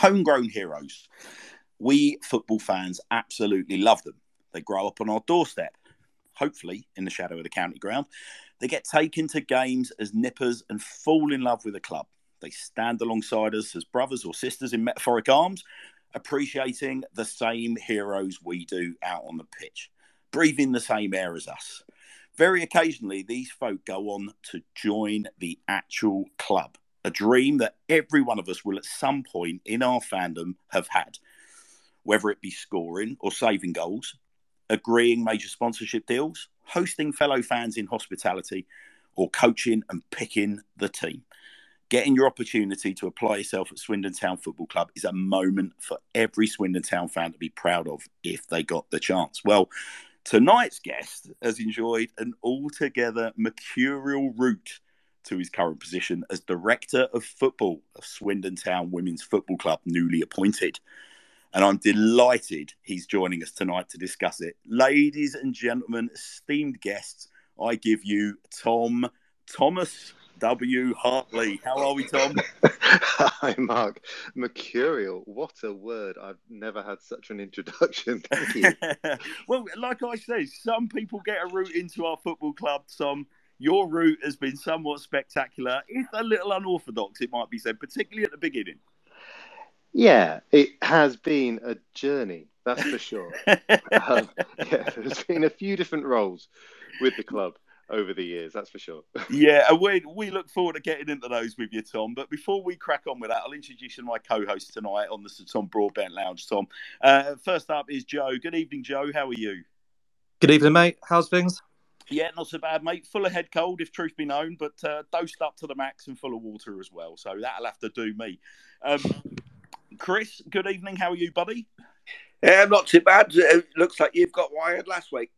homegrown heroes. We football fans absolutely love them. They grow up on our doorstep, hopefully in the shadow of the county ground. They get taken to games as nippers and fall in love with the club. They stand alongside us as brothers or sisters in metaphoric arms, appreciating the same heroes we do out on the pitch, breathing the same air as us. Very occasionally, these folk go on to join the actual club, a dream that every one of us will at some point in our fandom have had, whether it be scoring or saving goals, agreeing major sponsorship deals, hosting fellow fans in hospitality, or coaching and picking the team. Getting your opportunity to apply yourself at Swindon Town Football Club is a moment for every Swindon Town fan to be proud of if they got the chance. Well, tonight's guest has enjoyed an altogether mercurial route to his current position as Director of Football of Swindon Town Women's Football Club, newly appointed. And I'm delighted he's joining us tonight to discuss it. Ladies and gentlemen, esteemed guests, I give you Tom Thomas W. Hartley. How are we, Tom? Hi, Mark. Mercurial. What a word. I've never had such an introduction. Thank you. well, like I say, some people get a route into our football club. Some your route has been somewhat spectacular, if a little unorthodox, it might be said, particularly at the beginning. Yeah, it has been a journey, that's for sure. um, yeah, there's been a few different roles with the club over the years, that's for sure. yeah, and we, we look forward to getting into those with you, Tom. But before we crack on with that, I'll introduce you to my co host tonight on the Sir Tom Broadbent Lounge, Tom. Uh, first up is Joe. Good evening, Joe. How are you? Good evening, mate. How's things? Yeah, not so bad, mate. Full of head cold, if truth be known, but uh, dosed up to the max and full of water as well. So that'll have to do me. Um, Chris, good evening. How are you, buddy? Yeah, not too bad. It looks like you've got wired last week.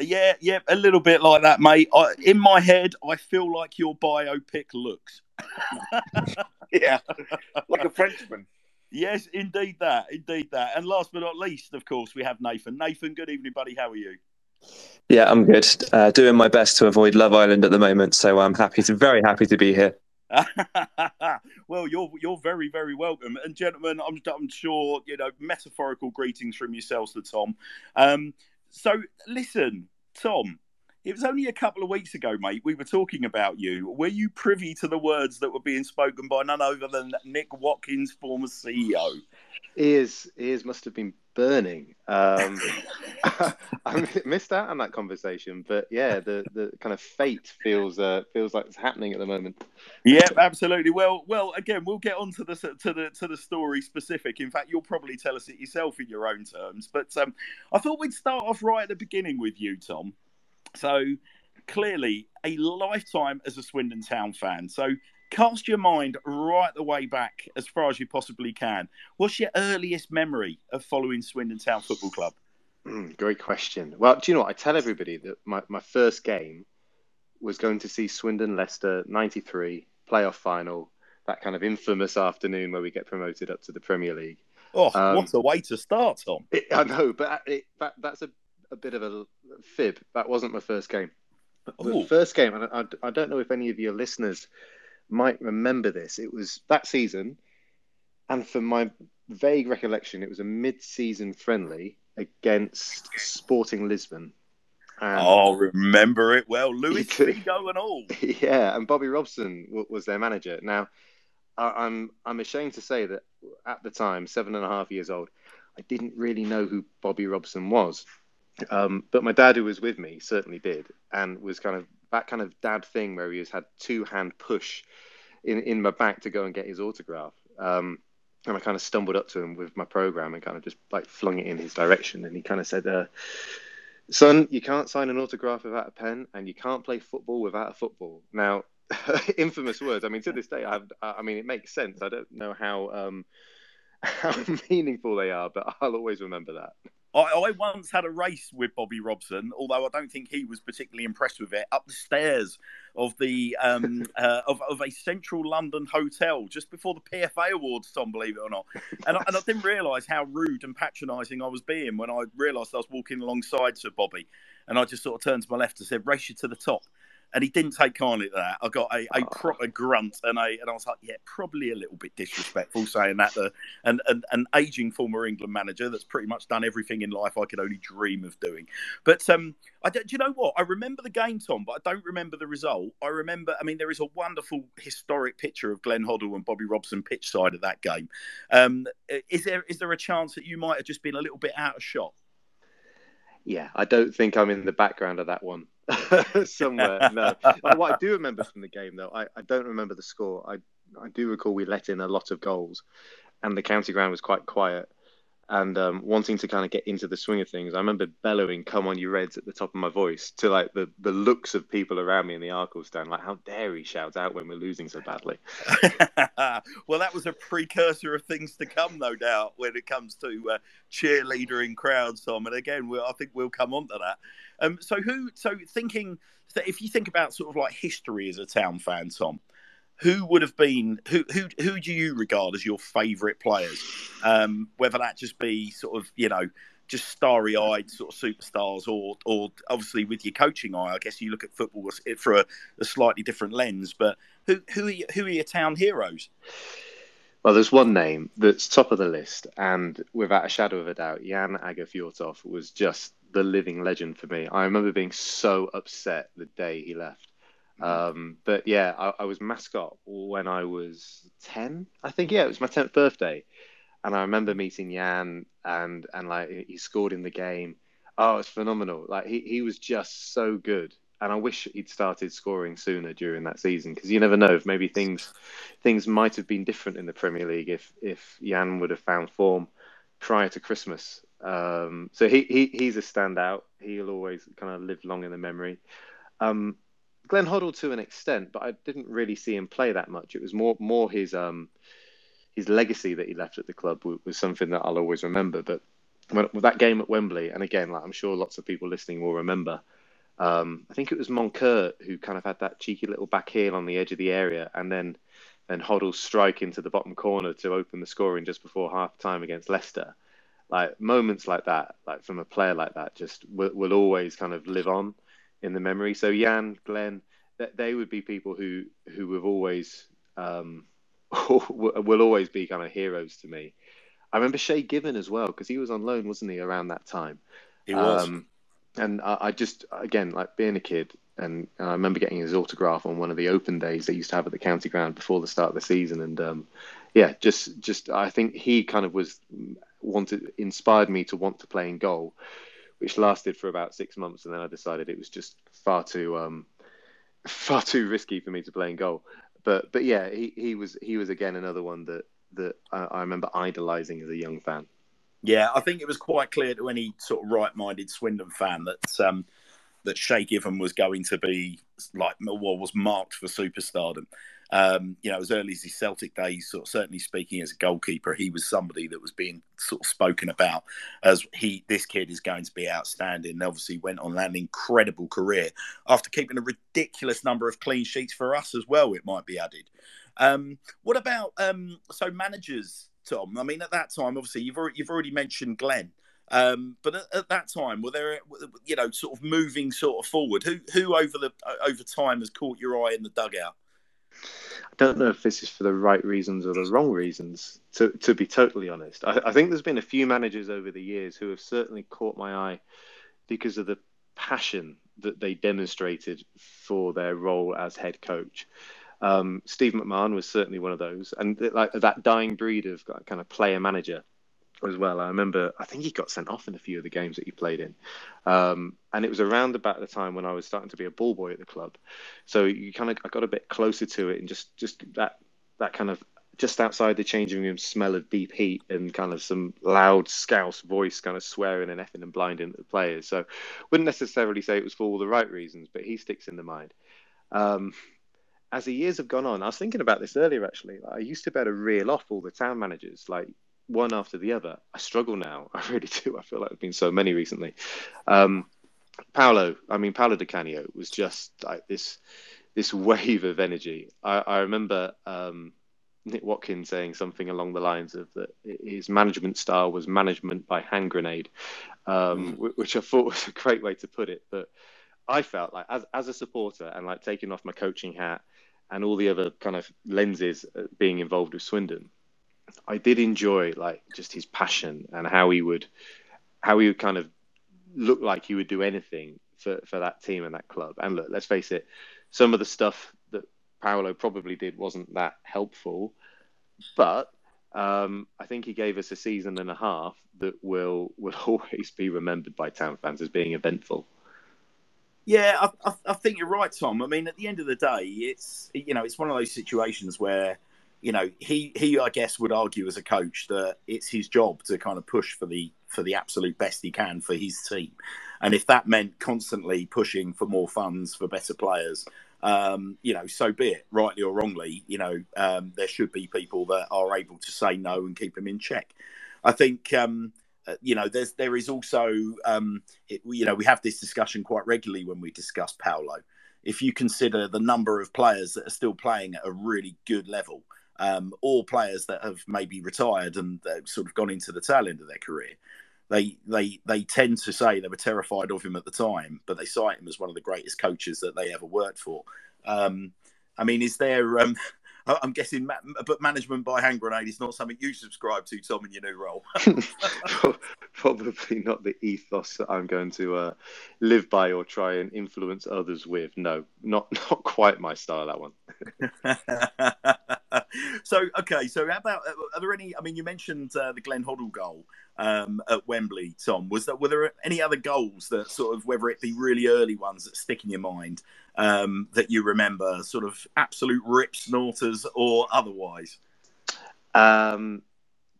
Yeah, yeah, a little bit like that, mate. I, in my head, I feel like your biopic looks. yeah, like a Frenchman. Yes, indeed that, indeed that. And last but not least, of course, we have Nathan. Nathan, good evening, buddy. How are you? Yeah, I'm good. Uh, doing my best to avoid Love Island at the moment, so I'm happy to, very happy to be here. well, you're you're very very welcome, and gentlemen, I'm I'm sure you know metaphorical greetings from yourselves to Tom. Um, so listen, Tom, it was only a couple of weeks ago, mate. We were talking about you. Were you privy to the words that were being spoken by none other than Nick Watkins, former CEO? Ears, ears must have been burning. Um, I missed out on that conversation, but yeah, the, the kind of fate feels uh, feels like it's happening at the moment. Yeah, absolutely. Well, well, again, we'll get on to the to the to the story specific. In fact, you'll probably tell us it yourself in your own terms. But um, I thought we'd start off right at the beginning with you, Tom. So clearly, a lifetime as a Swindon Town fan. So cast your mind right the way back as far as you possibly can. What's your earliest memory of following Swindon Town Football Club? Mm, great question. Well, do you know what? I tell everybody that my, my first game was going to see Swindon Leicester 93 playoff final, that kind of infamous afternoon where we get promoted up to the Premier League. Oh, um, what a way to start, Tom. It, I know, but it, that, that's a, a bit of a fib. That wasn't my first game. The first game, and I, I don't know if any of your listeners might remember this. It was that season, and from my vague recollection, it was a mid-season friendly against Sporting Lisbon. And oh, remember it well, Luis Figo and all. Yeah, and Bobby Robson w- was their manager. Now, I- I'm I'm ashamed to say that at the time, seven and a half years old, I didn't really know who Bobby Robson was. Um, but my dad, who was with me, certainly did, and was kind of that kind of dad thing where he has had two hand push in in my back to go and get his autograph. Um, and I kind of stumbled up to him with my program and kind of just like flung it in his direction, and he kind of said, uh, "Son, you can't sign an autograph without a pen, and you can't play football without a football." Now, infamous words. I mean, to this day, I, have, I mean, it makes sense. I don't know how um, how meaningful they are, but I'll always remember that. I, I, once had a race with Bobby Robson, although I don't think he was particularly impressed with it, up the stairs of the um, uh, of, of a central London hotel just before the PFA Awards, Tom, believe it or not. And, I, and I didn't realise how rude and patronising I was being when I realised I was walking alongside Sir Bobby. And I just sort of turned to my left and said, race you to the top. And he didn't take kindly to that. I got a, a Oh. proper grunt, and I and I was like, yeah, probably a little bit disrespectful saying that to an, an, an aging former England manager that's pretty much done everything in life I could only dream of doing. But um, I don't, do you know what? I remember the game, Tom, but I don't remember the result. I remember, I mean, there is a wonderful historic picture of Glenn Hoddle and Bobby Robson pitch side of that game. Um, is there is there a chance that you might have just been a little bit out of shot? Yeah, I don't think I'm in the background of that one somewhere. no, But what I do remember from the game, though, I, I don't remember the score. I I do recall we let in a lot of goals, and the county ground was quite quiet. And um, wanting to kind of get into the swing of things, I remember bellowing "Come on, you Reds!" at the top of my voice to like the, the looks of people around me in the Arkell stand. Like, how dare he shout out when we're losing so badly? well, that was a precursor of things to come, no doubt, when it comes to uh, cheerleadering crowds, Tom. And again, I think we'll come on to that. Um, so, who? So, thinking that if you think about sort of like history as a town fan, Tom, who would have been who? Who? Who do you regard as your favourite players? Um, whether that just be sort of you know just starry-eyed sort of superstars, or or obviously with your coaching eye, I guess you look at football for a, a slightly different lens. But who who are you, who are your town heroes? Well, there's one name that's top of the list, and without a shadow of a doubt, Jan Åge Fjørtoft was just the living legend for me. I remember being so upset the day he left. Um, but yeah, I, I was mascot when I was 10, I think. Yeah, it was my 10th birthday. And I remember meeting Jan and, and like he scored in the game. Oh, it's phenomenal. Like he, he was just so good. And I wish he'd started scoring sooner during that season because you never know if maybe things things might have been different in the Premier League if if Jan would have found form prior to Christmas. Um, so he, he he's a standout. He'll always kind of live long in the memory. Um, Glenn Hoddle to an extent, but I didn't really see him play that much. It was more more his um his legacy that he left at the club was, something that I'll always remember. But when, with that game at Wembley, and again, like I'm sure lots of people listening will remember. Um, I think it was Moncur who kind of had that cheeky little back heel on the edge of the area, and then then Hoddle strike into the bottom corner to open the scoring just before half time against Leicester. Like moments like that, like from a player like that, just will, will always kind of live on in the memory. So Jan, Glenn, that they would be people who who have always um, will always be kind of heroes to me. I remember Shay Given as well because he was on loan, wasn't he, around that time? He was. Um, and I, I just again like being a kid, and, and I remember getting his autograph on one of the open days they used to have at the county ground before the start of the season, and um, yeah, just just I think he kind of was wanted inspired me to want to play in goal, which lasted for about six months, and then I decided it was just far too um, far too risky for me to play in goal. But but yeah, he, he was he was again another one that that I, I remember idolizing as a young fan. Yeah, I think it was quite clear to any sort of right-minded Swindon fan that um, that Shay Given was going to be like well was marked for superstardom. Um, you know, as early as his Celtic days, sort of certainly speaking as a goalkeeper, he was somebody that was being sort of spoken about as he this kid is going to be outstanding. And obviously went on an incredible career after keeping a ridiculous number of clean sheets for us as well. It might be added. Um, what about um, so managers, Tom? I mean, at that time, obviously you've already, you've already mentioned Glenn. Um, but at, at, that time, were there, you know, sort of moving sort of forward? Who who over the over time has caught your eye in the dugout? I don't know if this is for the right reasons or the wrong reasons. To to be totally honest, I, I think there's been a few managers over the years who have certainly caught my eye because of the passion that they demonstrated for their role as head coach. Um, Steve McMahon was certainly one of those, and like that dying breed of kind of player manager as well. I remember, I think he got sent off in a few of the games that he played in. Um, and it was around about the time when I was starting to be a ball boy at the club. So you kind of, I got a bit closer to it and just, just that, that kind of just outside the changing room smell of deep heat and kind of some loud scouse voice kind of swearing and effing and blinding at the players. So wouldn't necessarily say it was for all the right reasons, but he sticks in the mind. Um, as the years have gone on, I was thinking about this earlier actually. I used to be able to reel off all the town managers, like one after the other. I struggle now. I really do. I feel like there've been so many recently. Um, Paolo, I mean Paolo Di Canio was just like this this wave of energy. I, I remember um, Nick Watkins saying something along the lines of that his management style was management by hand grenade, um, mm. which I thought was a great way to put it. But I felt like as as a supporter and like taking off my coaching hat and all the other kind of lenses uh, being involved with Swindon, I did enjoy like just his passion and how he would how he would kind of look like he would do anything for, for that team and that club. And look, let's face it, some of the stuff that Paolo probably did wasn't that helpful, but um, I think he gave us a season and a half that will will always be remembered by town fans as being eventful. Yeah, I, I, I, think you're right, Tom. I mean, at the end of the day, it's you know it's one of those situations where you know he he I guess would argue as a coach that it's his job to kind of push for the for the absolute best he can for his team, and if that meant constantly pushing for more funds for better players, um, you know, so be it, rightly or wrongly. You know, um, there should be people that are able to say no and keep him in check. I think, um, uh, you know, there's there is also, um, it, you know, we have this discussion quite regularly when we discuss Paolo. If you consider the number of players that are still playing at a really good level, um, or players that have maybe retired and sort of gone into the tail end of their career, they they they tend to say they were terrified of him at the time, but they cite him as one of the greatest coaches that they ever worked for. Um, I mean, is there? Um, I'm guessing, but management by hand grenade is not something you subscribe to, Tom, in your new role. Probably not the ethos that I'm going to uh, live by or try and influence others with. No, not not quite my style. That one. so okay, so how about are there any? I mean, you mentioned uh, the Glenn Hoddle goal um, at Wembley, Tom. Was that were there any other goals that sort of whether it be really early ones that stick in your mind um, that you remember, sort of absolute rip snorters or otherwise? Um,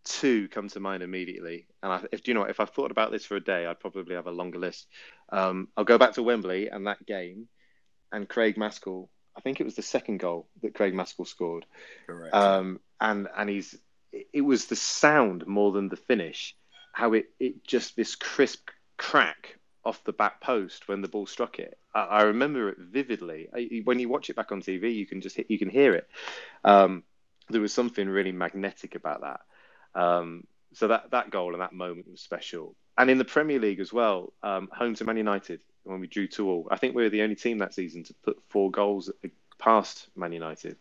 two come to mind immediately, and I, if you know what, if I've thought about this for a day, I'd probably have a longer list. Um, I'll go back to Wembley and that game, and Craig Maskell I think it was the second goal that Craig Maskell scored. Correct. Um, and and he's it was the sound more than the finish, how it it just this crisp crack off the back post when the ball struck it. I, I remember it vividly. I, when you watch it back on TV, you can just hit, you can hear it. Um, there was something really magnetic about that. Um, so that that goal and that moment was special. And in the Premier League as well, um, home to Man United when we drew two all. I think we were the only team that season to put four goals past Man United.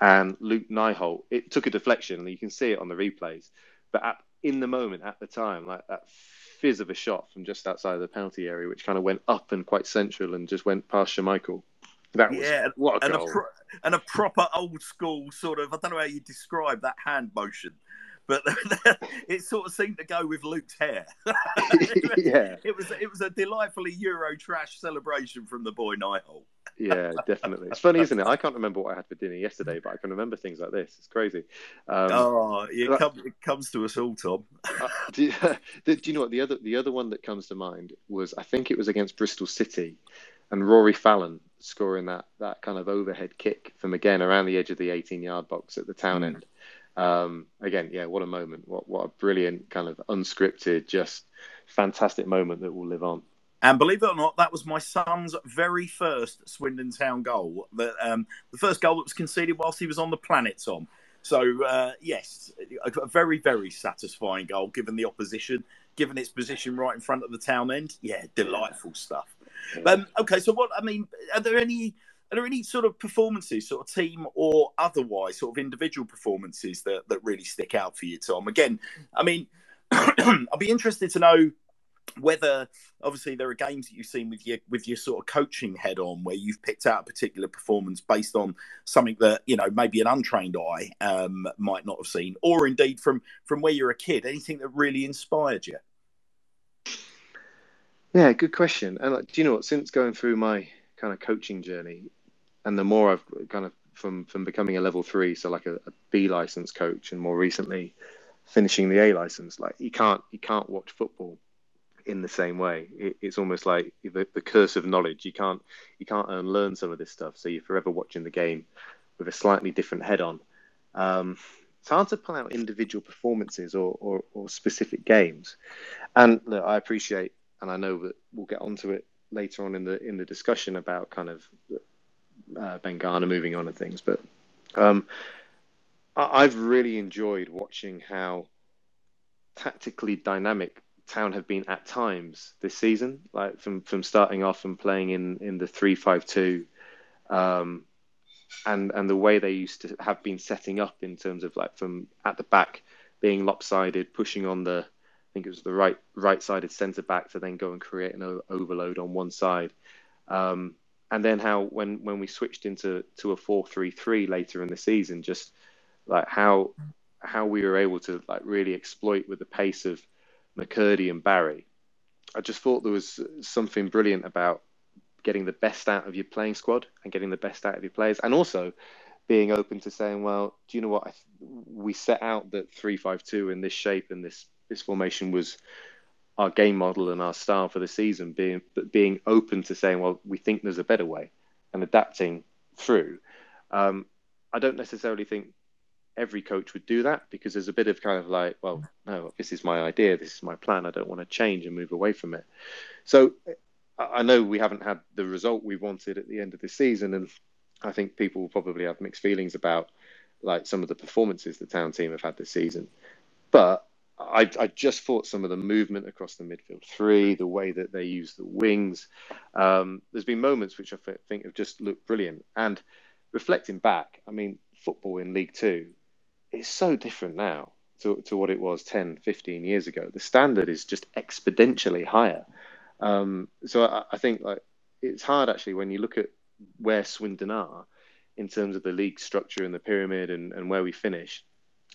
And Luc Nijholt, it took a deflection, and you can see it on the replays. But at, in the moment, at the time, like that fizz of a shot from just outside of the penalty area, which kind of went up and quite central and just went past Schmeichel. That was yeah, what a and goal. A pro- and a proper old school sort of I don't know how you describe that hand motion but it sort of seemed to go with Luc's hair. yeah, it was it was a delightfully Euro trash celebration from the boy Nijholt. yeah, definitely. It's funny, isn't it? I can't remember what I had for dinner yesterday, but I can remember things like this. It's crazy. Um, oh, it, come, it, comes to us all, Tom. uh, do, you, do, you know what the other the other one that comes to mind was I think it was against Bristol City, and Rory Fallon scoring that that kind of overhead kick from again around the edge of the 18 yard box at the town mm. end. Um, again, yeah, what a moment! What what a brilliant kind of unscripted, just fantastic moment that will live on. And believe it or not, that was my son's very first Swindon Town goal. The, um, the first goal that was conceded whilst he was on the planet, Tom. So uh, yes, a very very satisfying goal given the opposition, given its position right in front of the town end. Yeah, delightful stuff. Um, okay, so what I mean, are there any are there any sort of performances, sort of team or otherwise, sort of individual performances that, that really stick out for you, Tom? Again, I mean, I'll be interested to know whether obviously there are games that you've seen with your with your sort of coaching head on where you've picked out a particular performance based on something that you know maybe an untrained eye um, might not have seen or indeed from from where you're a kid anything that really inspired you? Yeah good question. And like, do you know what? Since going through my kind of coaching journey and the more I've kind of from from becoming a level three, so like a, a B license coach, and more recently finishing the A license, like you can't you can't watch football in the same way. It, it's almost like the, the curse of knowledge. You can't you can't unlearn some of this stuff, so you're forever watching the game with a slightly different head on. Um, it's hard to pull out individual performances or, or, or specific games. And look, I appreciate, and I know that we'll get onto it later on in the in the discussion about kind of uh, Ben Garner moving on and things. But um, I- have really enjoyed watching how tactically dynamic Town have been at times this season, like from from starting off and playing in in the three five two, um, and and the way they used to have been setting up in terms of like from at the back being lopsided, pushing on the I think it was the right right sided centre back to then go and create an overload on one side. Um, and then how when when we switched into to a four three three later in the season, just like how how we were able to like really exploit with the pace of McKirdy and Barry. I just thought there was something brilliant about getting the best out of your playing squad and getting the best out of your players, and also being open to saying, well, do you know what? we set out that three five two in this shape and this this formation was our game model and our style for the season. Being but being open to saying, well, we think there's a better way, and adapting through. Um, I don't necessarily think every coach would do that because there's a bit of kind of like, well, no, this is my idea, this is my plan. I don't want to change and move away from it. So I know we haven't had the result we wanted at the end of the season, and I think people will probably have mixed feelings about like some of the performances the town team have had this season. But I, I just thought some of the movement across the midfield three, the way that they use the wings, um, there's been moments which I think have just looked brilliant. And reflecting back, I mean, football in League Two it's so different now to, to what it was 10, 15 years ago. The standard is just exponentially higher. Um, so I, I, think like it's hard actually when you look at where Swindon are in terms of the league structure and the pyramid and, and where we finish,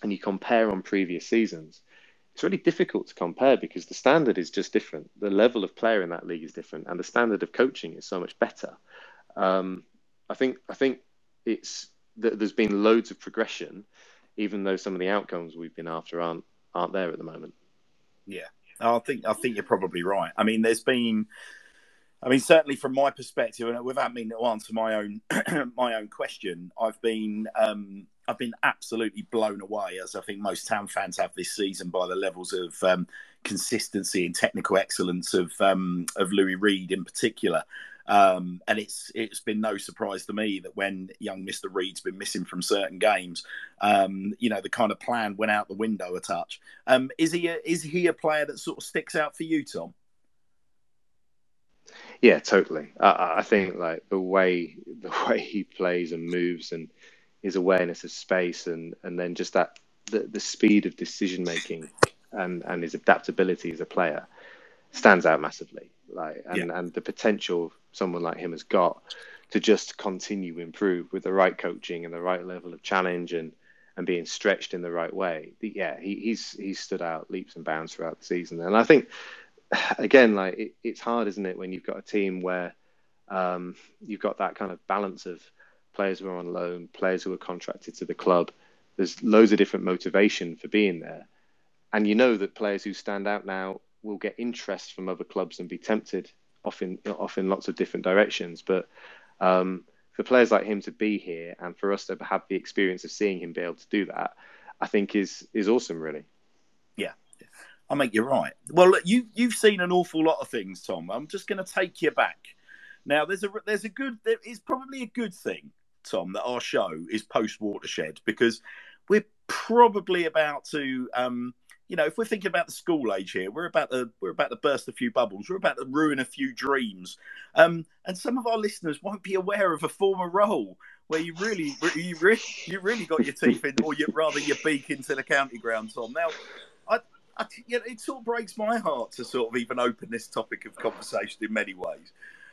and you compare on previous seasons. It's really difficult to compare because the standard is just different. The level of player in that league is different, and the standard of coaching is so much better. Um, I think I think it's that there's been loads of progression even though some of the outcomes we've been after aren't aren't there at the moment. Yeah, I think I think you're probably right. I mean, there's been, I mean, certainly from my perspective, and without meaning to answer my own my own question, I've been um, I've been absolutely blown away, as I think most town fans have this season, by the levels of um, consistency and technical excellence of um, of Louis Reed in particular. Um, and it's it's been no surprise to me that when young Mister Reed's been missing from certain games, um, you know the kind of plan went out the window a touch. Um, is he a, is he a player that sort of sticks out for you, Tom? Yeah, totally. I, I think like the way the way he plays and moves and his awareness of space and and then just that the, the speed of decision making and and his adaptability as a player stands out massively. Like and yeah. and the potential someone like him has got to just continue improve with the right coaching and the right level of challenge and and being stretched in the right way. Yeah, he, he's he's stood out leaps and bounds throughout the season, and I think again, like it, it's hard, isn't it, when you've got a team where um, you've got that kind of balance of players who are on loan, players who are contracted to the club. There's loads of different motivation for being there, and you know that players who stand out now will get interest from other clubs and be tempted off in off in lots of different directions. But um, for players like him to be here and for us to have the experience of seeing him be able to do that, I think is is awesome, really. Yeah, I think you're right. Well, look, you you've seen an awful lot of things, Tom. I'm just going to take you back. Now, there's a there's a good there is probably a good thing, Tom, that our show is post watershed because we're probably about to um, you know, if we're thinking about the school age here, we're about to we're about to burst a few bubbles. We're about to ruin a few dreams. Um, and some of our listeners won't be aware of a former role where you really you really you really got your teeth in, or you rather your beak into the county ground, Tom. Now, I, I you know, it sort of breaks my heart to sort of even open this topic of conversation in many ways.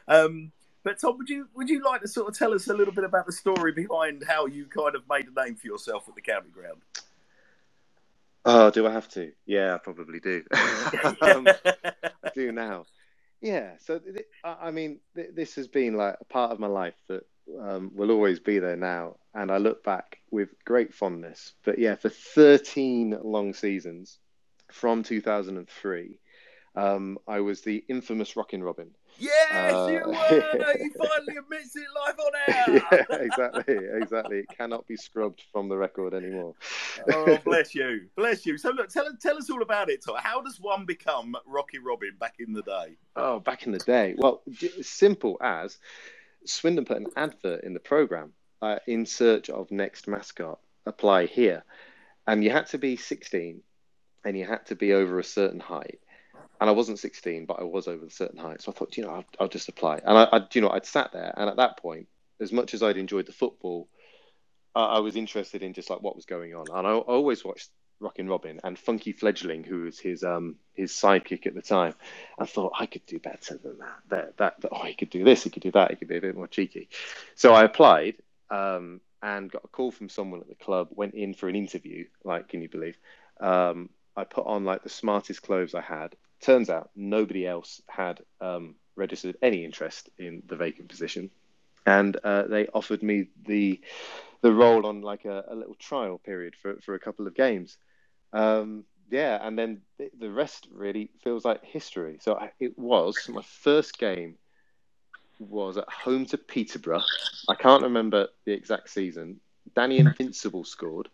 Um, but Tom, would you would you like to sort of tell us a little bit about the story behind how you kind of made a name for yourself at the county ground? Oh, do I have to? Yeah, I probably do. um, I do now. Yeah. So, th- I mean, th- this has been like a part of my life that um, will always be there now. And I look back with great fondness. But yeah, for 13 long seasons from 2003, um, I was the infamous Rockin' Robin. Yes, uh, you were. he finally admits it live on air. yeah, exactly, exactly. It cannot be scrubbed from the record anymore. oh, bless you, bless you. So, look, tell tell us all about it. How does one become Rocky Robin back in the day? Oh, back in the day. Well, simple as Swindon put an advert in the program uh, in search of next mascot. Apply here, and you had to be 16, and you had to be over a certain height and I wasn't 16, but I was over a certain height. So I thought, you know, I'll, I'll just apply. And I, I, you know, I'd sat there, and at that point, as much as I'd enjoyed the football, I, was interested in just like what was going on. And I, I always watched Rockin' Robin and Funky Fledgling, who was his um his sidekick at the time, I thought I could do better than that. That that, that oh, he could do this, he could do that, he could be a bit more cheeky. So I applied. Um, and got a call from someone at the club. Went in for an interview. Like, can you believe? Um, I put on like the smartest clothes I had. Turns out nobody else had um, registered any interest in the vacant position, and uh, they offered me the the role on like a, a, little trial period for for a couple of games. Um, yeah, and then the rest really feels like history. So I, it was my first game was at home to Peterborough. I can't remember the exact season. Danny Invincible scored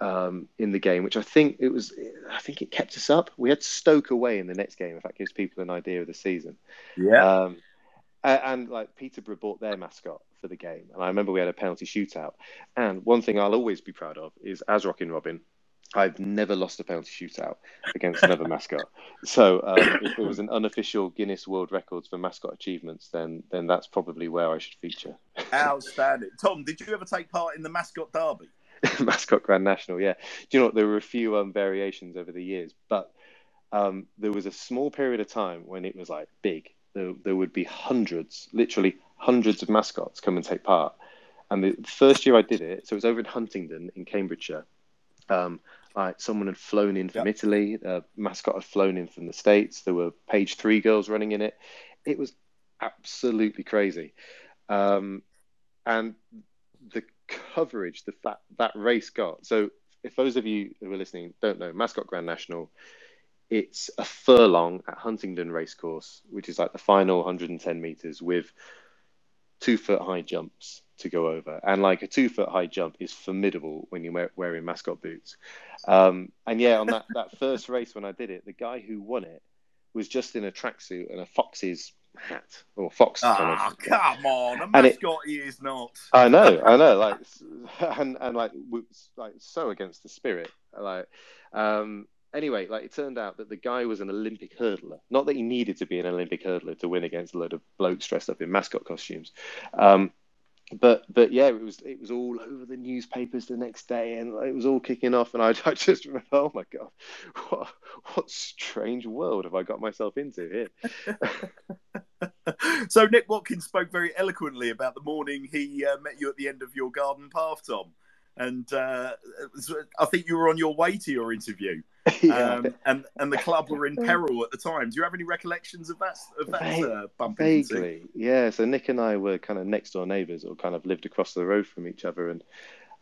um, in the game, which I think it was. I think it kept us up. We had Stoke away in the next game. If that gives people an idea of the season. Yeah. Um, and, and, like Peterborough bought their mascot for the game, and I remember we had a penalty shootout. And one thing I'll always be proud of is as Rockin' Robin, I've never lost a penalty shootout against another mascot. So um, if there was an unofficial Guinness World Records for mascot achievements, then then that's probably where I should feature. Outstanding, Tom. Did you ever take part in the mascot derby? mascot Grand National, yeah. Do you know what? There were a few um, variations over the years, but um, there was a small period of time when it was like big. There, there would be hundreds, literally hundreds of mascots come and take part. And the first year I did it, so it was over in Huntingdon in Cambridgeshire. Um, like someone had flown in from yep. Italy, a mascot had flown in from the States. There were page three girls running in it. It was absolutely crazy. Um, and the coverage the fact that race got. So, if those of you who are listening don't know, Mascot Grand National, it's a furlong at Huntingdon Racecourse, which is like the final 110 meters with two foot high jumps to go over. And like a two foot high jump is formidable when you're wearing mascot boots. Um, and yeah, on that, that first race when I did it, the guy who won it was just in a tracksuit and a Fox's hat or Fox. Ah, of, come on, a mascot it, he is not. I know, I know, like, and and like, like so against the spirit, like. Um, anyway, like it turned out that the guy was an Olympic hurdler. Not that he needed to be an Olympic hurdler to win against a load of blokes dressed up in mascot costumes. Um, but but yeah, it was it was all over the newspapers the next day, and it was all kicking off. And I, I just remember, oh my god, what what strange world have I got myself into here? so Nick Watkins spoke very eloquently about the morning he uh, met you at the end of your garden path, Tom and uh, I think you were on your way to your interview, yeah. um, and and the club were in peril at the time. Do you have any recollections of that of that uh, bump? Vaguely, yeah. So Nick and I were kind of next door neighbours, or kind of lived across the road from each other, and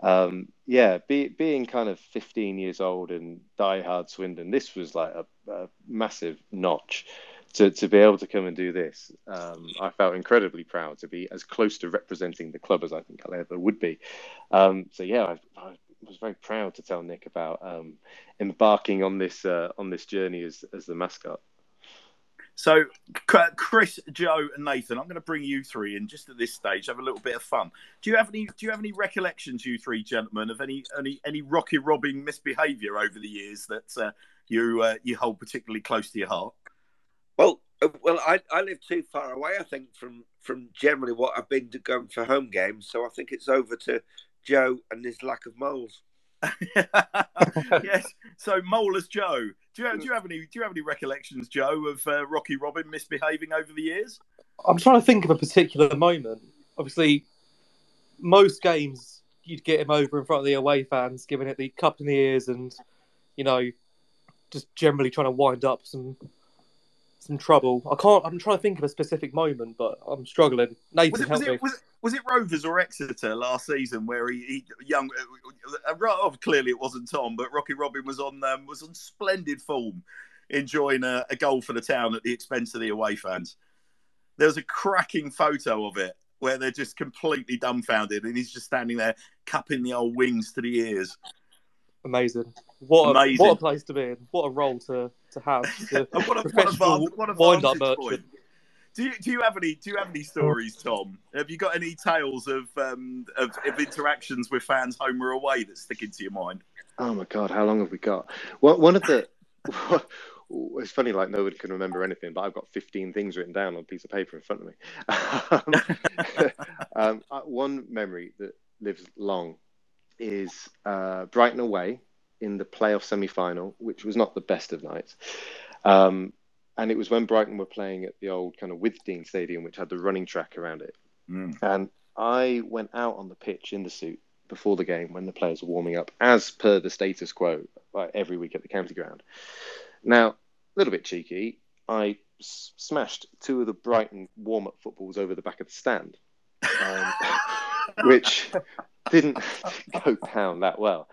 um, yeah, be, being kind of 15 years old and die-hard Swindon, this was like a, a massive notch to, to be able to come and do this, um, I felt incredibly proud to be as close to representing the club as I think I ever would be. Um, so yeah, I, I, was very proud to tell Nick about um, embarking on this uh, on this journey as as the mascot. So, Chris, Joe, and Nathan, I'm going to bring you three in just at this stage. Have a little bit of fun. Do you have any? Do you have any recollections, you three gentlemen, of any any any rocky robbing misbehaviour over the years that uh, you uh, you hold particularly close to your heart? Well, uh, well, I, I live too far away. I think from from generally what I've been to going for home games. So I think it's over to Joe and his lack of moles. yes. So Moleless Joe. Do you, do you have any do you have any recollections, Joe, of uh, Rocky Robin misbehaving over the years? I'm trying to think of a particular moment. Obviously, most games you'd get him over in front of the away fans, giving it the cup in the ears, and you know, just generally trying to wind up some some trouble. I can't. I'm trying to think of a specific moment, but I'm struggling. Nathan, was it, help was me. It, was, it, was it Rovers or Exeter last season where he, he young? Uh, oh, clearly it wasn't Tom, but Rocky Robin was on um, was on splendid form, enjoying a, a goal for the town at the expense of the away fans. There was a cracking photo of it where they're just completely dumbfounded, and he's just standing there cupping the old wings to the ears. Amazing. What a, Amazing. what a place to be in. What a role to, to have. what a, professional what a, what a wind-up merchant. Do you, do you have any do you have any stories, Tom? Have you got any tales of, um, of, of interactions with fans home or away that stick into your mind? Oh my god, how long have we got? Well, one of the it's funny, like nobody can remember anything, but I've got 15 things written down on a piece of paper in front of me. um, uh, one memory that lives long is uh, Brighton away in the playoff semi final, which was not the best of nights. Um, and it was when Brighton were playing at the old kind of Withdean Stadium, which had the running track around it. Mm. And I went out on the pitch in the suit before the game when the players were warming up, as per the status quo, like every week at the county ground. Now, a little bit cheeky, I s- smashed two of the Brighton warm up footballs over the back of the stand, um, which didn't go down that well.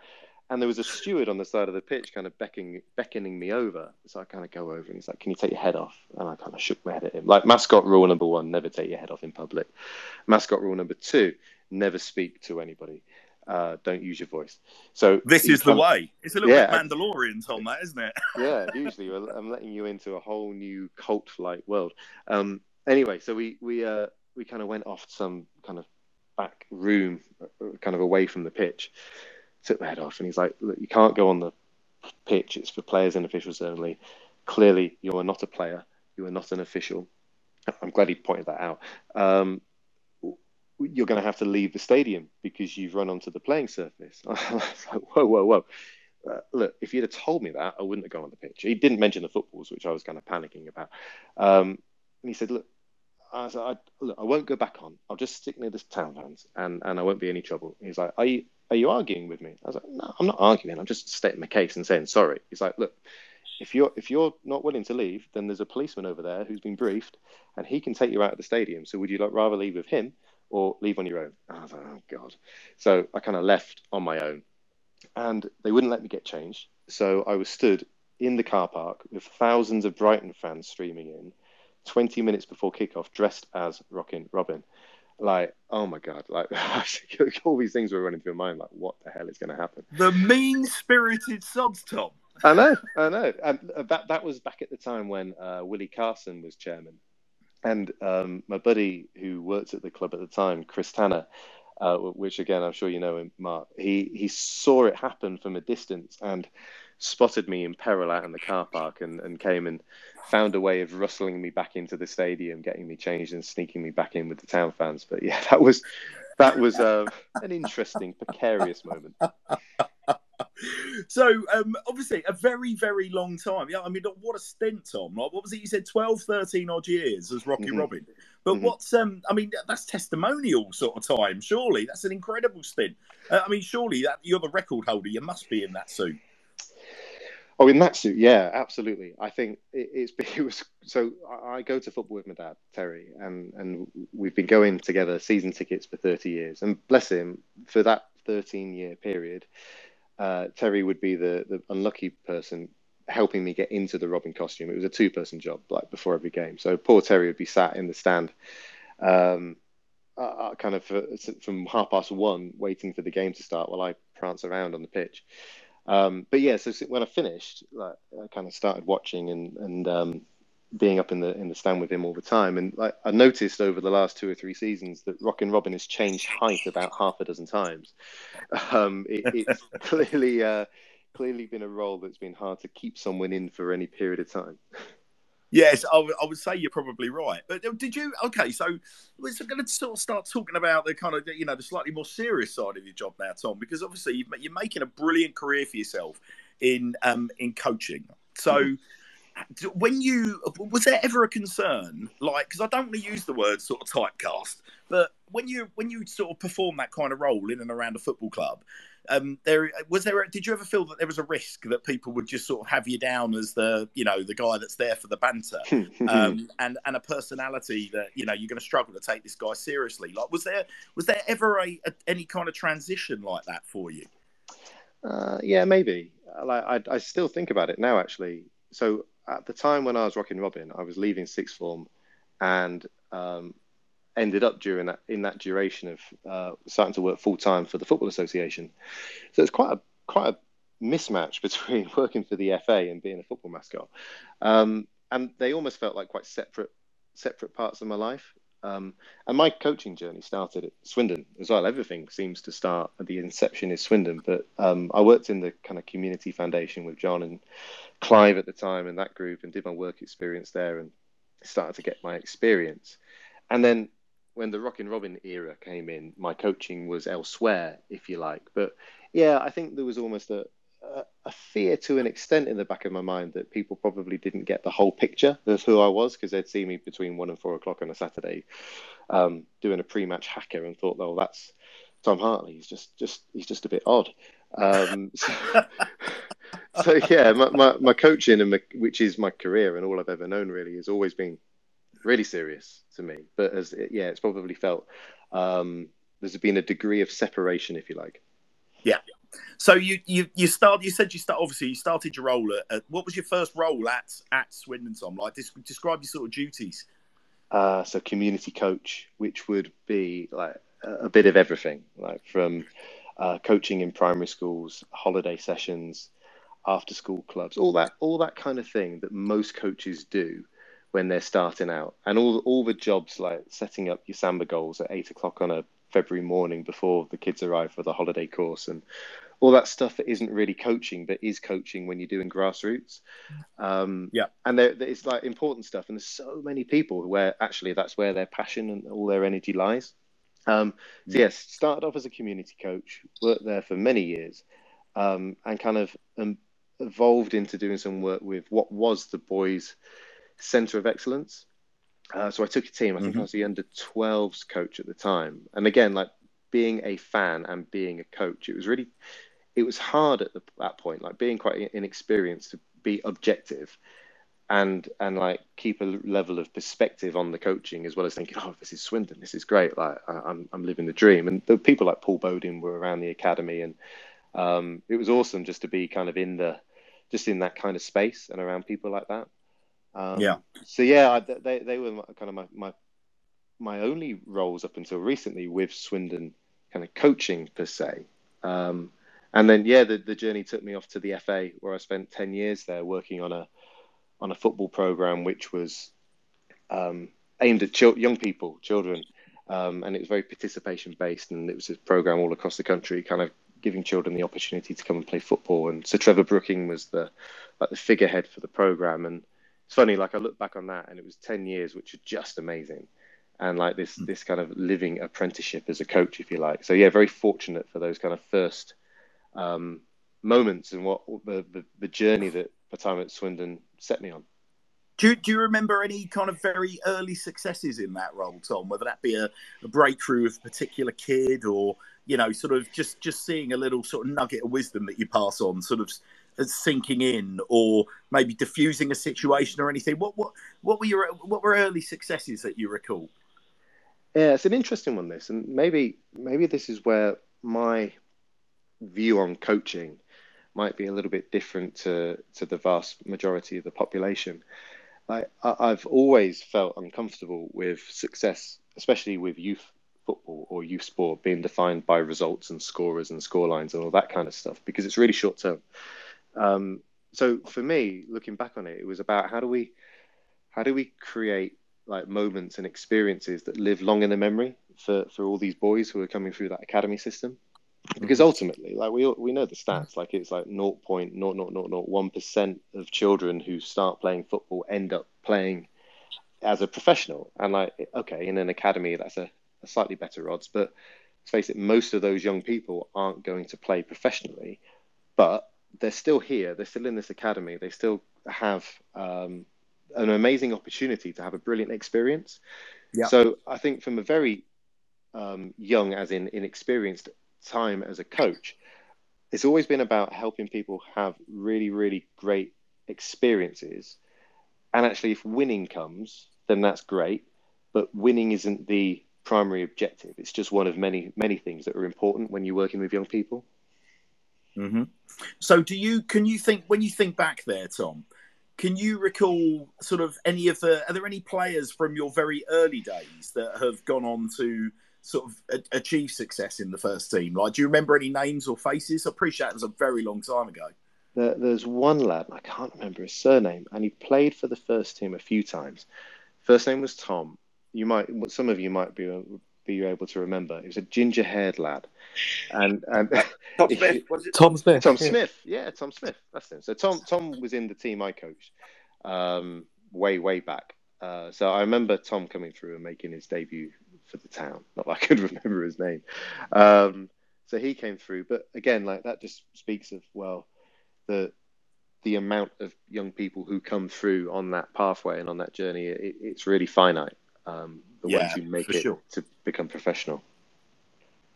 And there was a steward on the side of the pitch kind of beckoning, beckoning me over. So I kind of go over and he's like, Can you take your head off? And I kind of shook my head at him. Like, mascot rule number one, never take your head off in public. Mascot rule number two, never speak to anybody. Uh, don't use your voice. So This is the way. It's a little Yeah. bit Mandalorian, Tom, that, isn't it? yeah, usually I'm letting you into a whole new cult-like world. Um, anyway, so we we uh, we kind of went off some kind of back room, uh, kind of away from the pitch. Took my head off, and he's like, "Look, you can't go on the pitch. It's for players and officials only. Clearly, you are not a player. You are not an official." I'm glad he pointed that out. Um, you're going to have to leave the stadium because you've run onto the playing surface. I was like, whoa, whoa, whoa uh, look, if you'd have told me that, I wouldn't have gone on the pitch. He didn't mention the footballs, which I was kind of panicking about. Um, and he said, look, I, said, I, look, I won't go back on. I'll just stick near the town fans, and, and I won't be any trouble. He's like, are you are you arguing with me? I was like, no, I'm not arguing. I'm just stating my case and saying sorry. He's like, look, if you're if you're not willing to leave, then there's a policeman over there who's been briefed, and he can take you out of the stadium. So would you like rather leave with him or leave on your own? I was like, oh god. So I kind of left on my own and they wouldn't let me get changed. So I was stood in the car park with thousands of Brighton fans streaming in, 20 minutes before kickoff, dressed as Rockin' Robin. Like, oh my god! Like, all these things were running through my mind. Like, what the hell is going to happen? The mean spirited subs, Tom. I know, I know. And that that was back at the time when uh, Willie Carson was chairman, and um, my buddy who worked at the club at the time, Chris Tanner, uh, which again I'm sure you know him, Mark. He he saw it happen from a distance and spotted me in peril out in the car park and, and came and found a way of rustling me back into the stadium, getting me changed and sneaking me back in with the town fans. But yeah, that was that was uh, an interesting, precarious moment. So, um, obviously, a very, very long time. Yeah, I mean, what a stint, Tom. Like, what was it? You said 12, 13 odd years as Rocky Mhm. Robin. But Mhm. what's, um, I mean, that's testimonial sort of time, surely. That's an incredible stint. Uh, I mean, surely that you're the record holder. You must be in that suit. Oh, in that suit, yeah, absolutely. I think it, it's it was so. I go to football with my dad, Terry, and and we've been going together season tickets for thirty years. And bless him, for that thirteen year period, uh, Terry would be the the unlucky person helping me get into the Robin costume. It was a two person job, like before every game. So poor Terry would be sat in the stand. Um, uh, uh, kind of uh, from half past one, waiting for the game to start while I prance around on the pitch. Um, but yeah, so when I finished, like, I kind of started watching and and um, being up in the in the stand with him all the time. And like, I noticed over the last two or three seasons that Rockin' Robin has changed height about half a dozen times. Um, it, it's clearly uh, clearly been a role that's been hard to keep someone in for any period of time. Yes, I would- say you're probably right. But uh, did you? Okay, so we're going to sort of start talking about the kind of you know the slightly more serious side of your job now, Tom, because obviously you've, you're making a brilliant career for yourself in um, in coaching. So. d- When you was there ever a concern, like because I don't want to use the word sort of typecast, but when you when you sort of perform that kind of role in and around a football club, um, there was there. Did you ever feel that there was a risk that people would just sort of have you down as the you know the guy that's there for the banter, um, and and a personality that you know you're going to struggle to take this guy seriously? Like, was there was there ever a, a any kind of transition like that for you? Uh, yeah, maybe. Like I, I still think about it now, actually. So at the time when I was Rockin' Robin, I was leaving sixth form, and um, ended up during that in that duration of uh, starting to work full time for the Football Association. So it's quite a quite a mismatch between working for the FA and being a football mascot, um, and they almost felt like quite separate separate parts of my life. Um, and my coaching journey started at Swindon as well. Everything seems to start at the inception is Swindon, but um, I worked in the kind of community foundation with John and Clive at the time and that group, and did my work experience there, and started to get my experience. And then when the Rockin' Robin era came in, my coaching was elsewhere, if you like. But yeah, I think there was almost a, a, fear to an extent in the back of my mind that people probably didn't get the whole picture of who I was because they'd see me between one and four o'clock on a Saturday um, doing a pre-match haka and thought, "Oh, that's Tom Hartley. He's just just he's just a bit odd." Um, so, so, yeah, my, my, my coaching and my, which is my career and all I've ever known really has always been really serious to me. But as yeah, it's probably felt um, there's been a degree of separation, if you like. Yeah. So you you you start. You said you start. Obviously, you started your role at, at what was your first role at at Swindon? Tom, like describe your sort of duties. Uh, so community coach, which would be like a, a bit of everything, like from uh, coaching in primary schools, holiday sessions, after school clubs, all that all that kind of thing that most coaches do when they're starting out, and all all the jobs like setting up your samba goals at eight o'clock on a February morning before the kids arrive for the holiday course and all that stuff that isn't really coaching but is coaching when you're doing grassroots. Um, yeah. and there, it's like important stuff. And there's so many people where actually that's where their passion and all their energy lies. Um, so yes started off as a community coach worked there for many years um, and kind of um, evolved into doing some work with what was the boys center of excellence uh, so I took a team. I think mm-hmm. I was the under 12s coach at the time. And again, like being a fan and being a coach, it was really, it was hard at the, that point, like being quite inexperienced to be objective and and like keep a level of perspective on the coaching as well as thinking, oh, this is Swindon, this is great, like I, I'm I'm living the dream. And the people like Paul Bowden were around the academy, and um, it was awesome just to be kind of in the just in that kind of space and around people like that. Um, yeah. So yeah, I, they they were kind of my, my my only roles up until recently with Swindon, kind of coaching per se. Um, and then yeah, the, the journey took me off to the FA, where I spent ten years there working on a on a football program which was um, aimed at ch- young people, children, um, and it was very participation based, and it was a program all across the country, kind of giving children the opportunity to come and play football. And Sir Trevor Brooking was the like the figurehead for the program, and it's funny. Like I look back on that, and it was ten years, which are just amazing, and like this mm. this kind of living apprenticeship as a coach, if you like. So yeah, very fortunate for those kind of first um, moments and what the, the, the journey that the time at Swindon set me on. Do you, do you remember any kind of very early successes in that role, Tom? Whether that be a, a breakthrough of a particular kid, or you know, sort of just just seeing a little sort of nugget of wisdom that you pass on, sort of sinking in or maybe diffusing a situation or anything? What what what were your what were early successes that you recall? Yeah, it's an interesting one. This and maybe maybe this is where my view on coaching might be a little bit different to to the vast majority of the population. I've always felt uncomfortable with success, especially with youth football or youth sport being defined by results and scorers and scorelines and all that kind of stuff because it's really short term. Um, so for me, looking back on it, it was about how do we how do we create like moments and experiences that live long in the memory for for all these boys who are coming through that academy system? Because mm-hmm. ultimately like we we know the stats. Like it's like 0.00001 percent of children who start playing football end up playing as a professional. And like okay in an academy that's a, a slightly better odds. But let's face it most of those young people aren't going to play professionally. But they're still here. They're still in this academy. They still have um, an amazing opportunity to have a brilliant experience. Yeah. So I think from a very um, young, as in inexperienced time as a coach, it's always been about helping people have really, really great experiences. And actually, if winning comes, then that's great. But winning isn't the primary objective. It's just one of many, many things that are important when you're working with young people. Mm-hmm. So, do you can you think when you think back there, Tom? Can you recall sort of any of the? Are there any players from your very early days that have gone on to sort of achieve success in the first team? Like, do you remember any names or faces? I appreciate it was a very long time ago. There, there's one lad I can't remember his surname, and he played for the first team a few times. First name was Tom. you might some of you might be be able to remember. He was a ginger-haired lad, and and Tom Smith, was it? Tom Smith. Tom yeah. Smith, yeah, Tom Smith. That's him. So Tom Tom was in the team I coached um, way way back. Uh, so I remember Tom coming through and making his debut for the town. Not that I could remember his name. Um, so he came through, but again, like that just speaks of well, the the amount of young people who come through on that pathway and on that journey. It, it's really finite. Um, the Yeah, ones who make it sure. to become professional.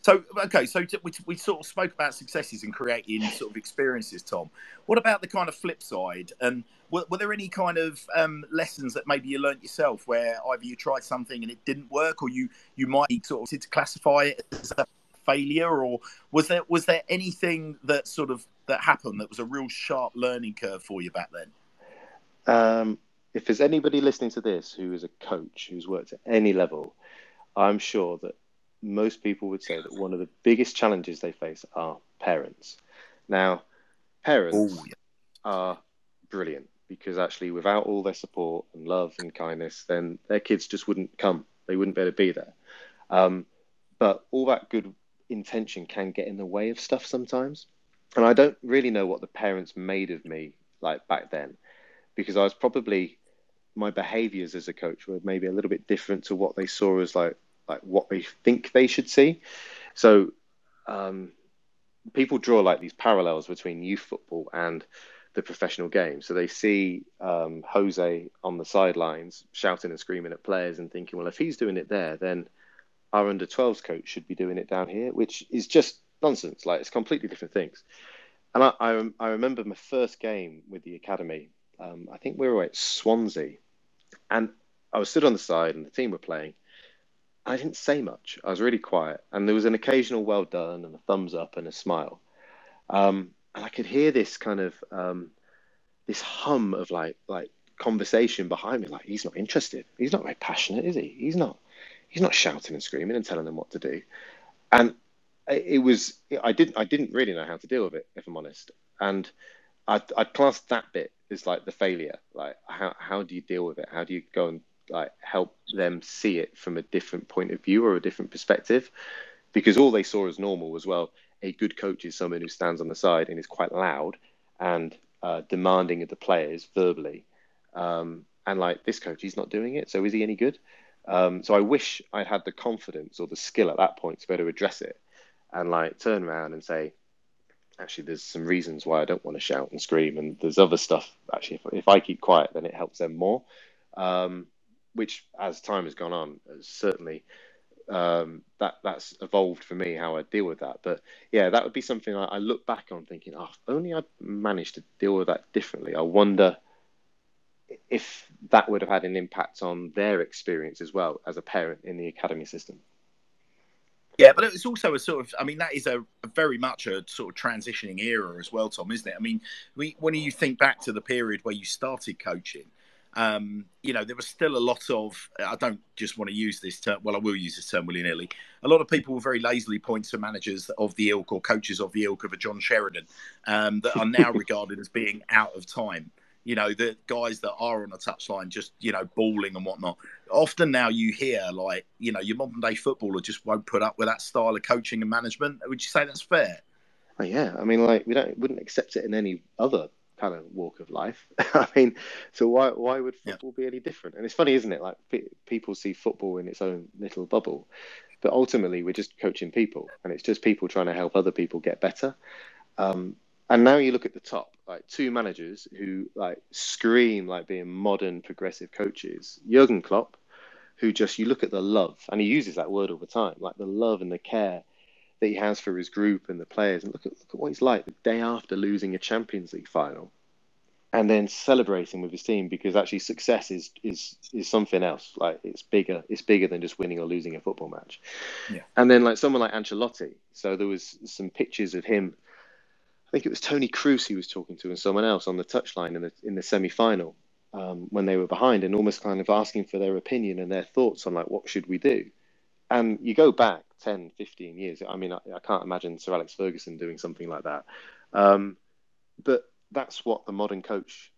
So okay, so t- we, we sort of spoke about successes and creating sort of experiences, Tom. What about the kind of flip side? And were, were there any kind of um, lessons that maybe you learnt yourself, where either you tried something and it didn't work, or you you might sort of to classify it as a failure, or was there was there anything that sort of that happened that was a real sharp learning curve for you back then? Um, if there's anybody listening to this who is a coach who's worked at any level, I'm sure that most people would say that one of the biggest challenges they face are parents. Now, parents Oh, yeah. are brilliant because actually, without all their support and love and kindness, then their kids just wouldn't come. They wouldn't be able to be there. Um, but all that good intention can get in the way of stuff sometimes. And I don't really know what the parents made of me like back then because I was probably my behaviors as a coach were maybe a little bit different to what they saw as like like what they think they should see. So um, people draw like these parallels between youth football and the professional game. So they see um, Jose on the sidelines shouting and screaming at players and thinking, well, if he's doing it there, then our under 12s coach should be doing it down here, which is just nonsense. Like it's completely different things. And I, I, I remember my first game with the academy. Um, I think we were at Swansea, and I was stood on the side, and the team were playing. I didn't say much. I was really quiet, and there was an occasional "well done" and a thumbs up and a smile. Um, and I could hear this kind of um, this hum of like like conversation behind me. Like he's not interested. He's not very passionate, is he? He's not. He's not shouting and screaming and telling them what to do. And it was I didn't I didn't really know how to deal with it, if I'm honest. And I I classed that bit as like the failure. Like how how do you deal with it? How do you go and like help them see it from a different point of view or a different perspective? Because all they saw as normal was well, a good coach is someone who stands on the side and is quite loud and uh, demanding of the players verbally. Um, and like this coach, he's not doing it. So is he any good? Um, so I wish I'd had the confidence or the skill at that point to be able to address it and like turn around and say, actually, there's some reasons why I don't want to shout and scream, and there's other stuff. Actually, if, if I keep quiet, then it helps them more. Um, which, as time has gone on, certainly um, that that's evolved for me how I deal with that. But yeah, that would be something I, I look back on thinking, oh, only I managed to deal with that differently. I wonder if that would have had an impact on their experience as well as a parent in the academy system. Yeah, but it's also a sort of, I mean, that is a, a very much a sort of transitioning era as well, Tom, isn't it? I mean, we, when you think back to the period where you started coaching, um, you know, there was still a lot of, I don't just want to use this term, well, I will use this term willy nilly. A lot of people will very lazily point to managers of the ilk or coaches of the ilk of a John Sheridan um, that are now regarded as being out of time. You know, the guys that are on a touchline just, you know, balling and whatnot. Often now you hear like, you know, your modern day footballer just won't put up with that style of coaching and management. Would you say that's fair? Oh, yeah, I mean, like we don't wouldn't accept it in any other kind of walk of life. I mean, so why why would Yeah. football be any different? And it's funny, isn't it? Like pe- people see football in its own little bubble, but ultimately we're just coaching people, and it's just people trying to help other people get better. Um, and now you look at the top, like two managers who like scream like being modern progressive coaches. Jurgen Klopp, who just you look at the love, and he uses that word all the time, like the love and the care that he has for his group and the players. And look at, look at what he's like the day after losing a Champions League final, and then celebrating with his team because actually success is is is something else. Like it's bigger. It's bigger than just winning or losing a football match. Yeah. And then like someone like Ancelotti. So there was some pictures of him. I think it was Toni Kroos he was talking to and someone else on the touchline in the in the semi final um, when they were behind and almost kind of asking for their opinion and their thoughts on like what should we do. And you go back 10, 15 years. I mean, I, I can't imagine Sir Alex Ferguson doing something like that. Um, but that's what the modern coach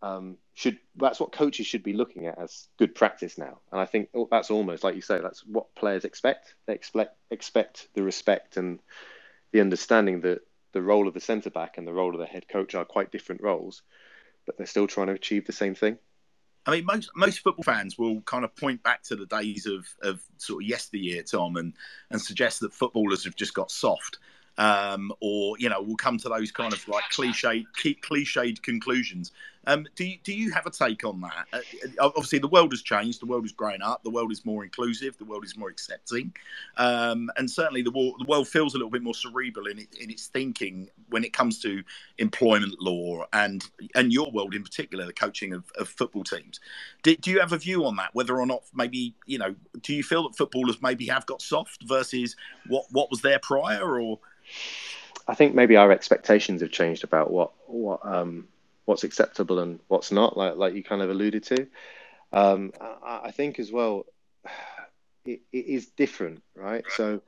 um, should that's what coaches should be looking at as good practice now. And I think that's almost like you say, that's what players expect. They expect expect the respect and the understanding that the role of the centre back and the role of the head coach are quite different roles, but they're still trying to achieve the same thing. I mean, most most football fans will kind of point back to the days of, of sort of yesteryear, Tom, and and suggest that footballers have just got soft um, or you know, we'll come to those kind of like cliched, cliched conclusions. Um, do you, do you have a take on that? Uh, uh, obviously, the world has changed. The world is growing up. The world is more inclusive. The world is more accepting, um, and certainly the world, the world feels a little bit more cerebral in, in its thinking when it comes to employment law and and your world in particular, the coaching of, of football teams. Do, do you have a view on that? Whether or not maybe you know, do you feel that footballers maybe have got soft versus what what was there prior, or I think maybe our expectations have changed about what what um, what's acceptable and what's not, like like you kind of alluded to. Um, I, I, think as well, it, it is different, right? So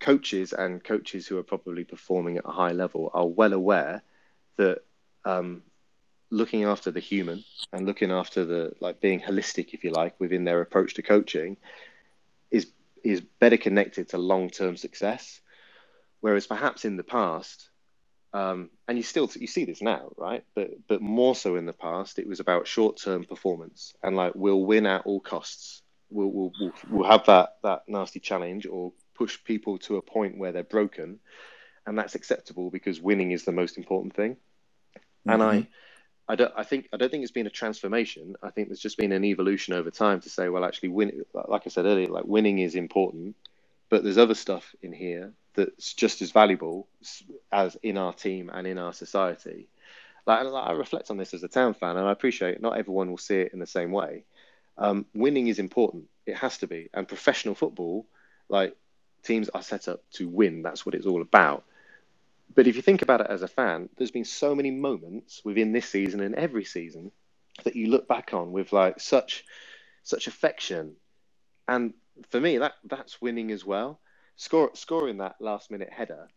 coaches and coaches who are probably performing at a high level are well aware that um, looking after the human and looking after the like being holistic, if you like, within their approach to coaching is is better connected to long term success Whereas perhaps in the past, um, and you still you see this now, right? But but more so in the past, it was about short term performance and like we'll win at all costs. We'll, we'll we'll we'll have that that nasty challenge or push people to a point where they're broken, and that's acceptable because winning is the most important thing. Mm-hmm. And I. I don't. I think. I don't think it's been a transformation. I think there's just been an evolution over time to say, well, actually, win. Like I said earlier, like winning is important, but there's other stuff in here that's just as valuable as in our team and in our society. Like, like, I reflect on this as a town fan, and I appreciate not everyone will see it in the same way. Um, winning is important; it has to be. And professional football, like teams are set up to win. That's what it's all about. But if you think about it as a fan, there's been so many moments within this season and every season that you look back on with like such such affection, and for me, that that's winning as well score, scoring that last minute header,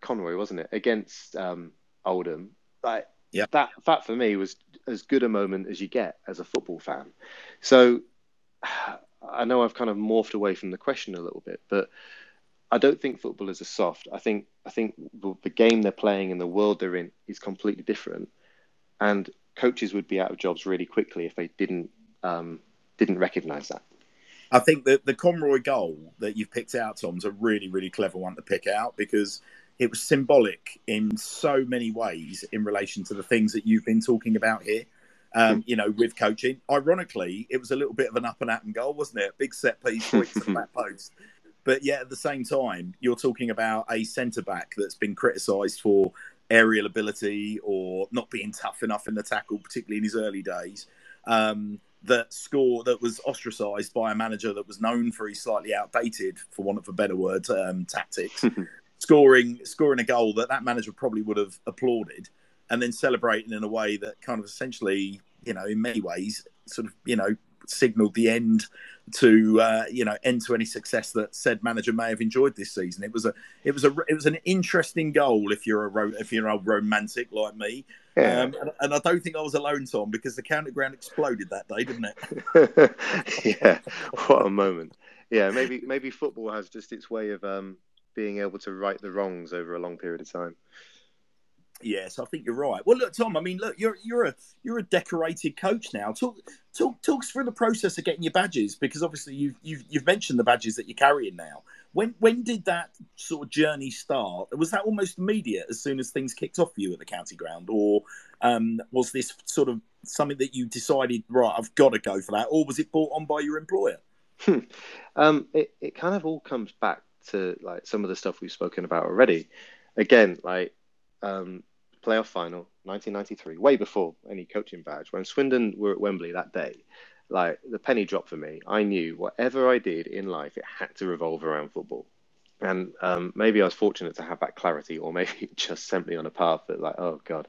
Conroy wasn't it against um, Oldham? Like yeah. that that for me was as good a moment as you get as a football fan. So I know I've kind of morphed away from the question a little bit, but I don't think footballers are soft. I think I think the game they're playing and the world they're in is completely different, and coaches would be out of jobs really quickly if they didn't um, didn't recognise that. I think that the Conroy goal that you've picked out, Tom's a really, really clever one to pick out because it was symbolic in so many ways in relation to the things that you've been talking about here. Um, you know, with coaching. Ironically, it was a little bit of an up and at and goal, wasn't it? A big set piece, quick to the back post. But yet, at the same time, you're talking about a centre back that's been criticised for aerial ability or not being tough enough in the tackle, particularly in his early days. Um, that score that was ostracized by a manager that was known for his slightly outdated, for want of a better word, um, tactics, scoring scoring a goal that that manager probably would have applauded, and then celebrating in a way that kind of essentially, you know, in many ways, sort of, you know, signaled the end to uh, you know end to any success that said manager may have enjoyed this season. It was a it was a it was an interesting goal if you're a if you're a romantic like me. Yeah. Um, and, and, I don't think I was alone, Tom, because the county ground exploded that day, didn't it? yeah, what a moment. Yeah, maybe maybe football has just its way of um, being able to right the wrongs over a long period of time. Yes, I think you're right. Well, look, Tom. I mean, look, you're you're a you're a decorated coach now. Talk talk talk us through the process of getting your badges because obviously you've you've you've mentioned the badges that you're carrying now. When when did that sort of journey start? Was that almost immediate as soon as things kicked off for you at the county ground, or um, was this sort of something that you decided right? I've got to go for that, or was it brought on by your employer? um, it it kind of all comes back to like some of the stuff we've spoken about already. Again, like um, playoff final, 1993, way before any coaching badge. When Swindon were at Wembley that day, like the penny dropped for me. I knew whatever I did in life, it had to revolve around football. And um, maybe I was fortunate to have that clarity, or maybe it just sent me on a path that, like, oh God,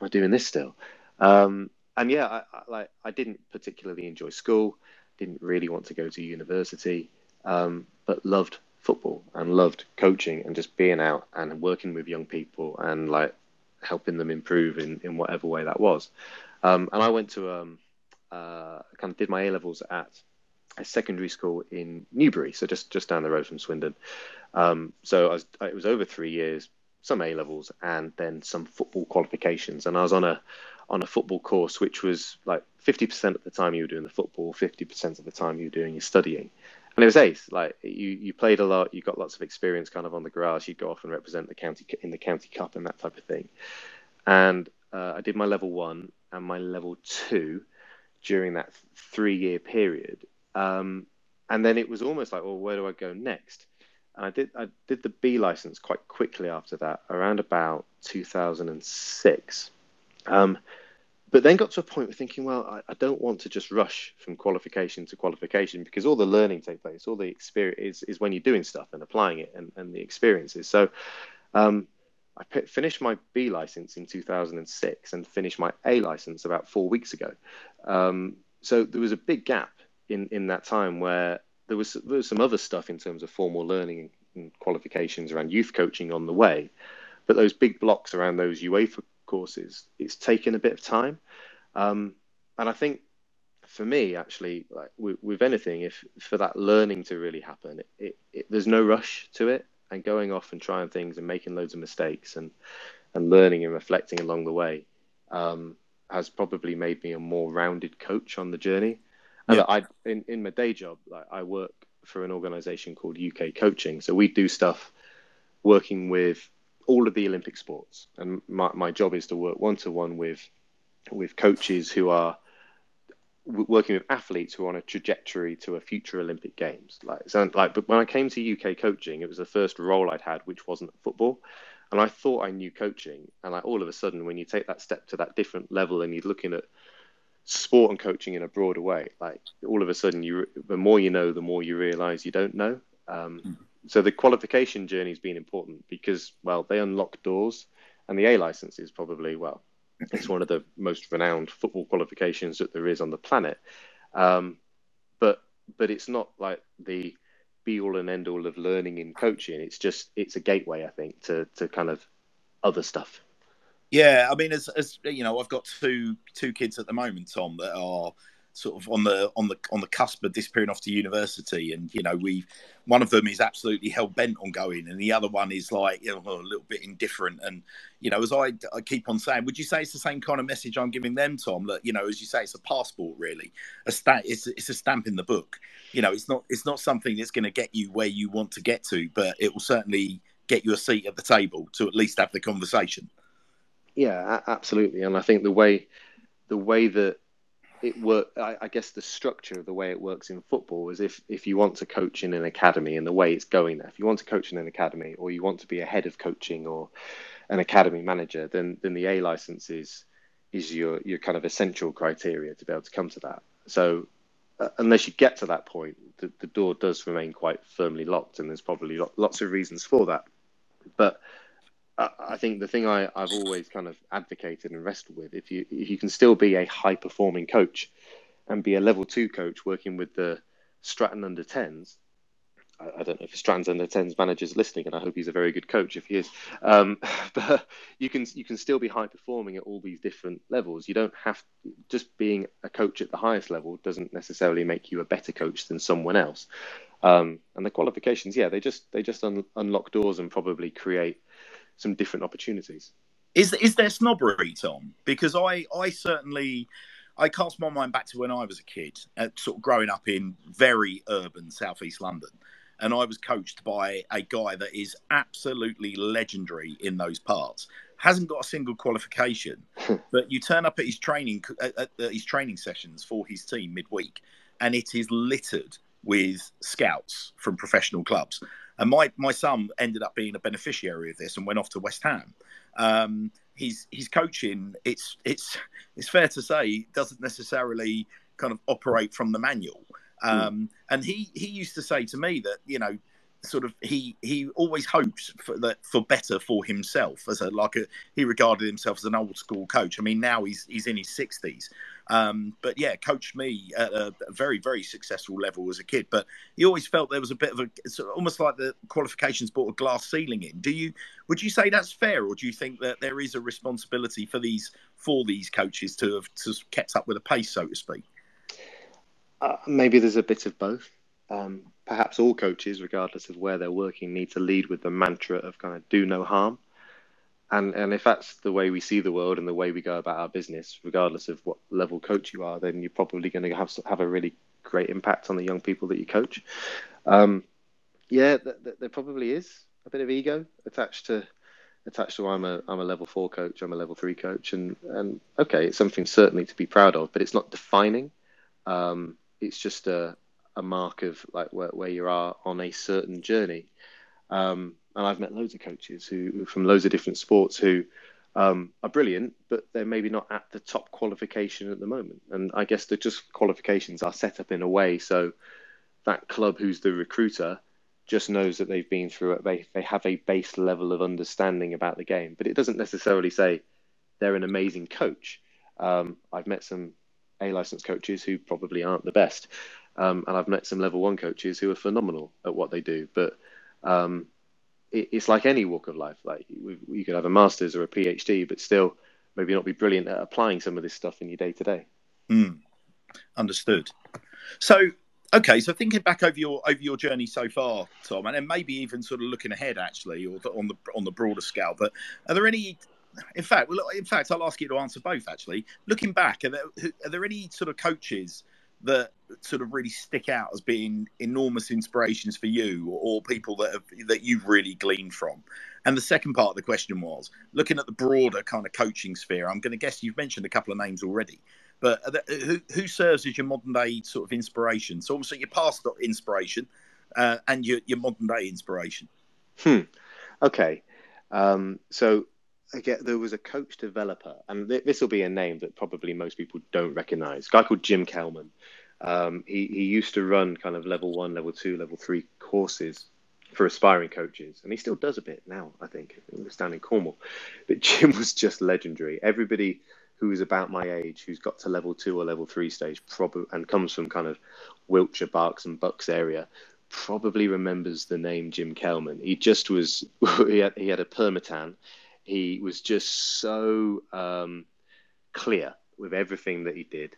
am I doing this still? Um, and yeah, I, I, like I didn't particularly enjoy school, didn't really want to go to university, um, but loved football and loved coaching and just being out and working with young people and like helping them improve in, in whatever way that was. Um, and I went to um, uh, kind of did my A levels at a secondary school in Newbury, so just just down the road from Swindon. Um, so I was, it was over three years, some A levels, and then some football qualifications. And I was on a on a football course, which was like 50% of the time you were doing the football, 50% of the time you were doing your studying. And it was ace. Like you, you played a lot, you got lots of experience kind of on the grass. You'd go off and represent the county in the county cup and that type of thing. And uh, I did my level one and my level two during that three year period. Um, and then it was almost like, well, where do I go next? And I did I did the B license quite quickly after that, around about 2006. Um, but then got to a point of thinking, well, I, I, don't want to just rush from qualification to qualification because all the learning takes place, all the experience is, is when you're doing stuff and applying it and, and the experiences. So um, I p- finished my B license in 2006 and finished my A license about four weeks ago. Um, so there was a big gap in, in that time where there was, there was some other stuff in terms of formal learning and qualifications around youth coaching on the way. But those big blocks around those UEFA courses, it's taken a bit of time. Um, and I think for me, actually, like with, with, anything, if for that learning to really happen, it, it, it, there's no rush to it. And going off and trying things and making loads of mistakes and and learning and reflecting along the way um, has probably made me a more rounded coach on the journey. And yeah. I, in in my day job, like I work for an organisation called UK Coaching, so we do stuff working with all of the Olympic sports, and my, my job is to work one to one with with coaches who are working with athletes who are on a trajectory to a future Olympic Games. Like, so, like, but when I came to UK coaching, it was the first role I'd had, which wasn't football, and I thought I knew coaching, and like all of a sudden, when you take that step to that different level, and you're looking at sport and coaching in a broader way, like all of a sudden, you the more you know, the more you realise you don't know. Um, mm so the qualification journey has been important because well they unlock doors and the a license is probably well it's one of the most renowned football qualifications that there is on the planet. Um, but but it's not like the be all and end all of learning in coaching. It's just it's a gateway i think to to kind of other stuff. Yeah i mean as as you know i've got two two kids at the moment tom that are sort of on the on the on the cusp of disappearing off to university. And you know we one of them is absolutely hell bent on going and the other one is like you know a little bit indifferent. And you know as I, I keep on saying would you say it's the same kind of message i'm giving them tom? That you know as you say it's a passport really. A stat it's, it's a stamp in the book. You know it's not it's not something that's going to get you where you want to get to but it will certainly get you a seat at the table to at least have the conversation. Yeah absolutely. And i think the way the way that it work. I, I, guess the structure of the way it works in football is if if you want to coach in an academy and the way it's going there, if you want to coach in an academy or you want to be a head of coaching or an academy manager, then then the A license is is your your kind of essential criteria to be able to come to that. So uh, unless you get to that point, the, the door does remain quite firmly locked, and there's probably lots of reasons for that. But I think the thing I, have always kind of advocated and wrestled with, if you if you can still be a high performing coach and be a level two coach working with the Stratton under tens, I, I don't know if Stratton's under tens manager is listening, and I hope he's a very good coach if he is. Um, but you can you can still be high performing at all these different levels. You don't have just being a coach at the highest level doesn't necessarily make you a better coach than someone else. Um, and the qualifications, yeah, they just they just un- unlock doors and probably create some different opportunities. Is is there snobbery, Tom? Because I I certainly I cast my mind back to when I was a kid, uh, sort of growing up in very urban southeast London, and I was coached by a guy that is absolutely legendary in those parts. Hasn't got a single qualification, but you turn up at his training at, at his training sessions for his team midweek, and it is littered with scouts from professional clubs. And my my son ended up being a beneficiary of this and went off to West Ham. Um, he's he's coaching. It's it's it's fair to say doesn't necessarily kind of operate from the manual. Um, mm. And he he used to say to me that you know sort of he he always hopes for that for better for himself as a like a he regarded himself as an old school coach. I mean now he's he's in his sixties, um, but yeah, coached me at a, very very successful level as a kid. But he always felt there was a bit of a sort of almost like the qualifications brought a glass ceiling in. Do you would you say that's fair, or do you think that there is a responsibility for these for these coaches to have to kept up with the pace, so to speak? Uh, maybe there's a bit of both. Um, perhaps all coaches, regardless of where they're working, need to lead with the mantra of kind of do no harm. And and if that's the way we see the world and the way we go about our business, regardless of what level coach you are, then you're probably going to have have a really great impact on the young people that you coach. Um, yeah, th- th- there probably is a bit of ego attached to attached to I'm a I'm a level four coach, I'm a level three coach, and and okay, it's something certainly to be proud of, but it's not defining. Um, it's just a a mark of like where, where you are on a certain journey. Um, and I've met loads of coaches who from loads of different sports who um, are brilliant, but they're maybe not at the top qualification at the moment. And I guess the just qualifications are set up in a way so that club who's the recruiter just knows that they've been through it. They they have a base level of understanding about the game, but it doesn't necessarily say they're an amazing coach. Um, I've met some A licensed coaches who probably aren't the best, um, and I've met some level one coaches who are phenomenal at what they do. But um, it, it's like any walk of life. Like you, could have a master's or a PhD, but still maybe not be brilliant at applying some of this stuff in your day to day. Understood. So okay, so thinking back over your over your journey so far, Tom, and then maybe even sort of looking ahead, actually, or on the on the broader scale. But are there any? In fact, well, in fact, I'll ask you to answer both. Actually, looking back, are there are there any sort of coaches that sort of really stick out as being enormous inspirations for you or, people that have, that you've really gleaned from? And the second part of the question was looking at the broader kind of coaching sphere. I'm going to guess you've mentioned a couple of names already, but who who serves as your modern day sort of inspiration? So obviously your past inspiration uh, and your your modern day inspiration. Hmm. Okay. Um, so again, there was a coach developer, and th- this will be a name that probably most people don't recognize. Guy called Jim Kelman. Um, he he used to run kind of level one, level two, level three courses for aspiring coaches, and he still does a bit now. I think down in Cornwall, but Jim was just legendary. Everybody who is about my age, who's got to level two or level three stage, probably and comes from kind of Wiltshire, Berks and Bucks area, probably remembers the name Jim Kelman. He just was he had, he had a permatan he was just so um, clear with everything that he did.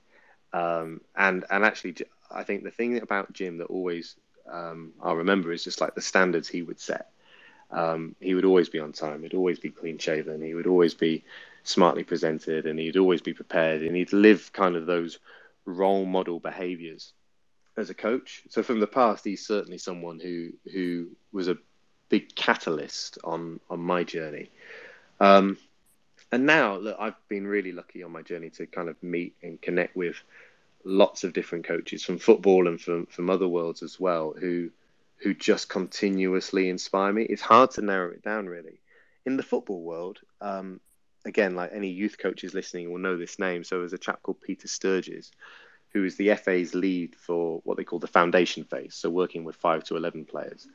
Um, and and actually, I think the thing about Jim that always um, I'll remember is just like the standards he would set. Um, he would always be on time. He'd always be clean shaven. He would always be smartly presented, and he'd always be prepared. And he'd live kind of those role model behaviors as a coach. So from the past, he's certainly someone who who was a big catalyst on on my journey. Um, and now, look, I've been really lucky on my journey to kind of meet and connect with lots of different coaches from football and from, from other worlds as well who who just continuously inspire me. It's hard to narrow it down, really. In the football world, um, again, like any youth coaches listening will know this name. So there's a chap called Peter Sturgess, who is the FA's lead for what they call the foundation phase, so working with five to 11 players.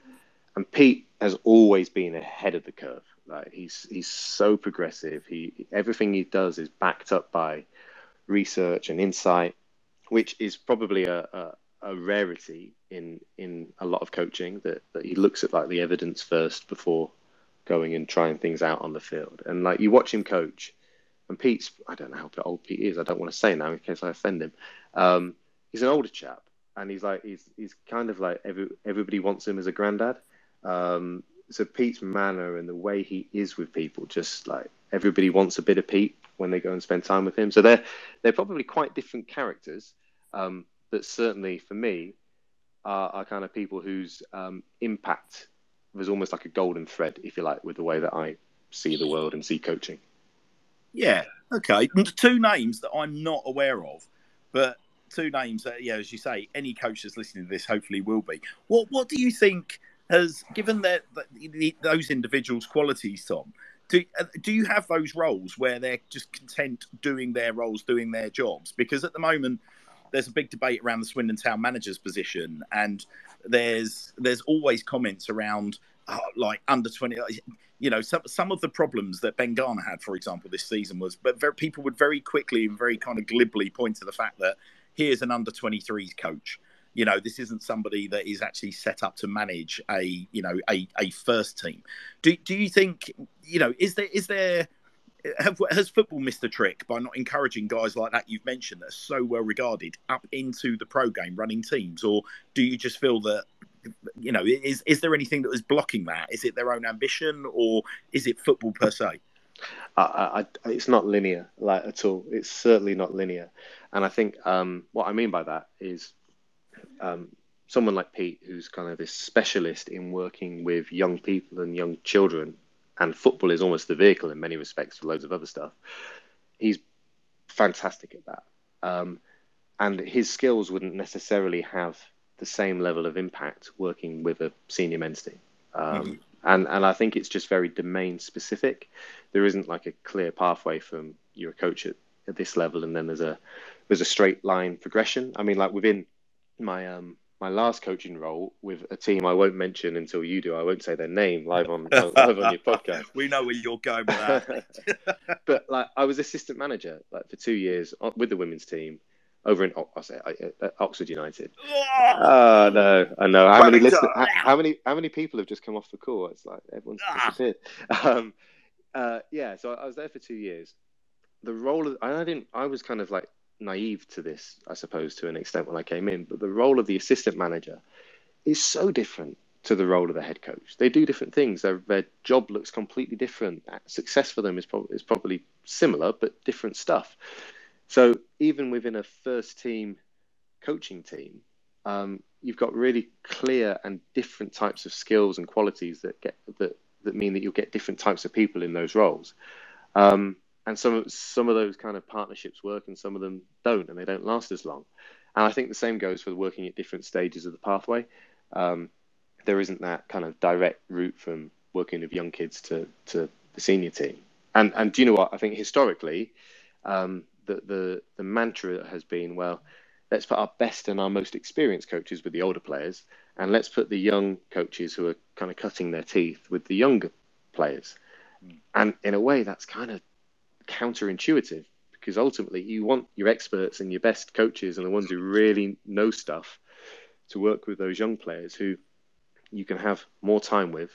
And Pete has always been ahead of the curve. Like he's he's so progressive. He everything he does is backed up by research and insight, which is probably a, a, a rarity in in a lot of coaching. That that he looks at like the evidence first before going and trying things out on the field. And like you watch him coach, and Pete's I don't know how old Pete is. I don't want to say now in case I offend him. Um, he's an older chap, and he's like he's he's kind of like every everybody wants him as a granddad. Um, so Pete's manner and the way he is with people, just like everybody wants a bit of Pete when they go and spend time with him. So they're they're probably quite different characters, um, but certainly for me, are, are kind of people whose um, impact was almost like a golden thread, if you like, with the way that I see the world and see coaching. Yeah. Okay. Two names that I'm not aware of, but two names that, yeah, as you say, any coach that's listening to this hopefully will be. What What do you think? Has given that those individuals' qualities, Tom. Do, uh, do you have those roles where they're just content doing their roles, doing their jobs? Because at the moment, there's a big debate around the Swindon Town manager's position, and there's there's always comments around uh, like under 20 you know some some of the problems that Ben Garner had for example this season was but very, people would very quickly and very kind of glibly point to the fact that here's an under 23s coach you know this isn't somebody that is actually set up to manage a you know a, a first team do, do you think you know is there is there have, has football missed a trick by not encouraging guys like that you've mentioned that are so well regarded up into the pro game running teams or do you just feel that you know, is is there anything that was blocking that? Is it their own ambition, or is it football per se? I, I, it's not linear, like at all. It's certainly not linear, and I think um, what I mean by that is um, someone like Pete, who's kind of this specialist in working with young people and young children, and football is almost the vehicle in many respects for loads of other stuff. He's fantastic at that, um, and his skills wouldn't necessarily have the same level of impact working with a senior men's team. Um, mm-hmm. And and I think it's just very domain specific. There isn't like a clear pathway from you're a coach at, at this level, and then there's a there's a straight line progression. I mean, like within my um my last coaching role with a team I won't mention until you do. I won't say their name live on live on your podcast. we know where you're going with that. but like I was assistant manager like for two years with the women's team, over in I say, Oxford United. Oh no, I know how many listen, how many how many people have just come off the call? It's like everyone's ah. disappeared. Um, uh, yeah, so I was there for two years. The role of I didn't I was kind of like naive to this, I suppose, to an extent when I came in. But the role of the assistant manager is so different to the role of the head coach. They do different things. Their, their job looks completely different. Success for them is, is probably similar, but different stuff. So even within a first team coaching team, um, you've got really clear and different types of skills and qualities that get that that mean that you'll get different types of people in those roles. Um, and some of some of those kind of partnerships work, and some of them don't, and they don't last as long. And I think the same goes for working at different stages of the pathway. Um, there isn't that kind of direct route from working with young kids to to the senior team. And and do you know what? I think historically, um, the, the, the mantra has been, well, let's put our best and our most experienced coaches with the older players, and let's put the young coaches who are kind of cutting their teeth with the younger players. Mm. And in a way, that's kind of counterintuitive because ultimately you want your experts and your best coaches and the ones who really know stuff to work with those young players who you can have more time with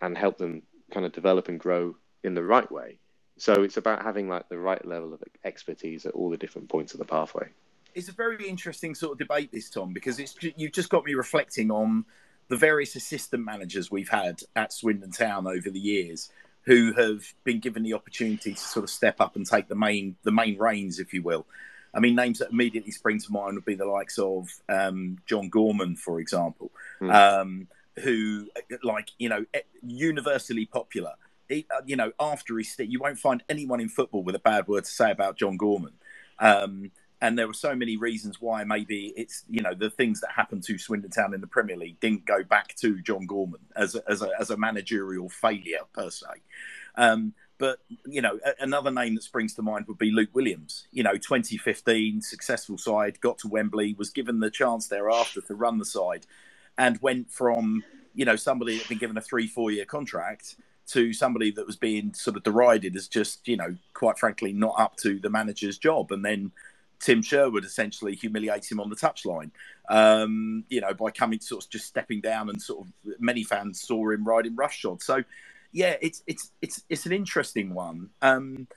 and help them kind of develop and grow in the right way. So it's about having like the right level of expertise at all the different points of the pathway. It's a very interesting sort of debate, this Tom, because it's you've just got me reflecting on the various assistant managers we've had at Swindon Town over the years who have been given the opportunity to sort of step up and take the main the main reins, if you will. I mean, names that immediately spring to mind would be the likes of um, John Gorman, for example, mm. um, who, like, you know, universally popular he, uh, you know, after his stint, you won't find anyone in football with a bad word to say about John Gorman. Um, and there were so many reasons why maybe it's you know the things that happened to Swindon Town in the Premier League didn't go back to John Gorman as a, as a, as a managerial failure per se. Um, but you know another name that springs to mind would be Luke Williams. You know, 2015 successful side got to Wembley, was given the chance thereafter to run the side, and went from you know somebody that had been given a three four year contract to somebody that was being sort of derided as just, you know, quite frankly, not up to the manager's job. And then Tim Sherwood essentially humiliates him on the touchline, um, you know, by coming sort of just stepping down and sort of many fans saw him riding roughshod. So, yeah, it's it's it's it's an interesting one. Um,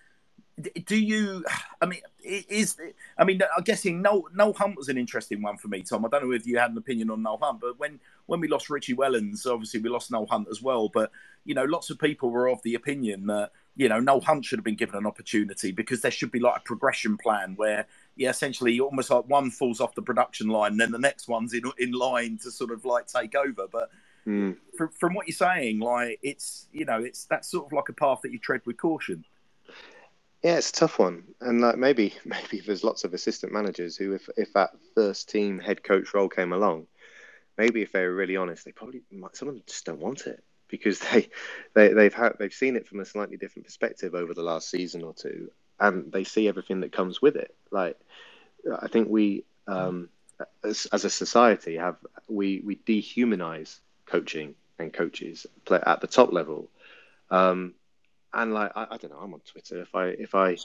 do you? I mean, is I mean, I'm guessing Noel, Noel Hunt was an interesting one for me, Tom. I don't know if you had an opinion on Noel Hunt, but when when we lost Richie Wellens, obviously we lost Noel Hunt as well. But you know, lots of people were of the opinion that you know Noel Hunt should have been given an opportunity because there should be like a progression plan where yeah, essentially almost like one falls off the production line, and then the next one's in in line to sort of like take over. But mm. from from what you're saying, like it's you know it's that's sort of like a path that you tread with caution. Yeah, it's a tough one, and like maybe maybe there's lots of assistant managers who, if if that first team head coach role came along, maybe if they were really honest, they probably might, some of them just don't want it because they they they've had they've seen it from a slightly different perspective over the last season or two, and they see everything that comes with it. Like I think we um, as, as, a society, have we we dehumanize coaching and coaches at the top level. Um, and like I, I, don't know, I'm on Twitter. If I if I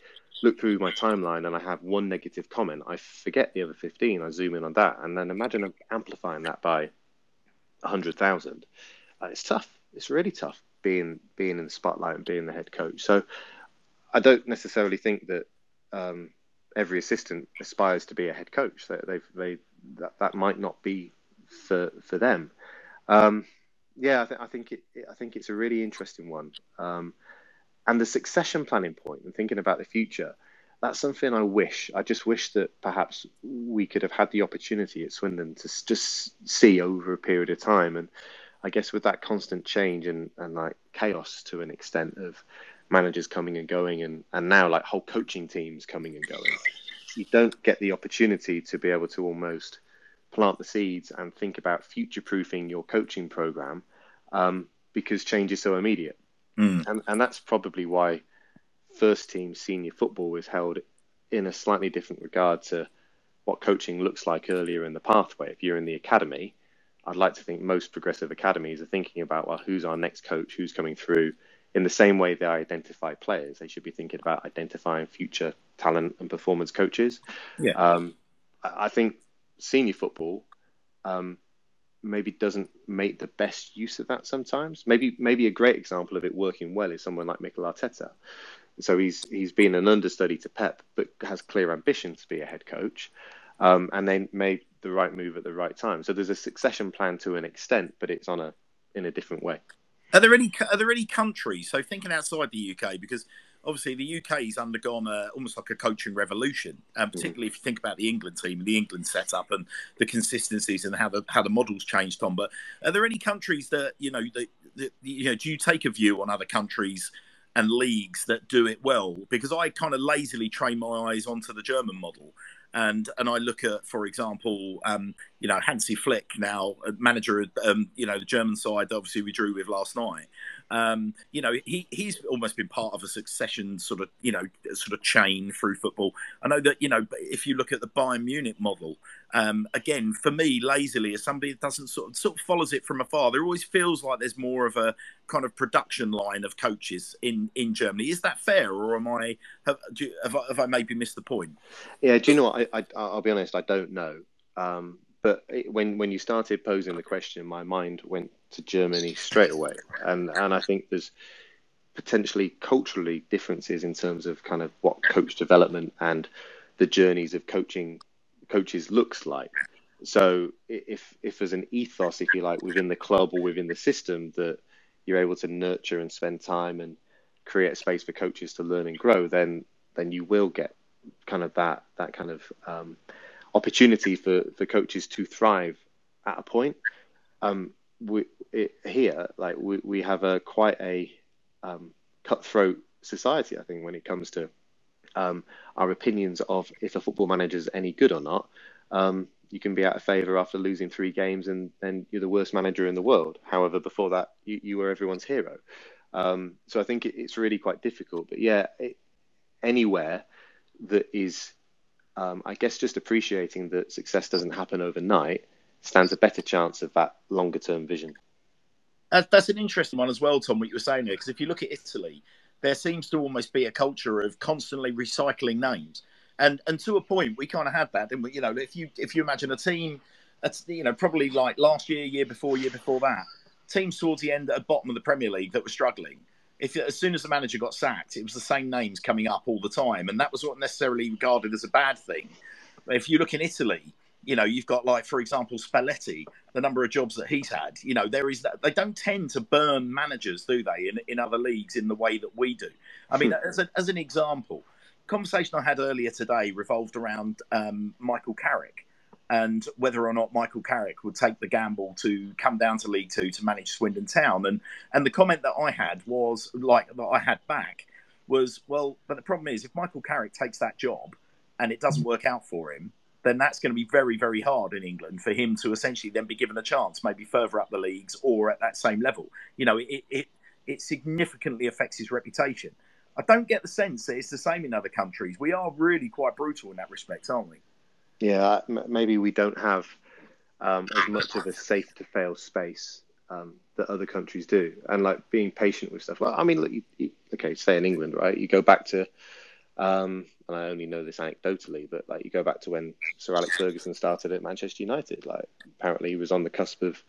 look through my timeline and I have one negative comment, I forget the other fifteen. I zoom in on that, and then imagine amplifying that by hundred thousand. Uh, it's tough. It's really tough being being in the spotlight and being the head coach. So I don't necessarily think that um, every assistant aspires to be a head coach. They, they, that, that might not be for for them. Um, yeah, I, th- I think it, I think it's a really interesting one. Um, and the succession planning point and thinking about the future, that's something I wish. I just wish that perhaps we could have had the opportunity at Swindon to just see over a period of time. And I guess with that constant change and, and like chaos to an extent of managers coming and going, and, and now like whole coaching teams coming and going, you don't get the opportunity to be able to almost plant the seeds and think about future proofing your coaching program um, because change is so immediate. Mm. And, and that's probably why first team senior football is held in a slightly different regard to what coaching looks like earlier in the pathway. If you're in the academy, I'd like to think most progressive academies are thinking about, well, who's our next coach, who's coming through. In the same way they identify players, they should be thinking about identifying future talent and performance coaches. Yeah. Um, I think senior football um, maybe doesn't make the best use of that sometimes. Maybe maybe a great example of it working well is someone like Mikel Arteta. So he's he's been an understudy to Pep, but has clear ambition to be a head coach, um, and they made the right move at the right time. So there's a succession plan to an extent, but it's on a in a different way. Are there any are there any countries? So thinking outside the UK, because obviously the UK has undergone a, almost like a coaching revolution, and mm. particularly if you think about the England team, the England setup, and the consistencies and how the how the models changed. Tom, but are there any countries that you know that, that you know? Do you take a view on other countries? And leagues that do it well, because I kind of lazily train my eyes onto the German model, and and I look at, for example, um, you know Hansi Flick now, manager, um, you know the German side. Obviously, we drew with last night. Um, you know he he's almost been part of a succession sort of you know sort of chain through football. I know that you know if you look at the Bayern Munich model, um, again for me lazily as somebody that doesn't sort of sort of follows it from afar, there always feels like there's more of a kind of production line of coaches in in Germany. Is that fair, or am I have, have, I, have I maybe missed the point? Yeah, do you know what? I, I will be honest, I don't know. Um, but when when you started posing the question, my mind went to Germany straight away, and and I think there's potentially culturally differences in terms of kind of what coach development and the journeys of coaching coaches looks like. So if if there's an ethos, if you like, within the club or within the system that you're able to nurture and spend time and create space for coaches to learn and grow, then then you will get kind of that that kind of um, opportunity for, for coaches to thrive at a point. Um, we, it, here, like we, we have a quite a um, cutthroat society, I think, when it comes to um, our opinions of if a football manager is any good or not. Um, you can be out of favour after losing three games, and then you're the worst manager in the world. However, before that, you, you were everyone's hero. Um, so I think it, it's really quite difficult. But yeah, it, anywhere that is um, I guess just appreciating that success doesn't happen overnight stands a better chance of that longer term vision. That's an interesting one as well, Tom, what you were saying there, because if you look at Italy, there seems to almost be a culture of constantly recycling names. And and to a point, we kind of had that, didn't we? You know, if you if you imagine a team, that's you know probably like last year, year before, year before that, teams towards the end at the bottom of the Premier League that were struggling if as soon as the manager got sacked, it was the same names coming up all the time, and that was not necessarily regarded as a bad thing. If you look in Italy, you know you've got like for example Spalletti, the number of jobs that he's had. You know there is that they don't tend to burn managers, do they? In in other leagues in the way that we do. I mean, as, a, as an example, conversation I had earlier today revolved around um, Michael Carrick and whether or not Michael Carrick would take the gamble to come down to League Two to manage Swindon Town. And and the comment that I had was like that I had back was well, but the problem is if Michael Carrick takes that job and it doesn't work out for him, then that's going to be very very hard in England for him to essentially then be given a chance, maybe further up the leagues or at that same level. You know, it it it significantly affects his reputation. I don't get the sense that it's the same in other countries. We are really quite brutal in that respect, aren't we? Yeah, maybe we don't have um, as much of a safe to fail space um, that other countries do, and like being patient with stuff. Well, I mean, look, you, you, okay, say in England, right? You go back to, um, and I only know this anecdotally, but like you go back to when Sir Alex Ferguson started at Manchester United. Like apparently he was on the cusp of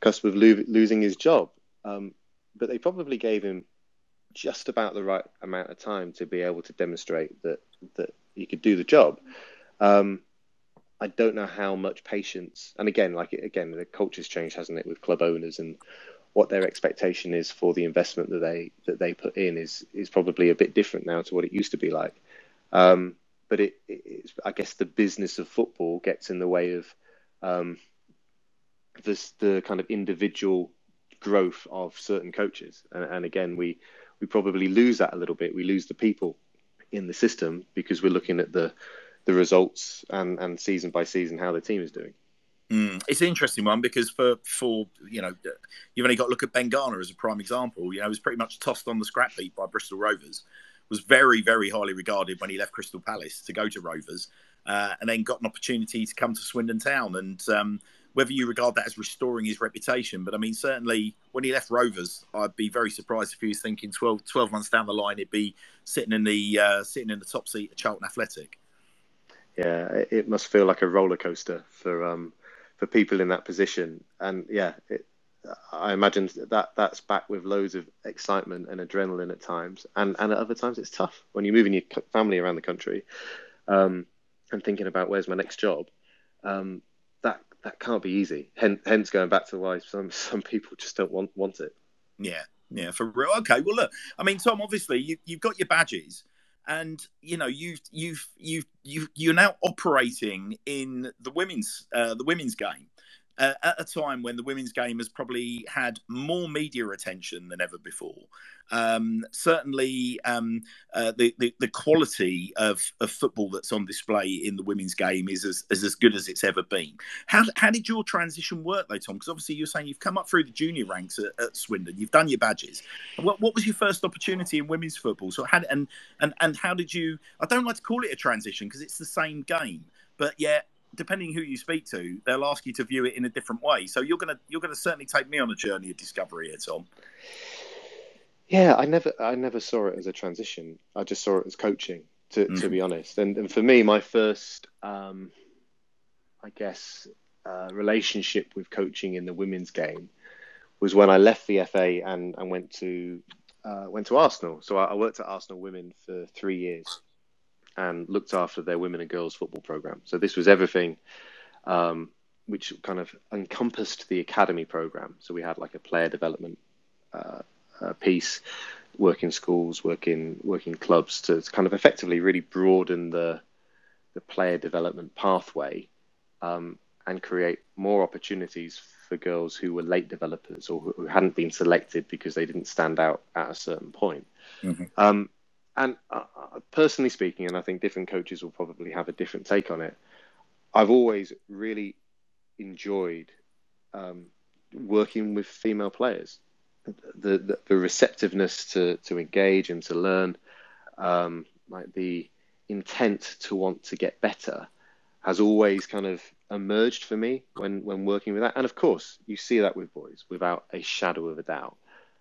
cusp of lo- losing his job, um, but they probably gave him just about the right amount of time to be able to demonstrate that that he could do the job. Um, I don't know how much patience, and again, like again, the culture's changed, hasn't it, with club owners and what their expectation is for the investment that they that they put in is is probably a bit different now to what it used to be like. Um, but it, it's, I guess the business of football gets in the way of um, this the kind of individual growth of certain coaches, and, and again, we we probably lose that a little bit. We lose the people in the system because we're looking at the the results and, and season by season how the team is doing. Mm, it's an interesting one because for for you know you've only got to look at Ben Garner as a prime example. You know, he was pretty much tossed on the scrap heap by Bristol Rovers. Was very very highly regarded when he left Crystal Palace to go to Rovers, uh, and then got an opportunity to come to Swindon Town. And um, whether you regard that as restoring his reputation, but I mean certainly when he left Rovers, I'd be very surprised if he was thinking 12, 12 months down the line he'd be sitting in the uh, sitting in the top seat at Charlton Athletic yeah, it must feel like a roller coaster for um, for people in that position. And yeah, it, I imagine that that's back with loads of excitement and adrenaline at times, and and at other times it's tough when you're moving your family around the country, um, and thinking about where's my next job. Um, that that can't be easy. Hence, hence going back to why some some people just don't want want it. Yeah, yeah, for real. Okay, well look, I mean, Tom, obviously you you've got your badges and you know you've you've you've you you're now operating in the women's uh, the women's game uh, at a time when the women's game has probably had more media attention than ever before. Um, certainly, um, uh, the, the, the quality of, of football that's on display in the women's game is as, is as good as it's ever been. How, how did your transition work, though, Tom? Because obviously you're saying you've come up through the junior ranks at, at Swindon, you've done your badges. What, what was your first opportunity in women's football? So, and and and how did you? I don't like to call it a transition because it's the same game, but yet depending who you speak to, they'll ask you to view it in a different way. So you're gonna you're gonna certainly take me on a journey of discovery here, Tom. Yeah, I never I never saw it as a transition. I just saw it as coaching, to mm-hmm. to be honest. And, and for me, my first, um, I guess, uh, relationship with coaching in the women's game was when I left the FA and and went to uh, went to Arsenal. So I, I worked at Arsenal Women for three years and looked after their women and girls football program. So this was everything um, which kind of encompassed the academy program. So we had like a player development uh, uh, piece, working schools, working working clubs to, to, kind of effectively really broaden the the player development pathway um, and create more opportunities for girls who were late developers or who hadn't been selected because they didn't stand out at a certain point. Mm-hmm. Um, and uh, uh, personally speaking, and I think different coaches will probably have a different take on it. I've always really enjoyed um, working with female players. The, the, the receptiveness to to engage and to learn, um, like the intent to want to get better, has always kind of emerged for me when when working with that. And of course, you see that with boys without a shadow of a doubt.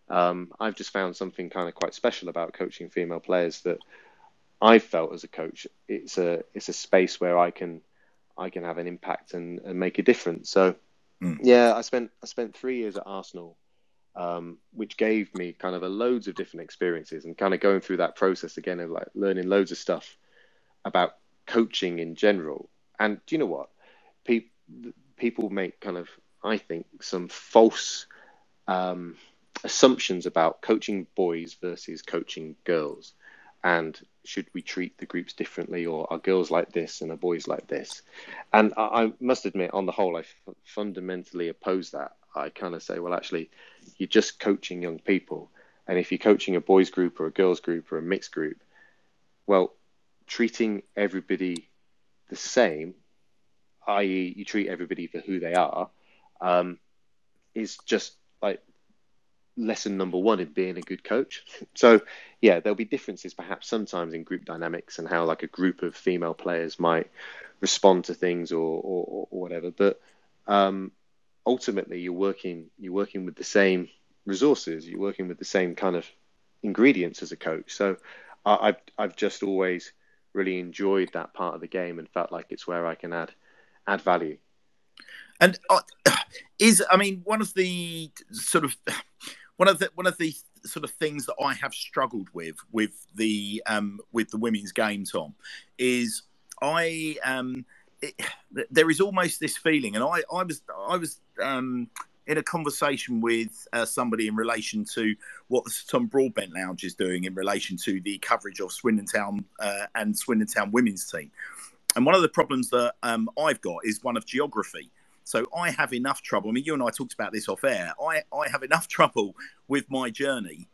Um, I've just found something kind of quite special about coaching female players that I felt as a coach. It's a it's a space where I can I can have an impact and, and make a difference. So mm. yeah, I spent I spent three years at Arsenal, um, which gave me kind of a loads of different experiences and kind of going through that process again of like learning loads of stuff about coaching in general. And do you know what? People people make kind of I think some false um, assumptions about coaching boys versus coaching girls? And should we treat the groups differently or are girls like this and are boys like this? And i, I must admit on the whole I f- fundamentally oppose that. I kind of say well actually you're just coaching young people. And if you're coaching a boys group or a girls group or a mixed group well treating everybody the same i.e you treat everybody for who they are um, is just like lesson number one in being a good coach. So, yeah, there'll be differences perhaps sometimes in group dynamics and how like a group of female players might respond to things or or, or whatever. But um, ultimately, you're working you're working with the same resources. You're working with the same kind of ingredients as a coach. So, I, I've I've just always really enjoyed that part of the game and felt like it's where I can add add value. And uh, is I mean one of the sort of one of the one of the sort of things that I have struggled with with the um, with the women's game, Tom, is I um, it, there is almost this feeling, and I I was I was um, in a conversation with uh, somebody in relation to what the Tom Broadbent Lounge is doing in relation to the coverage of Swindon Town uh, and Swindon Town women's team. And one of the problems that um, I've got is one of geography. So I have enough trouble. I mean, you and I talked about this off air. I, I have enough trouble with my journey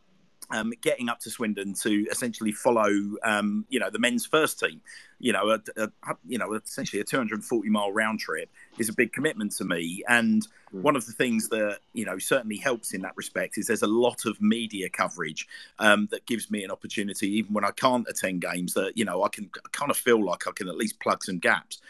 um, getting up to Swindon to essentially follow, um, you know, the men's first team. You know, a, a, you know, essentially a 240 mile round trip is a big commitment to me. And mm. one of the things that you know certainly helps in that respect is there's a lot of media coverage um, that gives me an opportunity, even when I can't attend games, that you know I can kind of feel like I can at least plug some gaps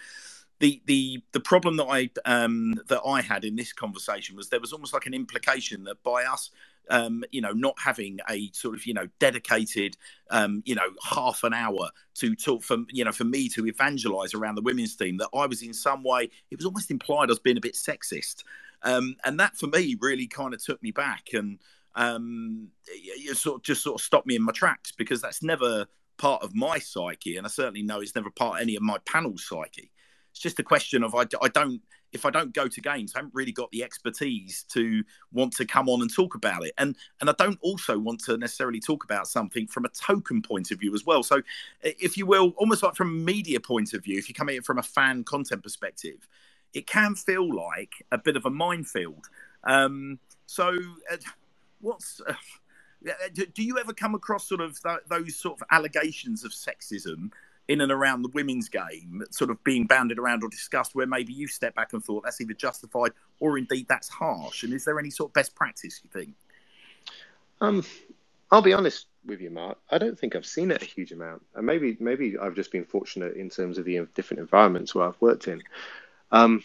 the the the problem that I um, that I had in this conversation was there was almost like an implication that by us um, you know, not having a sort of, you know, dedicated, um, you know, half an hour to talk for, you know, for me to evangelize around the women's team, that I was in some way, it was almost implied I was being a bit sexist. Um, and that for me really kind of took me back and um, you sort of just sort of stopped me in my tracks because that's never part of my psyche. And I certainly know it's never part of any of my panel psyche. It's just a question of I, I don't if I don't go to games, I haven't really got the expertise to want to come on and talk about it. And and I don't also want to necessarily talk about something from a token point of view as well. So, if you will, almost like from a media point of view, if you come it from a fan content perspective, it can feel like a bit of a minefield. Um, so, uh, what's uh, do you ever come across sort of th- those sort of allegations of sexism? In and around the women's game sort of being banded around or discussed where maybe you step back and thought that's either justified or indeed that's harsh? And is there any sort of best practice you think? Um, I'll be honest with you, Mark. I don't think I've seen it a huge amount, and maybe maybe I've just been fortunate in terms of the different environments where I've worked in. Um,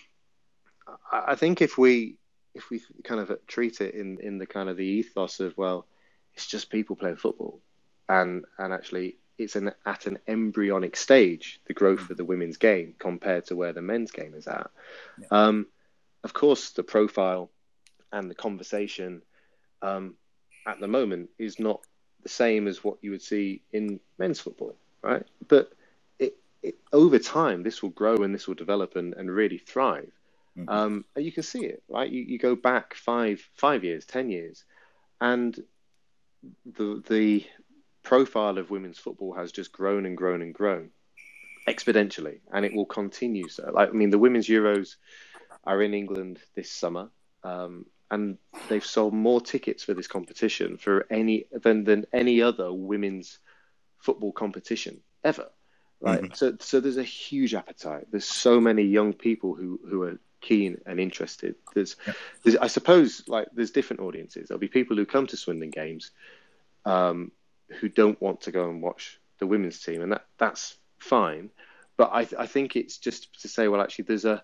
I think if we if we kind of treat it in in the kind of the ethos of well, it's just people playing football, and and actually it's an, at an embryonic stage, the growth of the women's game compared to where the men's game is at. Yeah. Um, of course, the profile and the conversation um, at the moment is not the same as what you would see in men's football, right? But it, it, over time, this will grow and this will develop and, and really thrive. Mm-hmm. Um, and you can see it, right? You, you go back five five years, ten years, and the the profile of women's football has just grown and grown and grown exponentially, and it will continue so. Like, I mean, the women's Euros are in England this summer, um, and they've sold more tickets for this competition for any than than any other women's football competition ever. Right. Mm-hmm. So, so there's a huge appetite. There's so many young people who who are keen and interested. There's, yeah. there's I suppose, like there's different audiences. There'll be people who come to Swindon games um, who don't want to go and watch the women's team, and that that's fine. But I I think it's just to say, well, actually, there's a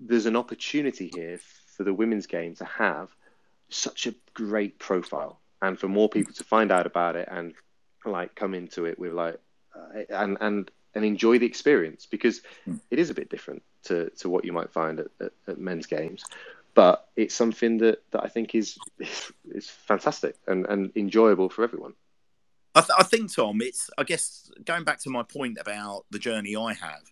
there's an opportunity here for the women's game to have such a great profile, and for more people to find out about it and like come into it with like uh, and and and enjoy the experience because hmm. it is a bit different to, to what you might find at, at, at men's games but it's something that, that I think is is fantastic and, and enjoyable for everyone. I, th- I think, Tom, it's, I guess, going back to my point about the journey I have.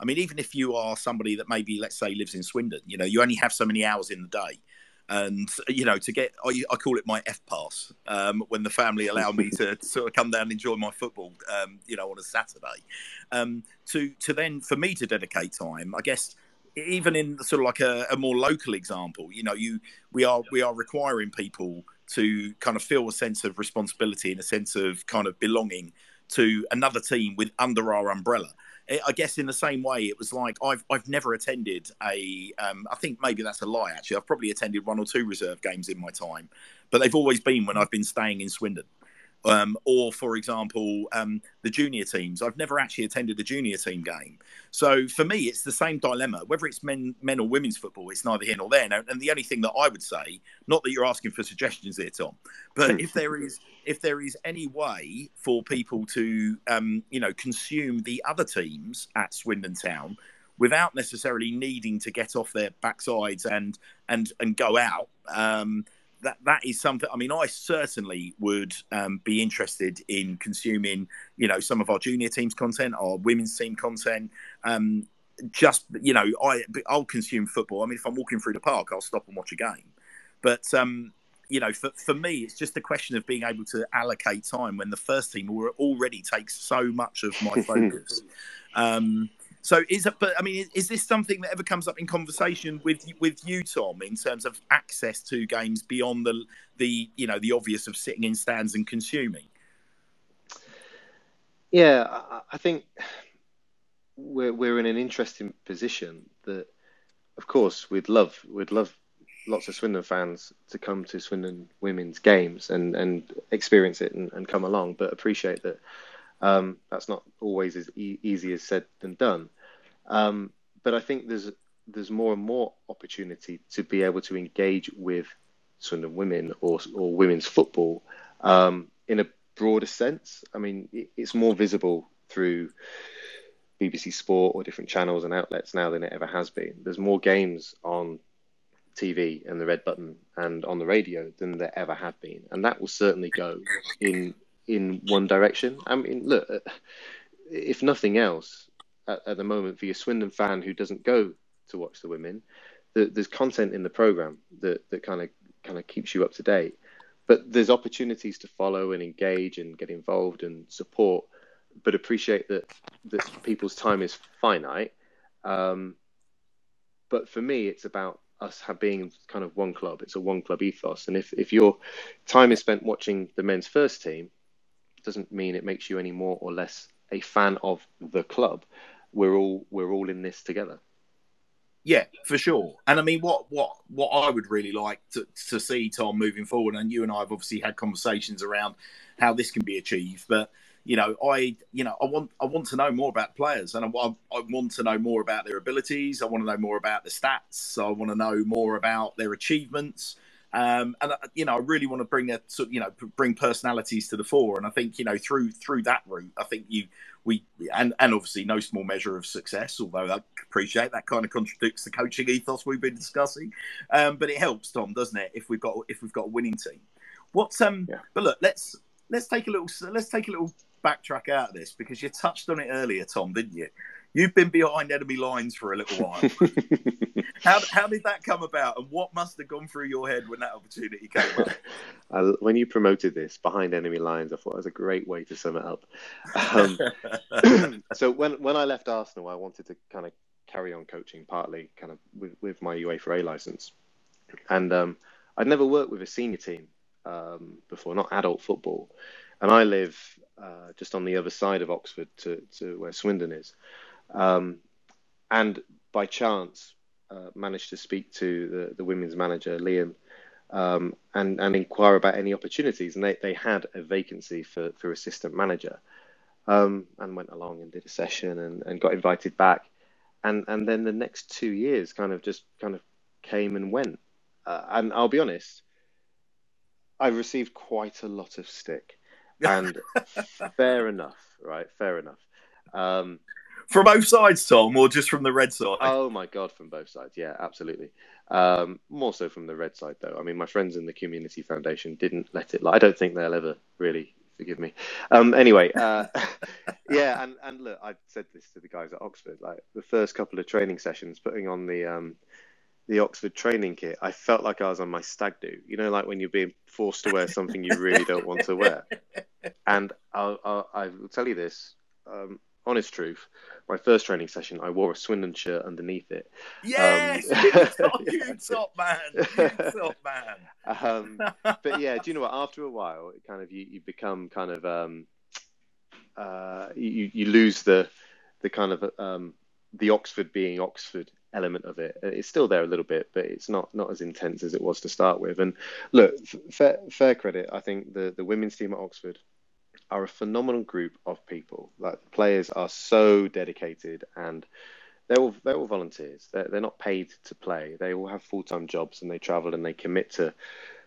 I mean, even if you are somebody that maybe, let's say, lives in Swindon, you know, you only have so many hours in the day. And, you know, to get, I, I call it my F pass um, when the family allow me to sort of come down and enjoy my football, um, you know, on a Saturday. Um, to, to then, for me to dedicate time, I guess, even in sort of like a, a more local example, you know, you, we are, we are requiring people to kind of feel a sense of responsibility and a sense of kind of belonging to another team with under our umbrella. I guess in the same way, it was like I've I've never attended a. Um, I think maybe that's a lie. Actually, I've probably attended one or two reserve games in my time, but they've always been when I've been staying in Swindon. Um, or, for example, um, the junior teams. I've never actually attended a junior team game. So for me, it's the same dilemma. Whether it's men, men or women's football, it's neither here nor there. And the only thing that I would say, not that you're asking for suggestions here, Tom, but if there is if there is any way for people to, um, you know, consume the other teams at Swindon Town without necessarily needing to get off their backsides and and and go out. Um, that that is something. I mean, I certainly would um, be interested in consuming, you know, some of our junior teams content, our women's team content. Um, just you know, I I'll consume football. I mean, if I'm walking through the park, I'll stop and watch a game. But um, you know, for, for me, it's just a question of being able to allocate time when the first team already takes so much of my focus. So is it? But I mean, is, this something that ever comes up in conversation with with you, Tom, in terms of access to games beyond the the you know the obvious of sitting in stands and consuming? Yeah, I think we're we're in an interesting position that, of course, we'd love we'd love lots of Swindon fans to come to Swindon women's games and and experience it and, and come along, but appreciate that um, that's not always as e- easy as said than done. Um, but I think there's there's more and more opportunity to be able to engage with Swindon women or or women's football um, in a broader sense. I mean, it, it's more visible through BBC Sport or different channels and outlets now than it ever has been. There's more games on TV and the red button and on the radio than there ever have been, and that will certainly go in in one direction. I mean, look, if nothing else, at, at the moment for your Swindon fan who doesn't go to watch the women, the, there's content in the program that that kind of kind of keeps you up to date. But there's opportunities to follow and engage and get involved and support, but appreciate that that people's time is finite. Um, but for me, it's about us being kind of one club. It's a one club ethos, and if if your time is spent watching the men's first team, doesn't mean it makes you any more or less a fan of the club we're all we're all in this together. Yeah, for sure. And I mean, what what what I would really like to, to see Tom moving forward, and you and I have obviously had conversations around how this can be achieved, but you know, I you know I want I want to know more about players, and I, I want to know more about their abilities. I want to know more about the stats. I want to know more about their achievements. Um, and uh, you know, I really want to bring a you know bring personalities to the fore. And I think you know through through that route, I think you we and and obviously no small measure of success. Although I appreciate that kind of contradicts the coaching ethos we've been discussing. Um, but it helps, Tom, doesn't it? If we've got if we've got a winning team. What's um? Yeah. But look, let's let's take a little let's take a little backtrack out of this because you touched on it earlier, Tom, didn't you? You've been behind enemy lines for a little while. how, how did that come about, and what must have gone through your head when that opportunity came up? Uh, when you promoted this behind enemy lines, I thought it was a great way to sum it up. Um, so when when I left Arsenal, I wanted to kind of carry on coaching, partly kind of with, with my UEFA A license, and um, I'd never worked with a senior team um, before, not adult football, and I live uh, just on the other side of Oxford to, to where Swindon is. Um, and by chance, uh, managed to speak to the, the women's manager, Liam, um, and, and inquire about any opportunities. And they, they had a vacancy for, for assistant manager. Um, and went along and did a session and, and got invited back. And, and then the next two years kind of just kind of came and went. Uh, and I'll be honest, I received quite a lot of stick. And fair enough, right? Fair enough. Um, from both sides, Tom, or just from the red side? Oh my god, from both sides. Yeah, absolutely. Um, more so from the red side, though. I mean, my friends in the Community Foundation didn't let it. Lie. I don't think they'll ever really forgive me. Um, anyway, uh, yeah, and and look, I said this to the guys at Oxford. Like the first couple of training sessions, putting on the um, the Oxford training kit, I felt like I was on my stag do. You know, like when you're being forced to wear something you really don't want to wear. And I'll, I'll I will tell you this. Um, honest truth, my first training session, I wore a Swindon shirt underneath it. Yes, um, you top man, you top man. Um, but yeah, do you know what? After a while, it kind of you, you become kind of um, uh, you you lose the the kind of um, the Oxford being Oxford element of it. It's still there a little bit, but it's not not as intense as it was to start with. And look, fair, fair credit. I think the the women's team at Oxford are a phenomenal group of people. Like players are so dedicated and they're all they're all volunteers. They're they're not paid to play. They all have full time jobs and they travel and they commit to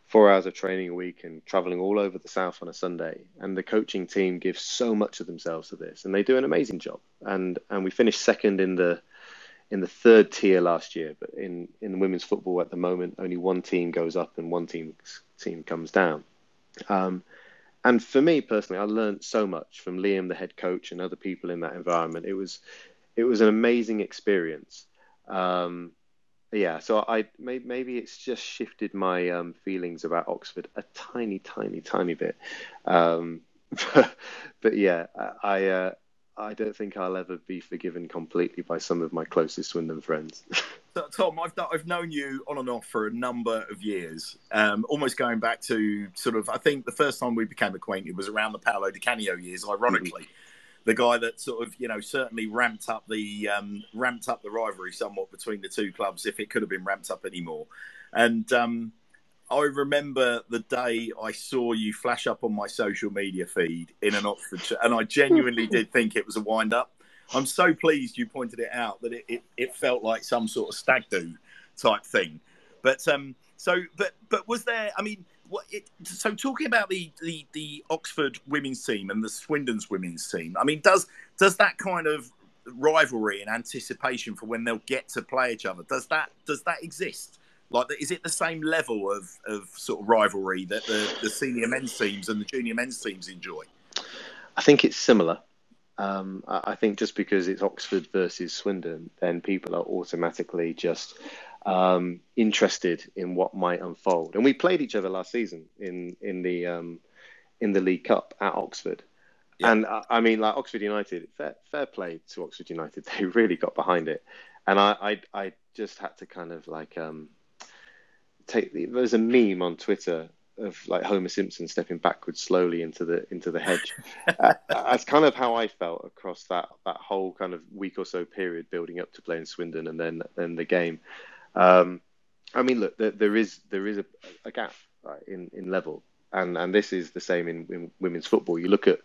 four hours of training a week and traveling all over the south on a Sunday. And the coaching team gives so much of themselves to this, and they do an amazing job. And and we finished second in the in the third tier last year, but in in women's football at the moment, only one team goes up and one team team comes down. Um, and for me personally, I learned so much from Liam, the head coach, and other people in that environment. It was it was an amazing experience. Um, yeah, so I maybe it's just shifted my um, feelings about Oxford a tiny, tiny, tiny bit. Um, but, but, yeah, I uh, I don't think I'll ever be forgiven completely by some of my closest Swindon friends. so, Tom, I've I've known you on and off for a number of years, um, almost going back to sort of I think the first time we became acquainted was around the Paolo Di Canio years, ironically. Mm-hmm the guy that sort of you know certainly ramped up the um, ramped up the rivalry somewhat between the two clubs if it could have been ramped up anymore. And um, I remember the day I saw you flash up on my social media feed in an Oxford, and I genuinely did think it was a wind up. I'm so pleased you pointed it out that it, it, it felt like some sort of stag do type thing. But um, so, but but was there? I mean, what it, so talking about the, the the Oxford women's team and the Swindon's women's team, I mean, does does that kind of rivalry and anticipation for when they'll get to play each other does that does that exist? Like, is it the same level of, of sort of rivalry that the, the senior men's teams and the junior men's teams enjoy? I think it's similar. Um, I think just because it's Oxford versus Swindon, then people are automatically just um, interested in what might unfold. And we played each other last season in in the um, in the League Cup at Oxford. Yeah. And uh, I mean, like Oxford United, fair, fair play to Oxford United. They really got behind it, and I, I, I just had to kind of like um, take. The, there's a meme on Twitter of like Homer Simpson stepping backwards slowly into the into the hedge. uh, that's kind of how I felt across that that whole kind of week or so period building up to playing Swindon and then then the game. Um, I mean, look, there, there is there is a, a gap right, in in level, and and this is the same in, in women's football. You look at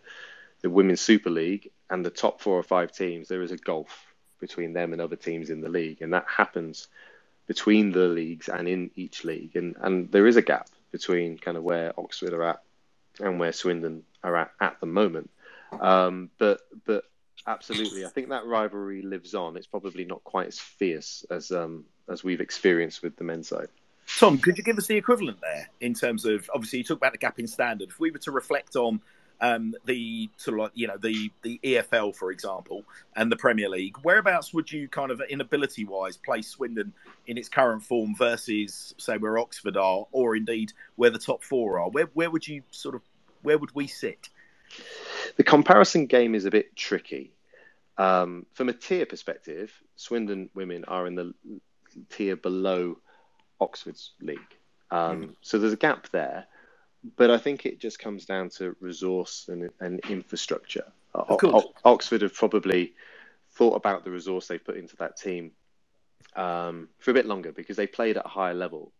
the women's Super League and the top four or five teams. There is a gulf between them and other teams in the league, and that happens between the leagues and in each league, and and there is a gap between kind of where Oxford are at and where Swindon are at at the moment. Um, but but absolutely, I think that rivalry lives on. It's probably not quite as fierce as um, as we've experienced with the men's side. Tom, could you give us the equivalent there in terms of obviously you talk about the gap in standard. If we were to reflect on um, the sort of like you know the the EFL for example and the Premier League, whereabouts would you kind of inability wise place Swindon in its current form versus say where Oxford are, or indeed where the top four are? Where where would you sort of where would we sit? The comparison game is a bit tricky. Um, from a tier perspective, Swindon women are in the tier below Oxford's league. Um, mm. So there's a gap there, but I think it just comes down to resource and, and infrastructure. O- o- Oxford have probably thought about the resource they've put into that team um, for a bit longer because they played at a higher level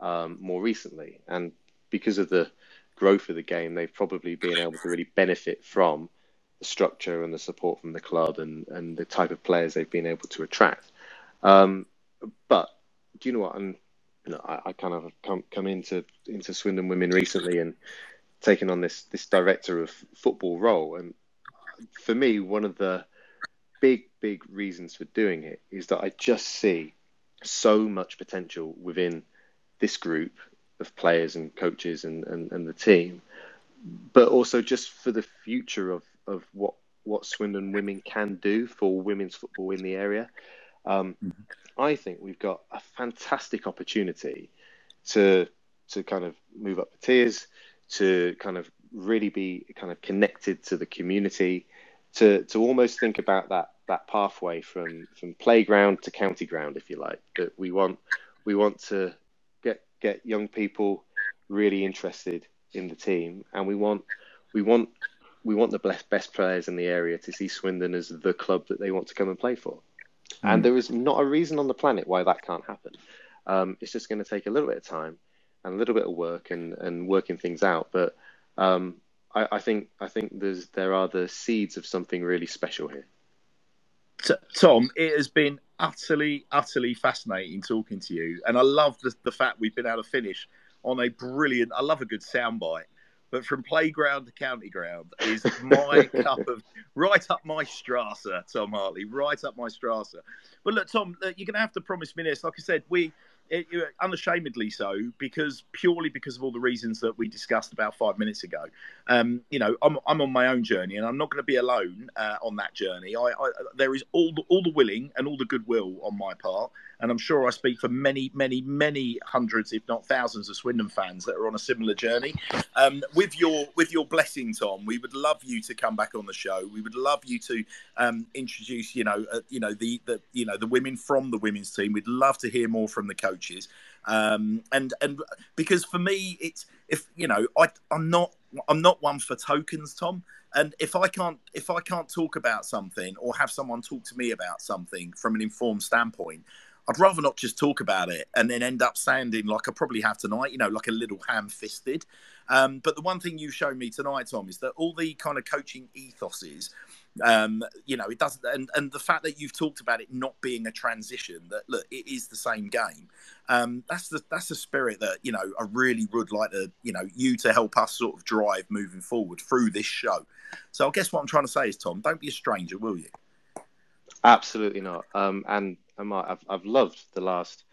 um, more recently, and because of the growth of the game, they've probably been able to really benefit from the structure and the support from the club and, and the type of players they've been able to attract. Um, but do you know what? I'm, you know, I, I, kind of come come into into Swindon Women recently and taken on this this director of football role. And for me, one of the big big reasons for doing it is that I just see so much potential within this group of players and coaches and, and, and the team, but also just for the future of, of what what Swindon women can do for women's football in the area. Um, mm-hmm. I think we've got a fantastic opportunity to to kind of move up the tiers, to kind of really be kind of connected to the community, to to almost think about that that pathway from from playground to county ground, if you like. That we want we want to get get young people really interested in the team, and we want we want we want the best best players in the area to see Swindon as the club that they want to come and play for. Mm. And there is not a reason on the planet why that can't happen. Um, it's just going to take a little bit of time and a little bit of work and, and working things out. But um, I, I, think I think there's there are the seeds of something really special here. Tom, it has been utterly, utterly fascinating talking to you, and I love the, the fact we've been able to finish on a brilliant. I love a good soundbite but from playground to county ground is my cup of right up my strasse, Tom Hartley, right up my strasse. But look, Tom, you're going to have to promise me this. Like I said, we it, unashamedly so because purely because of all the reasons that we discussed about five minutes ago. Um, you know, I'm, I'm on my own journey, and I'm not going to be alone uh, on that journey. I, I, there is all the, all the willing and all the goodwill on my part, and I'm sure I speak for many, many, many hundreds, if not thousands, of Swindon fans that are on a similar journey. Um, with your with your blessing, Tom, we would love you to come back on the show. We would love you to um, introduce, you know, uh, you know the, the you know the women from the women's team. We'd love to hear more from the coaches, um, and and because for me, it's if you know, I I'm not I'm not one for tokens, Tom. And if I can't if I can't talk about something or have someone talk to me about something from an informed standpoint, I'd rather not just talk about it and then end up sounding like I probably have tonight, you know, like a little ham fisted. Um, but the one thing you showed me tonight, Tom, is that all the kind of coaching ethoses, um, you know, it doesn't, and, and the fact that you've talked about it not being a transition, that look, it is the same game. Um, that's the that's the spirit that you know I really would like to, you know, you to help us sort of drive moving forward through this show. So I guess what I'm trying to say is, Tom, don't be a stranger, will you? Absolutely not. Um, and I've, I've loved the last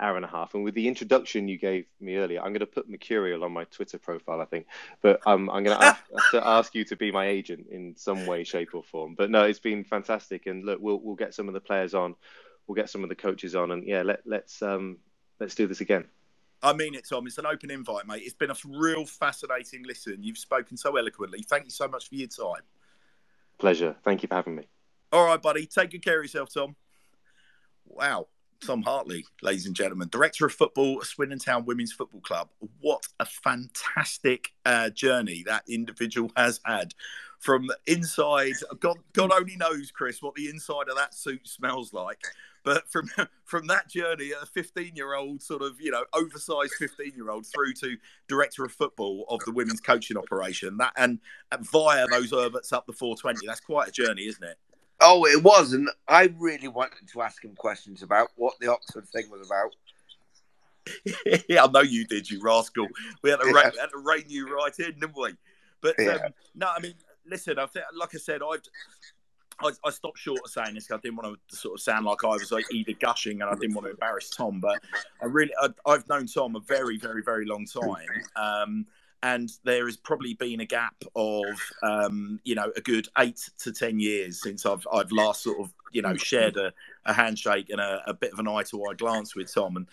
hour and a half. And with the introduction you gave me earlier, I'm going to put Mercurial on my Twitter profile, I think. But um, I'm going to have to ask you to be my agent in some way, shape, or form. But no, it's been fantastic. And look, we'll we'll get some of the players on, we'll get some of the coaches on, and yeah, let let's um let's do this again. I mean it, Tom. It's an open invite, mate. It's been a real fascinating listen. You've spoken so eloquently. Thank you so much for your time. Pleasure. Thank you for having me. All right, buddy. Take good care of yourself, Tom. Wow. Tom Hartley, ladies and gentlemen, director of football, Swindon Town Women's Football Club. What a fantastic uh, journey that individual has had from inside. God, God only knows, Chris, what the inside of that suit smells like. But from from that journey, a 15 year old, sort of, you know, oversized 15 year old, through to director of football of the women's coaching operation, that and, and via those Herberts up the 420, that's quite a journey, isn't it? Oh, it was, and I really wanted to ask him questions about what the Oxford thing was about. yeah, I know you did, you rascal. We had to, yeah. had to rein you right in, didn't we? But yeah. um, no, I mean, listen, I think, like I said, I've. I, I, stopped short of saying this. because I didn't want to sort of sound like I was like either gushing, and I didn't want to embarrass Tom. But I really, I, have known Tom a very, very, very long time. Um, and there has probably been a gap of um, you know a good eight to ten years since I've I've last sort of you know shared a, a handshake and a, a, bit of an eye to eye glance with Tom. And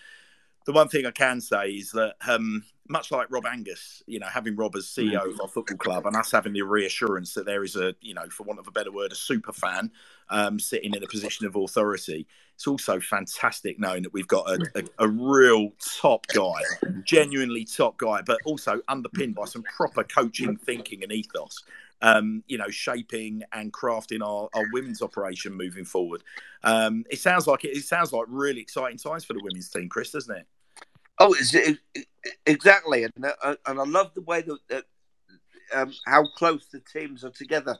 the one thing I can say is that um, much like Rob Angus, you know, having Rob as CEO of our football club and us having the reassurance that there is a you know, for want of a better word, a super fan um, sitting in a position of authority. It's also fantastic knowing that we've got a, a, a, real top guy, genuinely top guy, but also underpinned by some proper coaching, thinking, and ethos. Um, you know, shaping and crafting our, our women's operation moving forward. Um, it sounds like it, it sounds like really exciting times for the women's team, Chris, doesn't it? Oh, it's, it, exactly, and uh, and I love the way that, um, how close the teams are together.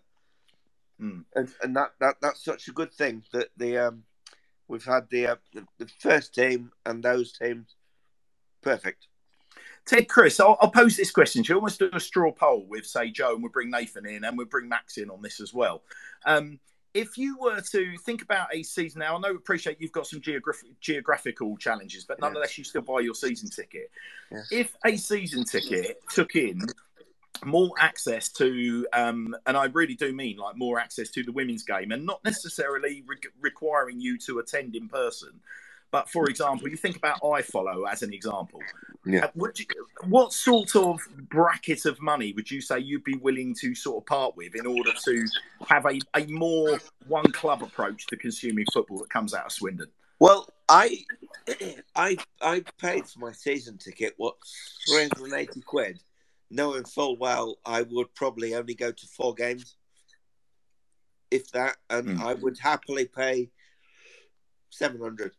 Mm. And, and that, that that's such a good thing that the um, we've had the, uh, the, the first team and those teams perfect. Ted, Chris, I'll, I'll, pose this question to you. Almost do a straw poll with, say, Joe, and we'll bring Nathan in, and we'll bring Max in on this as well. Um, if you were to think about a season now, I know appreciate you've got some geographic, geographical challenges, but nonetheless, yeah. you still buy your season ticket. Yeah. If a season ticket took in more access to, um, and I really do mean like more access to the women's game, and not necessarily re- requiring you to attend in person. But for example, you think about iFollow as an example. Yeah. Uh, you, what sort of bracket of money would you say you'd be willing to sort of part with in order to have a, a more one club approach to consuming football that comes out of Swindon? Well, I I I paid for my season ticket what three hundred and eighty quid knowing full well I would probably only go to four games, if that, and Mm. I would happily pay seven hundred.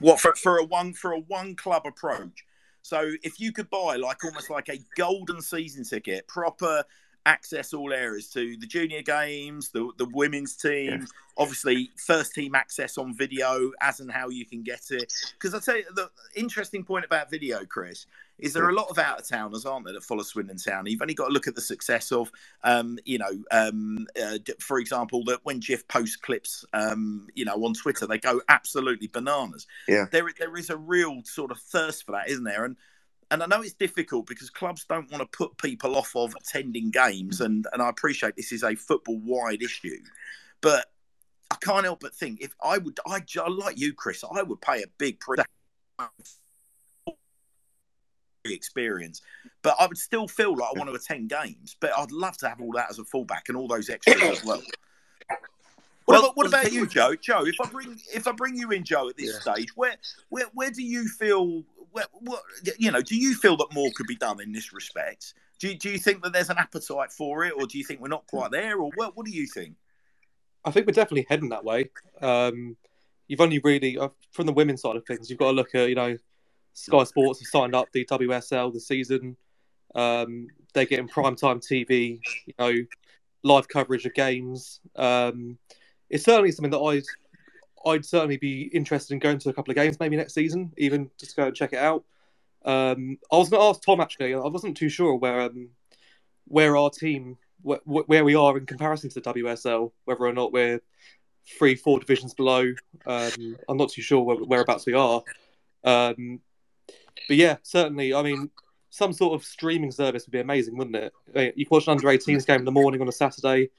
What for for a one for a one club approach? So if you could buy like almost like a golden season ticket, proper access all areas to the junior games, the the women's team, obviously first team access on video as and how you can get it. Because I tell you the interesting point about video, Chris, is there are a lot of out of towners, aren't there, that follow Swindon Town. You've only got to look at the success of, um, you know, um, uh, for example, that when Jeff posts clips, um, you know, on Twitter, they go absolutely bananas. Yeah. there there is a real sort of thirst for that, isn't there? And and I know it's difficult because clubs don't want to put people off of attending games, and and I appreciate this is a football wide issue, but I can't help but think if I would, I like you, Chris, I would pay a big price experience, but I would still feel like I want to attend games. But I'd love to have all that as a fallback and all those extras as well. What, Well, about, what about you, Joe? Joe, if I bring if I bring you in, Joe, at this Yeah. stage, where where where do you feel? Where, what you know? Do you feel that more could be done in this respect? Do you, do you think that there's an appetite for it, or do you think we're not quite there, or what? What do you think? I think we're definitely heading that way. Um, you've only really, uh, from the women's side of things, you've got to look at, you know, Sky Sports have signed up the WSL this season. Um, they're getting primetime TV, you know, live coverage of games. Um, it's certainly something that I'd, I'd certainly be interested in going to a couple of games maybe next season, even just go and check it out. Um, I was going to ask Tom actually. I wasn't too sure where um, where our team where, where we are in comparison to the WSL, whether or not we're three, four divisions below. Um, I'm not too sure where, whereabouts we are. Um, but yeah, certainly. I mean, some sort of streaming service would be amazing, wouldn't it? I mean, You watch an under 18s game in the morning on a Saturday.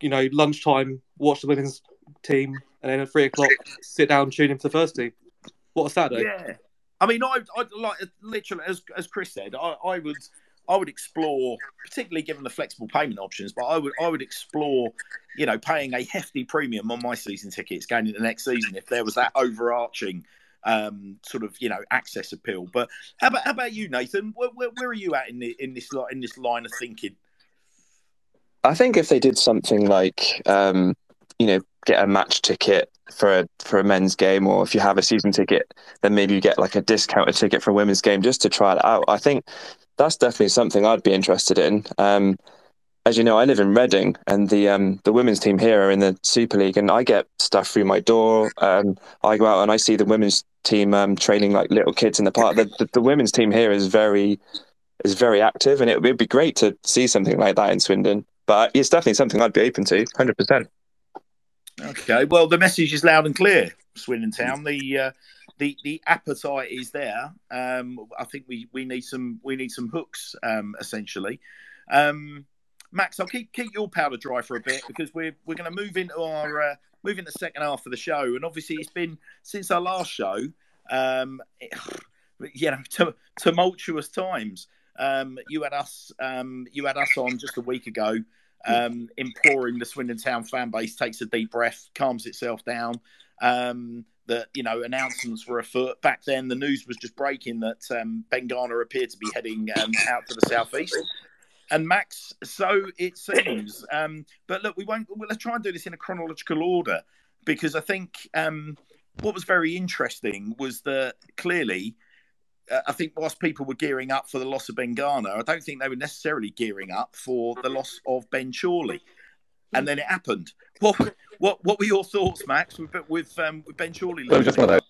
You know, lunchtime, watch the women's team, and then at three o'clock, sit down, tune in for the first team. What a Saturday! Yeah, I mean, I, I like literally as as Chris said, I, I would I would explore, particularly given the flexible payment options, but I would I would explore, you know, paying a hefty premium on my season tickets going into the next season if there was that overarching. Um, sort of you know access appeal, but how about how about you, Nathan? Where, where, where are you at in the, in this li- in this line of thinking? I think if they did something like, um, you know, get a match ticket for a for a men's game, or if you have a season ticket, then maybe you get like a discounted ticket for a women's game just to try it out. I think that's definitely something I'd be interested in. Um, as you know, I live in Reading, and the um, the women's team here are in the Super League, and I get stuff through my door. Um, I go out and I see the women's team um, training like little kids in the park. The, the, the women's team here is very is very active, and it would be great to see something like that in Swindon. But it's definitely something I'd be open to, hundred percent. Okay, well, the message is loud and clear, Swindon Town. The uh, the the appetite is there. Um, I think we, we need some we need some hooks, um, essentially. Um, Max, I'll keep keep your powder dry for a bit because we're we're going to move into our uh, move into the second half of the show, and obviously it's been since our last show, um, it, you know, tu- tumultuous times. Um, you had us um, you had us on just a week ago um, imploring the Swindon Town fan base takes a deep breath, calms itself down. Um, that you know announcements were afoot. Back then, the news was just breaking that um, Ben Garner appeared to be heading um, out to the southeast. And Max, so it seems. Um, but look, we won't. Well, let's try and do this in a chronological order because I think um, what was very interesting was that clearly I think whilst people were gearing up for the loss of Ben Garner, I don't think they were necessarily gearing up for the loss of Ben Chorley. And then it happened. What what what were your thoughts, Max, with with, um, with Ben Chorley? Well, just one of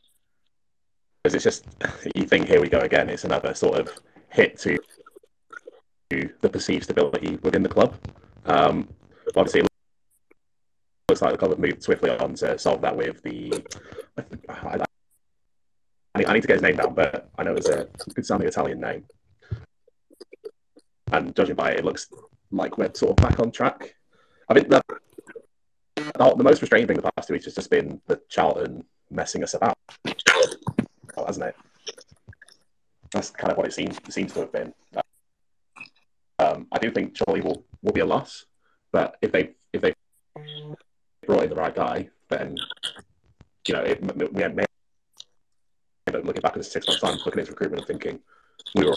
those. It's just you think here we go again. It's another sort of hit to the perceived stability within the club. Um, obviously, it looks like the club have moved swiftly on to solve that with the. I, I, need, I need to get his name down, but I know it's a good sounding Italian name. And judging by it, it looks like we're sort of back on track. I think the, the, the most frustrating thing the past two weeks has just been the Charlton messing us about, hasn't it? That's kind of what it seems seems to have been. Um, I do think Charlie will, will be a loss, but if they if they brought in the right guy, then you know it, we may up looking back at the six months time, looking at his recruitment and thinking, we were.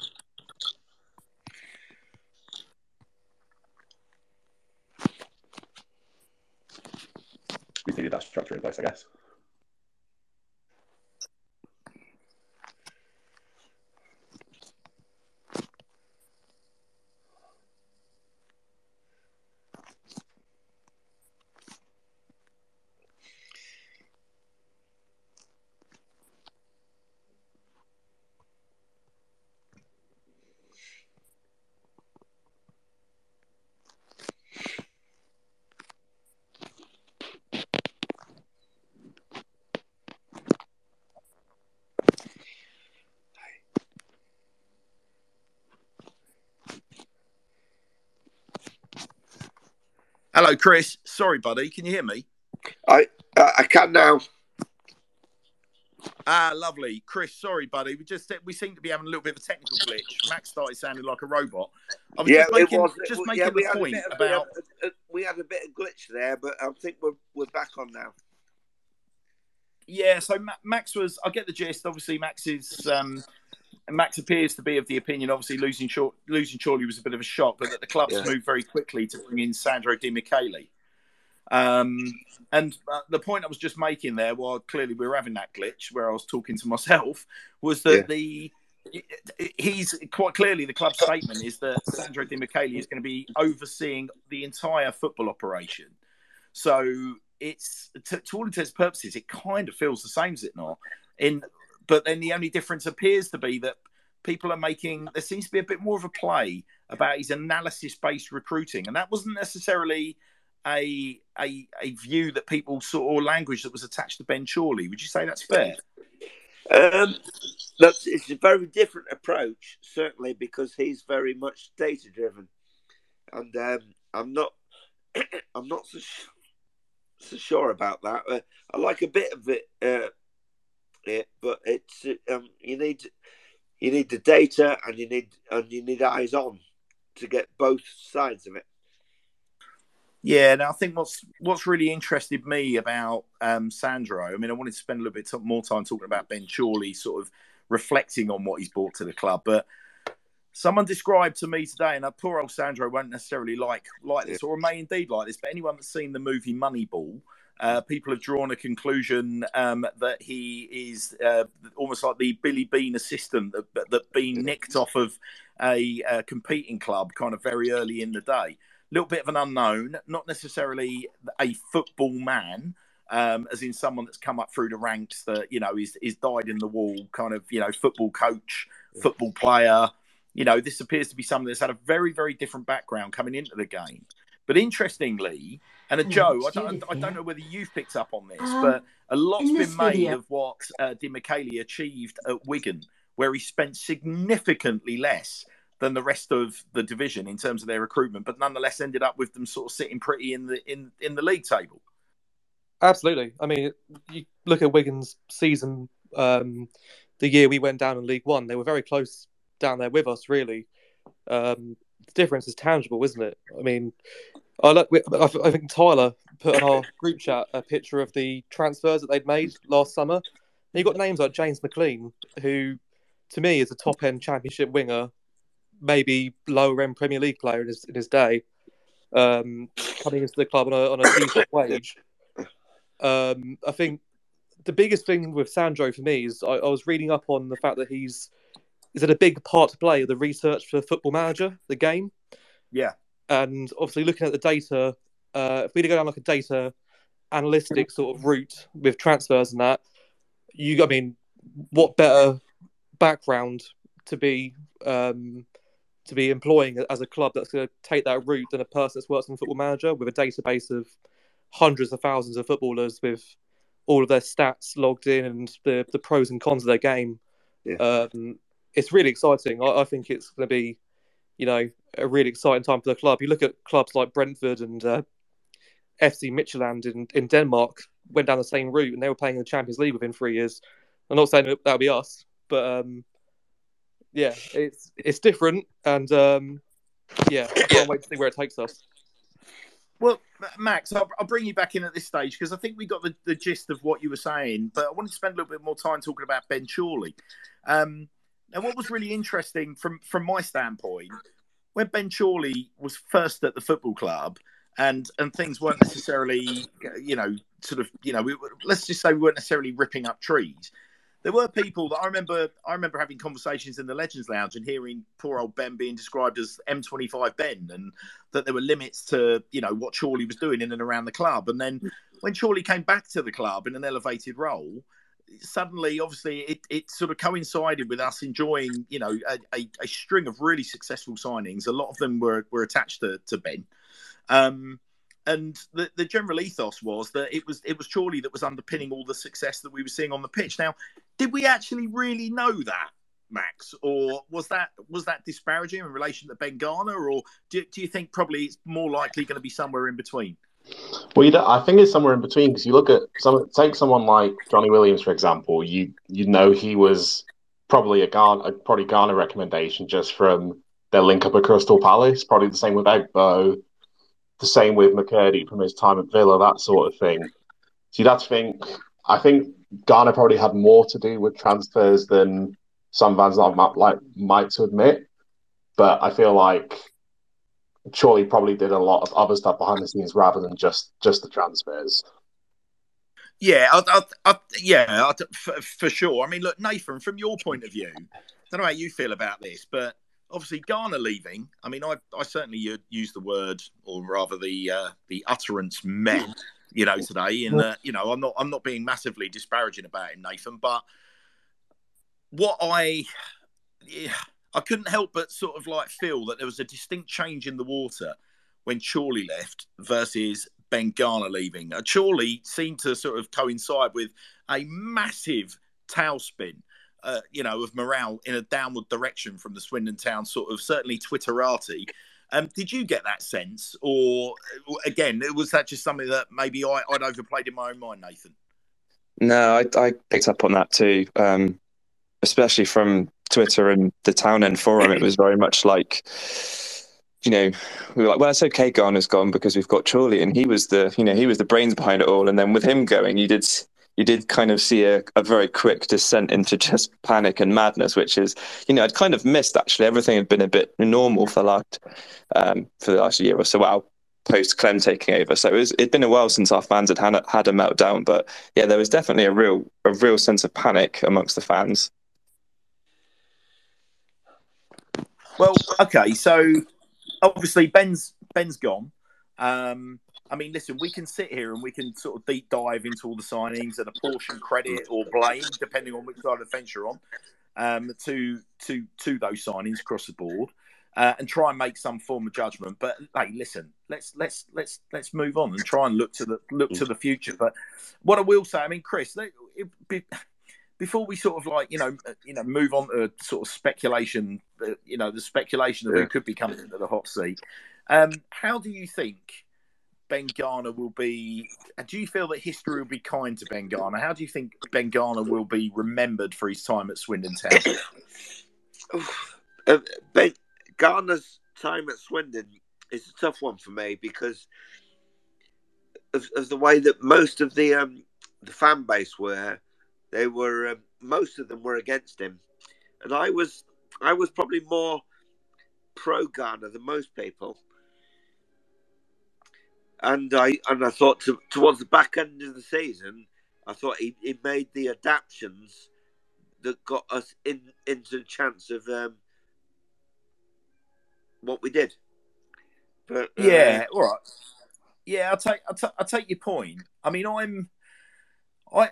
We needed that structure in place, I guess. Hello, Chris. Sorry, buddy. Can you hear me? I uh, I can now. Ah, lovely, Chris. Sorry, buddy. We just we seem to be having a little bit of a technical glitch. Max started sounding like a robot. I was Yeah, just making, it was. just making yeah, the a point of- about. we had, a- we had a bit of glitch there, but I think we're we're back on now. Yeah, so Ma- Max was. I get the gist. Obviously, Max is. Um, Max appears to be of the opinion. Obviously, losing short, losing Chorley was a bit of a shock, but that the club's Yeah. moved very quickly to bring in Sandro Di Michele. Um, and uh, the point I was just making there, while clearly we were having that glitch where I was talking to myself, was that Yeah. the he's quite clearly the club statement is that Sandro Di Michele is going to be overseeing the entire football operation. So it's to, to all intents and purposes, it kind of feels the same, is it not? In but then the only difference appears to be that people are making there seems to be a bit more of a play about his analysis based recruiting, and that wasn't necessarily a, a a view that people saw or language that was attached to Ben Chorley. Would you say that's fair? Um, that's it's a very different approach, certainly because he's very much data driven, and um, I'm not I'm not so, so sure about that. Uh, I like a bit of it, uh, it but it's um, you need you need the data and you need and you need eyes on to get both sides of it. Yeah, and I think what's what's really interested me about um, Sandro. I mean, I wanted to spend a little bit more time talking about Ben Chorley, sort of reflecting on what he's brought to the club. But someone described to me today, and uh, poor old Sandro won't necessarily like like this, or may indeed like this. But anyone that's seen the movie Moneyball, uh, people have drawn a conclusion um, that he is uh, almost like the Billy Beane assistant that, that, Beane nicked off of a, uh competing club, kind of very early in the day A little bit of an unknown, not necessarily a football man, um, as in someone that's come up through the ranks that you know is is died in the wall, kind of you know football coach, football player. You know, this appears to be someone that's had a very very different background coming into the game. But interestingly, and uh, Hmm, Joe, I don't, I don't know whether you've picked up on this, Um, but a lot's been made video- of what uh, Di Michele achieved at Wigan, where he spent significantly less than the rest of the division in terms of their recruitment, but nonetheless ended up with them sort of sitting pretty in the in in the league table. Absolutely. I mean, you look at Wigan's season, um, the year we went down in League One, they were very close down there with us, really. Um, the difference is tangible, isn't it? I mean, I, look, I think Tyler put on our group chat a picture of the transfers that they'd made last summer. You got names like James McLean, who to me is a top end championship winger, maybe lower end Premier League player in his, in his day, um, coming into the club on a, on a decent wage. Um, I think the biggest thing with Sandro for me is I, I was reading up on the fact that he's is it a big part to play of the research for Football Manager, the game, Yeah, and obviously looking at the data. Uh, if we go down like a data analytic sort of route with transfers and that, you, I mean, what better background to be um, to be employing as a club that's going to take that route than a person that's worked on Football Manager with a database of hundreds of thousands of footballers with all of their stats logged in and the, the pros and cons of their game. Yeah. Um, it's really exciting. I, I think it's going to be, you know, a really exciting time for the club. You look at clubs like Brentford and uh, FC Midtjylland in, in Denmark went down the same route and they were playing in the Champions League within three years. I'm not saying that that'll be us, but um, yeah, it's it's different and um, yeah, I can't wait to see where it takes us. Well, Max, I'll, I'll bring you back in at this stage because I think we got the, the gist of what you were saying, but I wanted to spend a little bit more time talking about Ben Chorley. Um, Now, what was really interesting from from my standpoint, when Ben Chorley was first at the football club, and and things weren't necessarily, you know, sort of, you know, we, let's just say we weren't necessarily ripping up trees. There were people that I remember. I remember having conversations in the Legends Lounge and hearing poor old Ben being described as M25 Ben, and that there were limits to, you know, what Chorley was doing in and around the club. And then when Chorley came back to the club in an elevated role, suddenly, obviously, it, it sort of coincided with us enjoying, you know, a, a, a, string of really successful signings. A lot of them were, were attached to, to Ben. Um, and the, the general ethos was that it was it was Chorley that was underpinning all the success that we were seeing on the pitch. Now, did we actually really know that, Max, or was that was that disparaging in relation to Ben Garner, or do, do you think probably it's more likely going to be somewhere in between? Well, you I think it's somewhere in between because you look at some. Take someone like Johnny Williams, for example. You you know he was probably a Garner, a, probably Garner recommendation just from their link up at Crystal Palace. Probably the same with Egbo, the same with McKirdy from his time at Villa, that sort of thing. Have to think. I think Garner probably had more to do with transfers than some fans like might to admit. But I feel like Chorley probably did a lot of other stuff behind the scenes rather than just just the transfers. Yeah, I, I, I, yeah, for, for, sure. I mean, look, Nathan, from your point of view, I don't know how you feel about this, but obviously Garner leaving. I mean, I, I certainly use the word, or rather the uh, the utterance, meh, you know, today. In that, you know, I'm not I'm not being massively disparaging about him, Nathan, but what I, yeah, I couldn't help but sort of like feel that there was a distinct change in the water when Chorley left versus Ben Garner leaving. Uh, Chorley seemed to sort of coincide with a massive tailspin, uh, you know, of morale in a downward direction from the Swindon Town sort of certainly Twitterati. Um, did you get that sense, or uh, again, was that just something that maybe I, would overplayed in my own mind, Nathan? No, I, I picked up on that too, um, especially from Twitter and the Town End forum, it was very much like, you know, we were like, well, it's okay, Garner's gone because we've got Chorley, and he was the, you know, he was the brains behind it all. And then with him going, you did, you did kind of see a, a very quick descent into just panic and madness, which is, you know, I'd kind of missed actually. Everything had been a bit normal for the last, um, for the last year or so. Wow, post Clem taking over. So it was, it'd been a while since our fans had had, a meltdown, but yeah, there was definitely a real a real sense of panic amongst the fans. Well, okay, so obviously Ben's Ben's gone. Um, I mean, listen, we can sit here and we can sort of deep dive into all the signings and apportion credit or blame, depending on which side of the fence you're on, um, to to to those signings across the board, uh, and try and make some form of judgment. But hey, listen, let's let's let's let's move on and try and look to the look to the future. But what I will say, I mean, Chris, it, it, before we sort of like you know uh, you know move on to sort of speculation, uh, you know the speculation of yeah. who could be coming into the hot seat. Um, how do you think Ben Garner will be? Do you feel that history will be kind to Ben Garner? How do you think Ben Garner will be remembered for his time at Swindon Town? uh, ben Garner's time at Swindon is a tough one for me because of, of the way that most of the um, the fan base were they were um, most of them were against him, and I was I was probably more pro Garner than most people. And I and I thought to, towards the back end of the season, I thought he, he made the adaptations that got us in into the chance of um, what we did. But uh, yeah, all right. Yeah, I'll take I'll take your point. I mean, I'm I,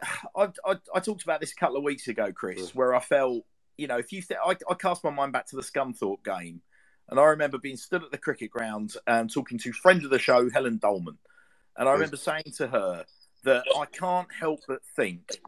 I, I, talked about this a couple of weeks ago, Chris, where I felt, you know, if you, th- I, I cast my mind back to the Scunthorpe game, and I remember being stood at the cricket ground and talking to friend of the show, Helen Dolman, and I remember saying to her that I can't help but think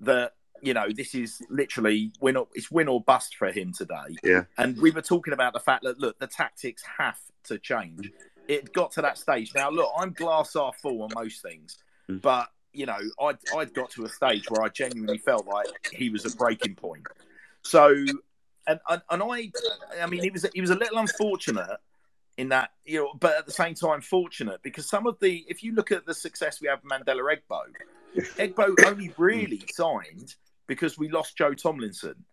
that you know this is literally win or, it's win or bust for him today. Yeah, and we were talking about the fact that look, the tactics have to change. It got to that stage. Now, look, I'm glass half full on most things, mm. but you know, I'd, I'd got to a stage where I genuinely felt like he was a breaking point. So, and, and, and I, I mean, he was, he was a little unfortunate in that, you know, but at the same time, fortunate because some of the, if you look at the success we have Mandela Egbo, Egbo only really signed because we lost Joe Tomlinson.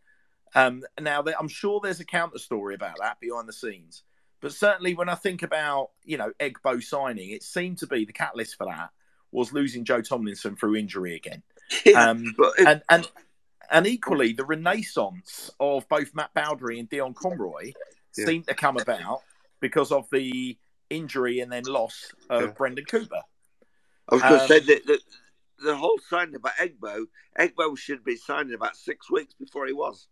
Um, now, I'm sure there's a counter story about that behind the scenes, but certainly when I think about you know Egbo signing, it seemed to be the catalyst for that was losing Joe Tomlinson through injury again. Yeah, Um, it- and and and equally, the renaissance of both Matt Baudry and Dion Conroy Yeah. seemed to come about because of the injury and then loss of Yeah. Brandon Cooper. I was going to um, say that the, the whole signing about Egbo, Egbo should be signed about six weeks before he was.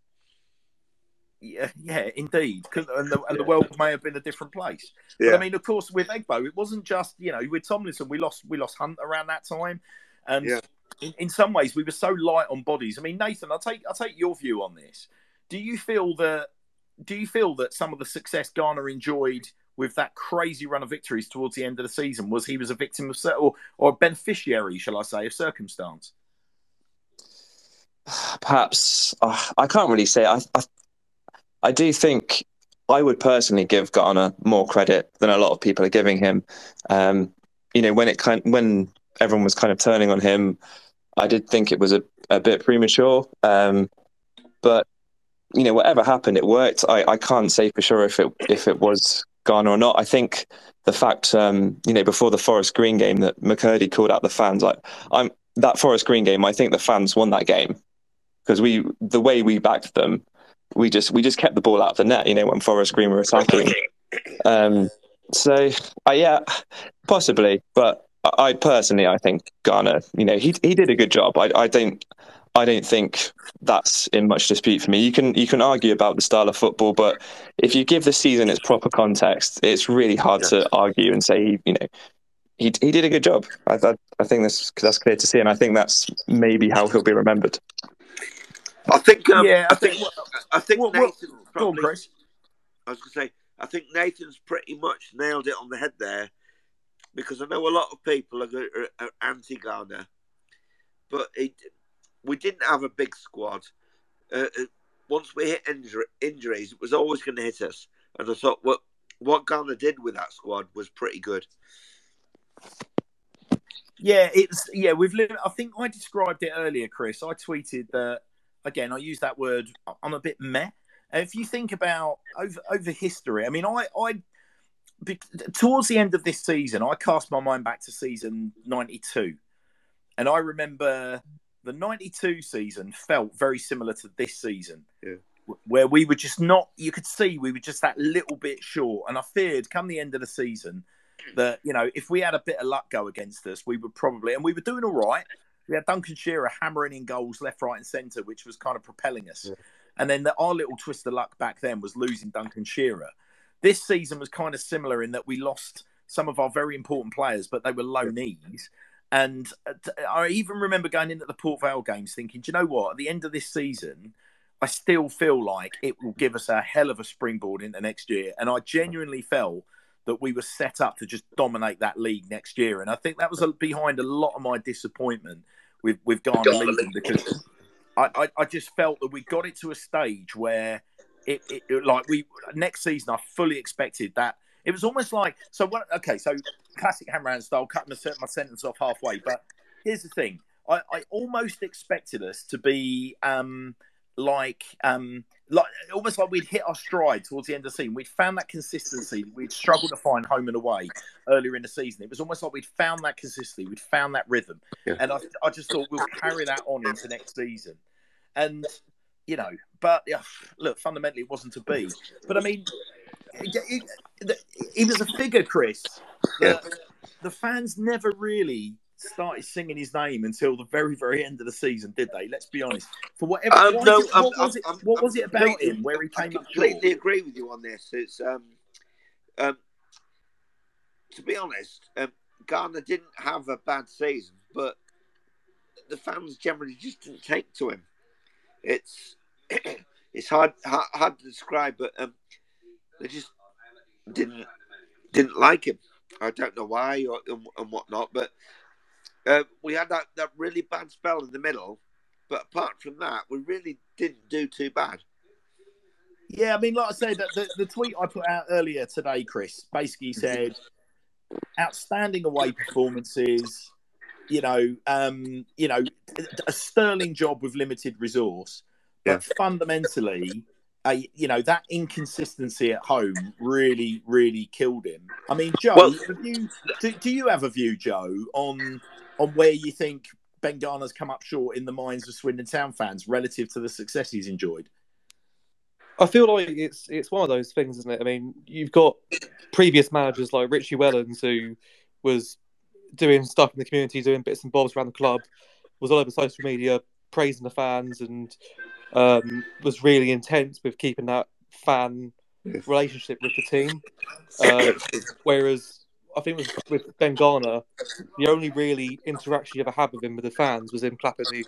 Yeah, yeah, indeed. And, the, and the world may have been a different place. Yeah. But I mean, of course, with Egbo, it wasn't just you know with Tomlinson. We lost we lost Hunt around that time, and Yeah. in, in some ways we were so light on bodies. I mean, Nathan, I'll take I'll take your view on this. Do you feel that do you feel that some of the success Garner enjoyed with that crazy run of victories towards the end of the season was he was a victim of or, or a beneficiary, shall I say, of circumstance? perhaps uh, I can't really say. I, I I do think I would personally give Garner more credit than a lot of people are giving him. Um, you know, when it kind when everyone was kind of turning on him, I did think it was a, a bit premature. Um, but you know, whatever happened, it worked. I, I can't say for sure if it if it was Garner or not. I think the fact, um, you know, before the Forest Green game that McKirdy called out the fans, like I'm that Forest Green game, I think the fans won that game because we the way we backed them, we just we just kept the ball out of the net. You know, when Forest Green were attacking. Um, so uh, yeah, possibly, but I personally I think Garner, you know, he he did a good job. I I don't. I don't think that's in much dispute for me. You can you can argue about the style of football, but if you give the season its proper context, it's really hard to argue and say you know he he did a good job. I I, I think that's that's clear to see, and I think that's maybe how he'll be remembered. I think. Um, yeah, I think. I think What- what- on, probably. Chris. I was going to say. I think Nathan's pretty much nailed it on the head there, because I know a lot of people are, are, are anti Garner, but it, we didn't have a big squad. Uh, uh, once we hit injury, injuries, it was always going to hit us, and I thought what what Garner did with that squad was pretty good. Yeah, it's yeah. We've lived. I think I described it earlier, Chris. I tweeted that again. I use that word. I'm a bit meh. And if you think about over over history, I mean, I I towards the end of this season, I cast my mind back to season '92, and I remember the '92 season felt very similar to this season. Yeah. Where we were just not, you could see we were just that little bit short. And I feared come the end of the season, that you know if we had a bit of luck go against us, we would probably and we were doing all right. We had Duncan Shearer hammering in goals left, right, and centre, which was kind of propelling us. And then the, our little twist of luck back then was losing Duncan Shearer. This season was kind of similar in that we lost some of our very important players, but they were loanees. And uh, I even remember going into the Port Vale games thinking, do you know what? At the end of this season, I still feel like it will give us a hell of a springboard into next year. And I genuinely felt that we were set up to just dominate that league next year. And I think that was a, behind a lot of my disappointment with with Garner leaving because I, I, I just felt that we got it to a stage where it, it, like we next season I fully expected that. It was almost like so what okay so classic Hammerhand style cutting my, my sentence off halfway. But here's the thing. I, I almost expected us to be um like um like almost like we'd hit our stride towards the end of the season. We'd found that consistency. We'd struggled to find home and away earlier in the season. It was almost like we'd found that consistency. We'd found that rhythm, Yeah. and I, I just thought we'll carry that on into next season. And you know, but yeah, look, fundamentally it wasn't to be. But I mean, it, it, he was a figure, Chris. that The fans never really started singing his name until the very, very end of the season, did they? Let's be honest. For whatever, Um, why no, is it- I'm- what was it? What was it about him where he came up completely agree with you on this. It's um, um, to be honest, um, Garner didn't have a bad season, but the fans generally just didn't take to him. It's it's hard hard, hard to describe, but um, they just didn't didn't like him. I don't know why or and, and whatnot, but uh, we had that, that really bad spell in the middle. But apart from that, we really didn't do too bad. Yeah, I mean, like I said, the, the, the tweet I put out earlier today, Chris, basically said outstanding away performances. You know, um, you know, a sterling job with limited resource, but fundamentally, uh, you know that inconsistency at home really, really killed him. I mean, Joe, Well- have you, do, do you have a view, Joe, on on where you think Ben Garner's come up short in the minds of Swindon Town fans relative to the success he's enjoyed? I feel like it's it's one of those things, isn't it? I mean, you've got previous managers like Richie Wellens who was doing stuff in the community, doing bits and bobs around the club, was all over social media praising the fans, and um, was really intense with keeping that fan relationship with the team. Uh, whereas I think with, with Ben Garner, the only really interaction you ever had with him with the fans was him clapping the,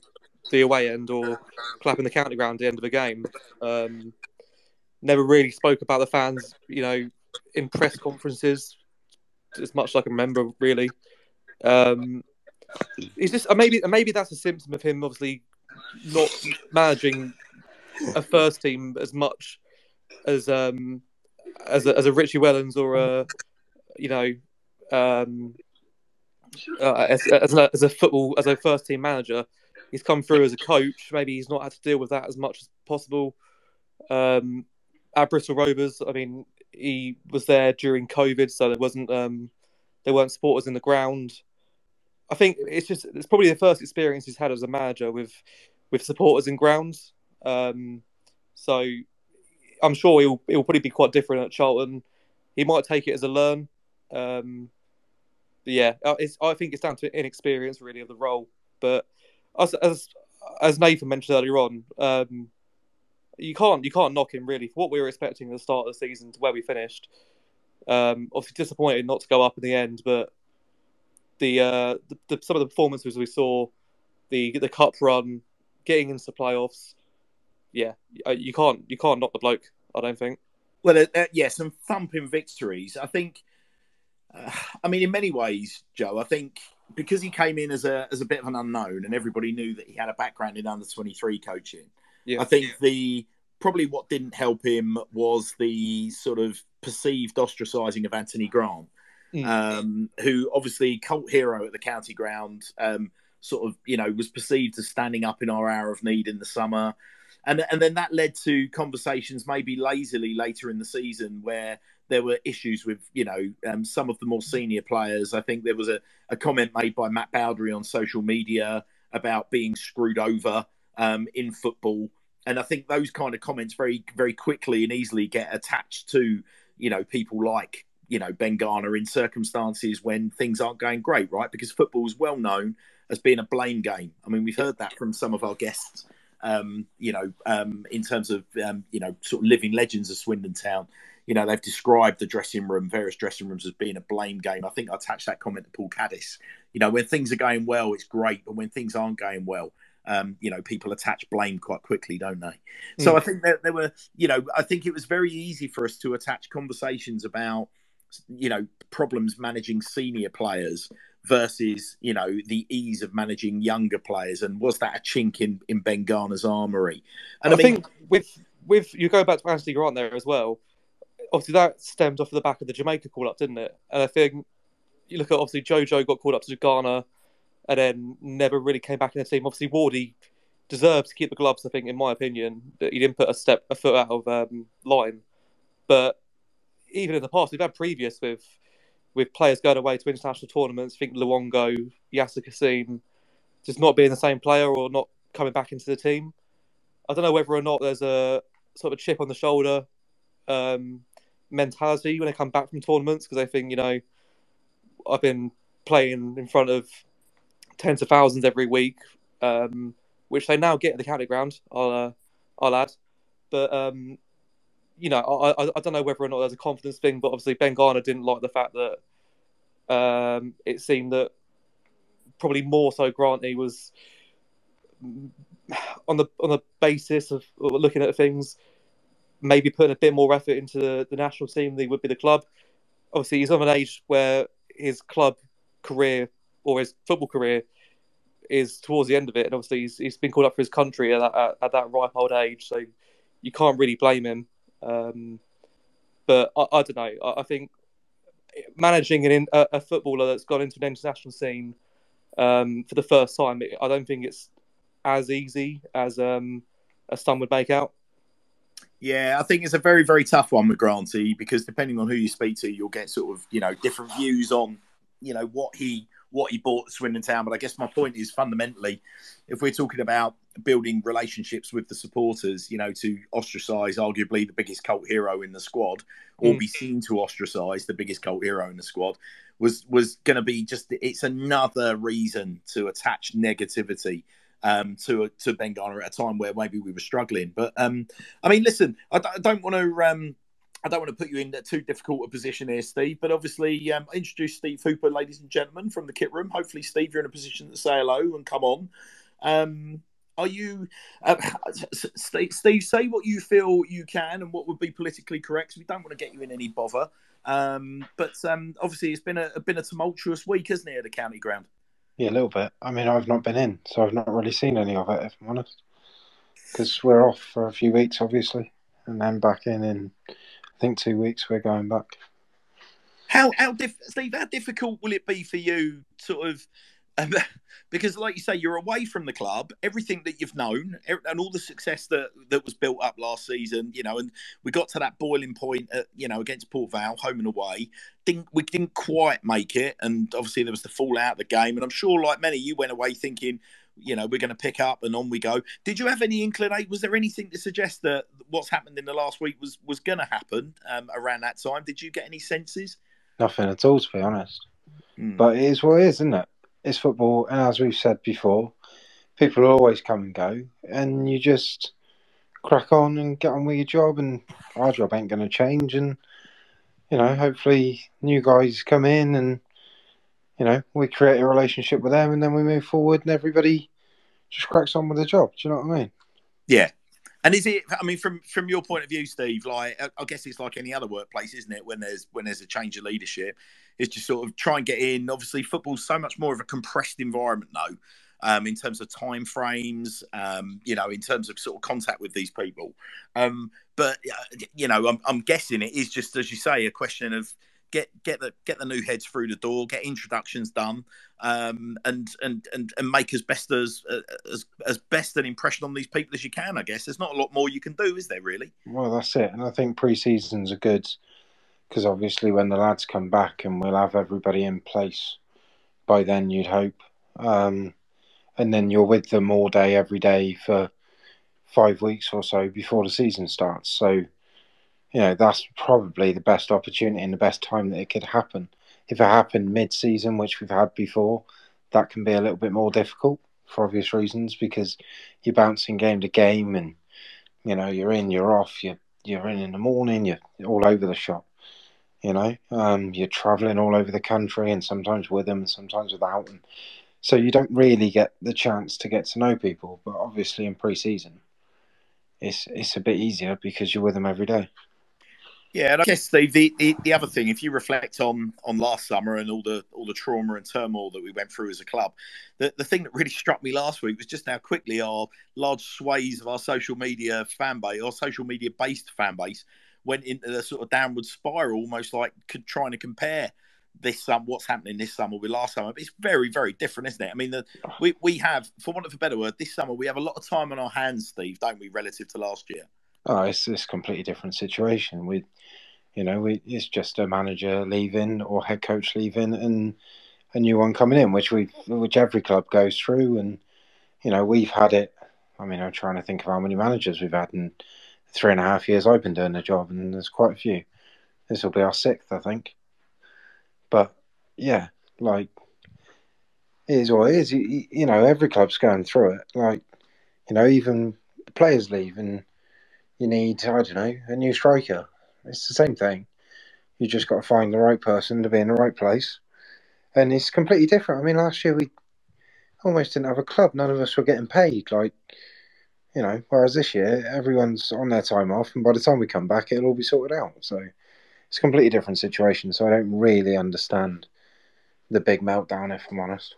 the away end or clapping the county ground at the end of a game. Um, never really spoke about the fans, you know, in press conferences as much as I can remember, really. Um, it's just uh, maybe maybe that's a symptom of him obviously not managing a first team as much as um as a, as a Richie Wellens or a you know um uh, as, as, a, as a football as a first team manager he's come through as a coach maybe he's not had to deal with that as much as possible um at Bristol Rovers I mean he was there during COVID so there wasn't um there weren't supporters in the ground I think it's just it's probably the first experience he's had as a manager with with supporters in grounds. Um, so I'm sure he'll he'll probably be quite different at Charlton. He might take it as a learn. Um, but yeah, uh, I think it's down to inexperience really of the role. But as as, as Nathan mentioned earlier on, um, you can't you can't knock him really for what we were expecting at the start of the season to where we finished. Um, obviously disappointed not to go up in the end, but the, uh, the, the some of the performances we saw, the the cup run, getting into playoffs, yeah, uh, you can't you can't knock the bloke. I don't think. Well, uh, uh, yeah, some thumping victories. I think. Uh, I mean, in many ways, Joe. I think because he came in as a as a bit of an unknown, and everybody knew that he had a background in under twenty three coaching. Yeah. I think the probably what didn't help him was the sort of perceived ostracising of Anthony Grant, Mm. um, who obviously cult hero at the county ground. Um, sort of, you know, was perceived as standing up in our hour of need in the summer. And, and then that led to conversations maybe lazily later in the season where there were issues with, you know, um, some of the more senior players. I think there was a, a comment made by Matt Baudry on social media about being screwed over um, in football. And I think those kind of comments very, very quickly and easily get attached to, you know, people like, you know, Ben Garner in circumstances when things aren't going great, right? Because football is well known as being a blame game. I mean, we've heard that from some of our guests, um, you know, um, in terms of, um, you know, sort of living legends of Swindon Town. You know, they've described the dressing room, various dressing rooms, as being a blame game. I think I attached that comment to Paul Caddis. You know, when things are going well, it's great, but when things aren't going well, um, you know, people attach blame quite quickly, don't they? So I think that there were, you know, I think it was very easy for us to attach conversations about, you know, problems managing senior players versus, you know, the ease of managing younger players. And was that a chink in, in Ben Garner's armory? And I, think with with you go back to Anthony Grant there as well. Obviously, that stemmed off of the back of the Jamaica call up, didn't it? And I think you look at obviously Jojo got called up to Ghana, and then never really came back in the team. Obviously, Wardy deserves to keep the gloves. I think, in my opinion, that he didn't put a step a foot out of um, line. But even in the past, we've had previous with with players going away to international tournaments. Think Luongo, Yaser Kasim, just not being the same player or not coming back into the team. I don't know whether or not there's a sort of chip on the shoulder um, mentality when they come back from tournaments because I think, you know, I've been playing in front of tens of thousands every week, um, which they now get at the county ground. I'll, uh, I'll add, but um, you know, I, I, I don't know whether or not there's a confidence thing, but obviously Ben Garner didn't like the fact that um, it seemed that probably more so Granty was on the on the basis of looking at things, maybe putting a bit more effort into the, the national team than he would be the club. Obviously, he's of an age where his club career or his football career is towards the end of it, and obviously he's, he's been called up for his country at, at, at that ripe old age, so you can't really blame him. Um, but I, I, don't know. I, I think managing an a, a, footballer that's gone into an international scene um, for the first time, I don't think it's as easy as um, as some would make out. Yeah, I think it's a very, very tough one with Granty because depending on who you speak to, you'll get sort of you know different views on you know what he what he bought at Swindon Town. But I guess my point is fundamentally, if we're talking about building relationships with the supporters, you know, to ostracise arguably the biggest cult hero in the squad, or mm. be seen to ostracise the biggest cult hero in the squad, was was going to be just it's another reason to attach negativity um, to to Ben Garner at a time where maybe we were struggling. But um, I mean, listen, I, d- I don't want to. Um, I don't want to put you in too difficult a position here, Steve, but obviously um, introduce Steve Hooper, ladies and gentlemen, from the kit room. Hopefully, Steve, you're in a position to say hello and come on. Um, are you, uh, Steve, Steve, say what you feel you can and what would be politically correct. We don't want to get you in any bother. Um, but um, obviously, it's been a, been a tumultuous week, hasn't it, at the county ground? Yeah, a little bit. I mean, I've not been in, so I've not really seen any of it, if I'm honest. Because we're off for a few weeks, obviously, and then back in in I think two weeks. We're going back. How how Steve? How difficult will it be for you, sort of? Um, because, like you say, you're away from the club. Everything that you've known and all the success that that was built up last season, you know, and we got to that boiling point, at, you know, against Port Vale, home and away. Didn't we didn't quite make it, and obviously there was the fallout of the game. And I'm sure, like many, you went away thinking, you know, we're going to pick up and on we go. Did you have any inclination? Was there anything to suggest that what's happened in the last week was was going to happen um, around that time? Did you get any senses? Nothing at all, to be honest. Mm. But it is what it is, isn't it? It's football, and as we've said before, people always come and go, and you just crack on and get on with your job. And our job ain't going to change, and you know, hopefully, new guys come in and you know, we create a relationship with them and then we move forward and everybody just cracks on with the job. Do you know what I mean? Yeah. And is it? I mean, from from your point of view, Steve, like I guess it's like any other workplace, isn't it? When there's when there's a change of leadership, is just sort of try and get in. Obviously, football's so much more of a compressed environment, though, um, in terms of time frames, um, you know, in terms of sort of contact with these people. Um, but you know, I'm, I'm guessing it is just as you say, a question of get get the get the new heads through the door, get introductions done, um, and and and and make as best as as as best an impression on these people as you can. I guess there's not a lot more you can do, is there? Really? Well, that's it, and I think pre-seasons are good because obviously when the lads come back and we'll have everybody in place by then, you'd hope, um, and then you're with them all day every day for five weeks or so before the season starts. So you know, that's probably the best opportunity and the best time that it could happen. If it happened mid season, which we've had before, that can be a little bit more difficult for obvious reasons because you're bouncing game to game and you know, you're in, you're off, you're you're in in the morning, you're all over the shop. You know, um, you're traveling all over the country and sometimes with them and sometimes without. And so you don't really get the chance to get to know people. But obviously in pre season, it's, it's a bit easier because you're with them every day. Yeah, and I guess Steve, the, the, the, other thing, if you reflect on on last summer and all the all the trauma and turmoil that we went through as a club, the, the thing that really struck me last week was just how quickly our large sways of our social media fan base, our social media based fan base, went into the sort of downward spiral, almost like trying to compare this summer, what's happening this summer with last summer. But it's very, very different, isn't it? I mean, the, we we have, for want of a better word, this summer we have a lot of time on our hands, Steve, don't we, relative to last year? Oh, it's, a completely different situation. We, you know, we, it's just a manager leaving or head coach leaving and a new one coming in, which we, which every club goes through. And you know, we've had it. I mean, I'm trying to think of how many managers we've had in three and a half years I've been doing the job, and there's quite a few. This will be our sixth, I think. But yeah, like it is what it is. You, you know, every club's going through it. Like, you know, even players leave and you need, I don't know, a new striker. It's the same thing. You just got to find the right person to be in the right place. And it's completely different. I mean, last year we almost didn't have a club. None of us were getting paid. Like, you know, whereas this year, everyone's on their time off. And by the time we come back, it'll all be sorted out. So it's a completely different situation. So I don't really understand the big meltdown, if I'm honest.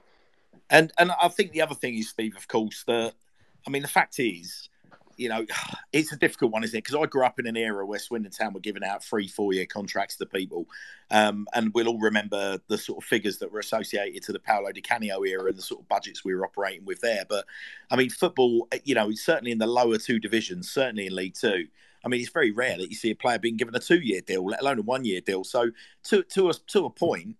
And and I think the other thing is, Steve, of course, that I mean, the fact is, you know, it's a difficult one, isn't it? Because I grew up in an era where Swindon Town were giving out three, four year contracts to people. Um, and we'll all remember the sort of figures that were associated to the Paolo Di Canio era and the sort of budgets we were operating with there. But I mean, football, you know, certainly in the lower two divisions, certainly in League Two. I mean, it's very rare that you see a player being given a two year deal, let alone a one year deal. So, to, to, a, to a point,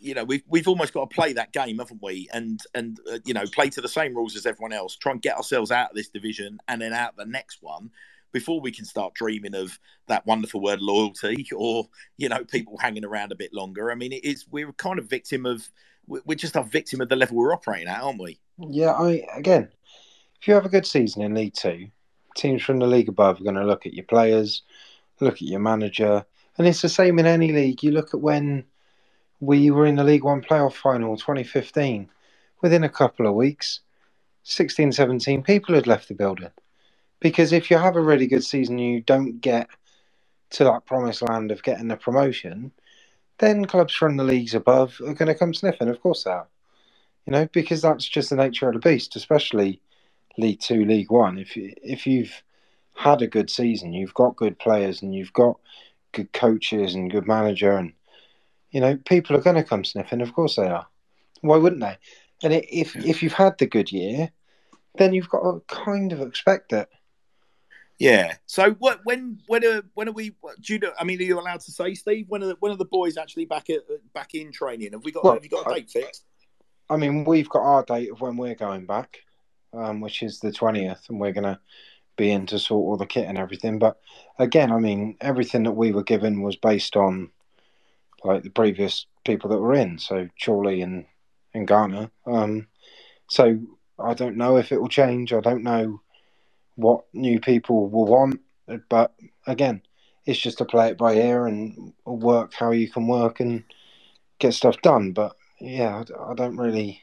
you know we've we've almost got to play that game, haven't we? And and uh, you know play to the same rules as everyone else. Try and get ourselves out of this division and then out the next one before we can start dreaming of that wonderful word loyalty or you know people hanging around a bit longer. I mean, it is we're kind of victim of we're just a victim of the level we're operating at, aren't we? Yeah, I again, if you have a good season in League Two, teams from the league above are going to look at your players, look at your manager, and it's the same in any league. You look at when we were in the League One playoff final 2015. Within a couple of weeks, 16, 17 people had left the building. Because if you have a really good season, you don't get to that promised land of getting a promotion, then clubs from the leagues above are going to come sniffing. Of course they are. You know, because that's just the nature of the beast, especially League Two, League One. If you, if you've had a good season, you've got good players, and you've got good coaches and good manager, and you know, people are going to come sniffing. Of course they are. Why wouldn't they? And if if you've had the good year, then you've got to kind of expect it. Yeah. So what? When when are when are we? Do you know? I mean, are you allowed to say, Steve? When are the, when are the boys actually back at back in training? Have we got well, have you got a date fixed? I mean, we've got our date of when we're going back, um, which is the twentieth, and we're gonna be in to sort all the kit and everything. But again, I mean, everything that we were given was based on like the previous people that were in, so Chorley and and Garner. Um, so I don't know if it will change. I don't know what new people will want, but again, it's just to play it by ear and work how you can work and get stuff done. But yeah, I, I don't really,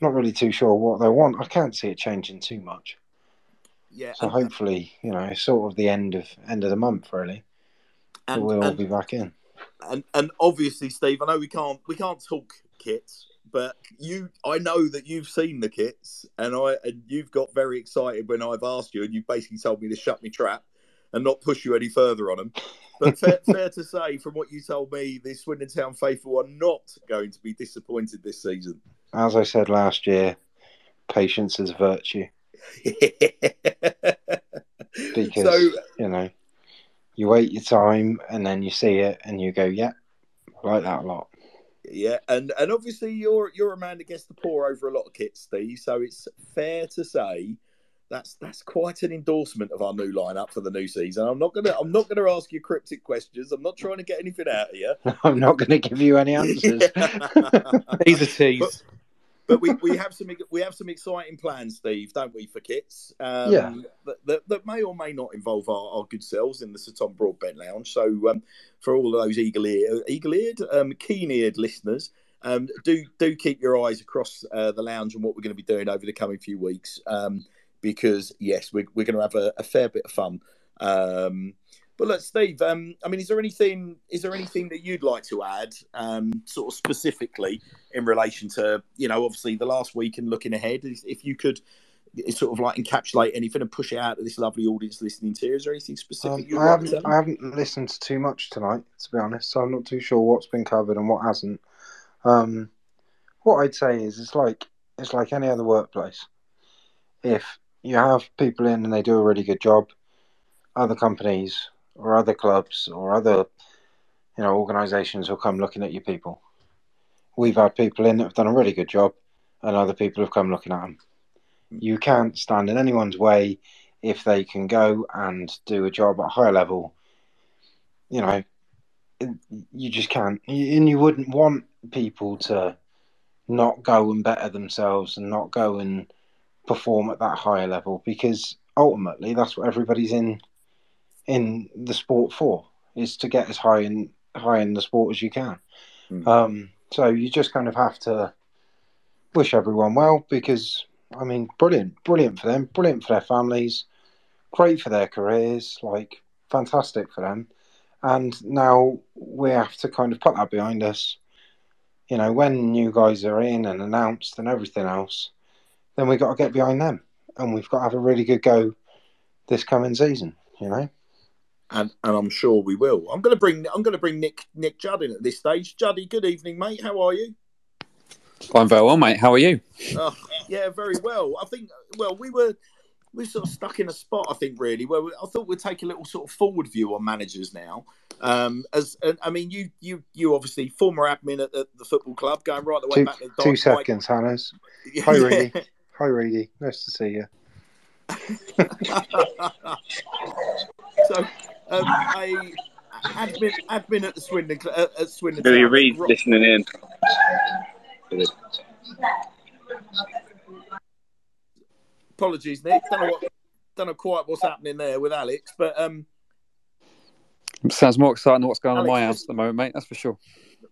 not really too sure what they want. I can't see it changing too much. Yeah. So hopefully, you know, it's sort of the end of end of the month, really. And, we'll all be back in and and obviously, Steve, I know we can't we can't talk kits, but you, I know that you've seen the kits, and I and you've got very excited when I've asked you, and you basically told me to shut me trap and not push you any further on them. But fair, fair to say, from what you told me, the Swindon Town faithful are not going to be disappointed this season. As I said last year, patience is virtue. because so, you know you wait your time and then you see it and you go, yeah, I like that a lot. Yeah, and and obviously you're you're a man that gets the pour over a lot of kits, Steve. So it's fair to say that's that's quite an endorsement of our new lineup for the new season. I'm not gonna I'm not gonna ask you cryptic questions. I'm not trying to get anything out of you. I'm not gonna give you any answers. These are teas but we, we have some we have some exciting plans, Steve, don't we, for kits? Um, yeah. That, that, that, may or may not involve our, our good selves in the Sir Tom Broadbent Lounge. So um, for all of those eagle-eared, eagle-eared, um, keen-eared listeners, um, do do keep your eyes across uh, the lounge and what we're going to be doing over the coming few weeks. Um, because yes, we're, we're going to have a, a fair bit of fun. But look, Steve. Um, I mean, is there anything? Is there anything that you'd like to add, um, sort of specifically in relation to you know, obviously the last week and looking ahead? If you could sort of like encapsulate anything and push it out to this lovely audience listening to, you, is there anything specific? Um, I haven't. I haven't listened to too much tonight, to be honest. So I'm not too sure what's been covered and what hasn't. Um, what I'd say is, it's like it's like any other workplace. If you have people in and they do a really good job, other companies or other clubs or other you know organisations will come looking at your people. We've had people in that have done a really good job, and other people have come looking at them. You can't stand in anyone's way if they can go and do a job at a higher level. You know, you just can't, and you wouldn't want people to not go and better themselves and not go and perform at that higher level because ultimately that's what everybody's in in the sport for is to get as high in high in the sport as you can. Mm. Um, so you just kind of have to wish everyone well because I mean, brilliant, brilliant for them, brilliant for their families, great for their careers, like fantastic for them. And now we have to kind of put that behind us. You know, when new guys are in and announced and everything else, then we've got to get behind them and we've got to have a really good go this coming season. You know, and and I'm sure we will. I'm going to bring I'm going to bring Nick Nick Judd in at this stage. Juddy, good evening, mate. How are you? I'm very well, mate. How are you? Oh, yeah, very well. I think well we were we're sort of stuck in a spot. I think really where we, I thought we'd take a little sort of forward view on managers now. Um, as I mean, you you you obviously former admin at the, the football club, going right the way two, back to two seconds, Hannes. Hi, Reedy. Hi, Reedy. Nice to see you. so, um, a admin, admin at the Swindon uh, at Swindon. Billy Reid listening in. Apologies, Nick. Don't know, what, don't know quite what's happening there with Alex, but um, sounds more exciting than what's going Alex, on in my house at the moment, mate. That's for sure.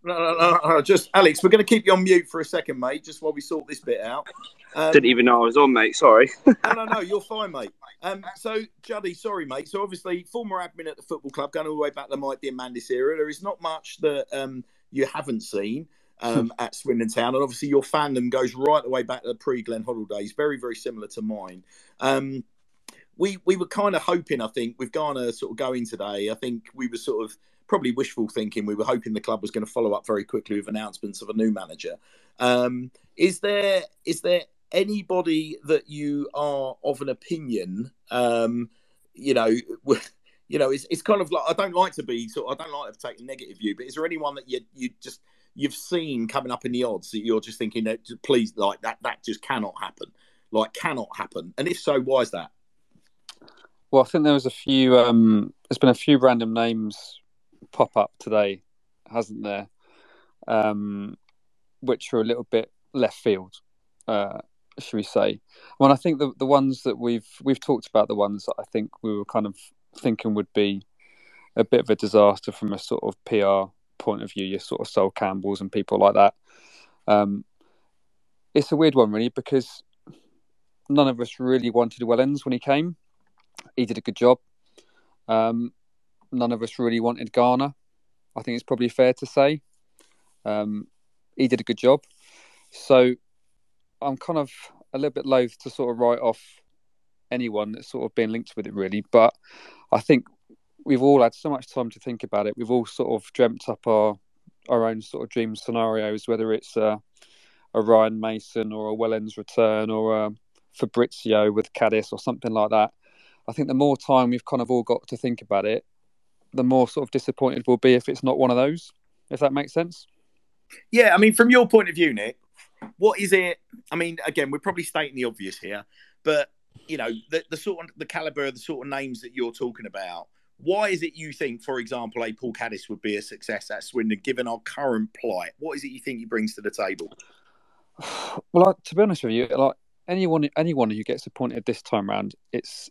No, no, no, no, just Alex. We're going to keep you on mute for a second, mate, just while we sort this bit out. Um, Didn't even know I was on, mate. Sorry. no, no, no. You're fine, mate. Um, so Juddy, sorry, mate. So obviously, former admin at the football club, going all the way back to Mike Diamandis era. There is not much that um, you haven't seen um, at Swindon Town, and obviously your fandom goes right the way back to the pre Glen Hoddle days. Very, very similar to mine. Um, we we were kind of hoping, I think, with Garner sort of going today. I think we were sort of probably wishful thinking. We were hoping the club was going to follow up very quickly with announcements of a new manager. Um, is there is there anybody that you are of an opinion? Um, you know. You know, it's, it's kind of like I don't like to be sort. I don't like to take a negative view, but is there anyone that you you just you've seen coming up in the odds that you're just thinking that please like that that just cannot happen, like cannot happen, and if so, why is that? Well, I think there was a few. Um, there's been a few random names pop up today, hasn't there? Um, which are a little bit left field, uh, should we say? Well, I think the the ones that we've we've talked about, the ones that I think we were kind of thinking would be a bit of a disaster from a sort of PR point of view, your sort of Sol Campbells and people like that. Um, it's a weird one, really, because none of us really wanted Wellens when he came. He did a good job. Um, none of us really wanted Garner. I think it's probably fair to say. Um, he did a good job. So I'm kind of a little bit loath to sort of write off anyone that's sort of been linked with it, really. But I think we've all had so much time to think about it. We've all sort of dreamt up our our own sort of dream scenarios, whether it's a, a Ryan Mason or a Wellens return or a Fabrizio with Caddis or something like that. I think the more time we've kind of all got to think about it, the more sort of disappointed we'll be if it's not one of those. If that makes sense. Yeah, I mean, from your point of view, Nick, what is it? I mean, again, we're probably stating the obvious here, but you know, the, the sort of the caliber, of the sort of names that you're talking about why is it you think, for example, a Paul Caddis would be a success at Swindon, given our current plight? What is it you think he brings to the table? Well, like, to be honest with you, like anyone, anyone who gets appointed this time round, it's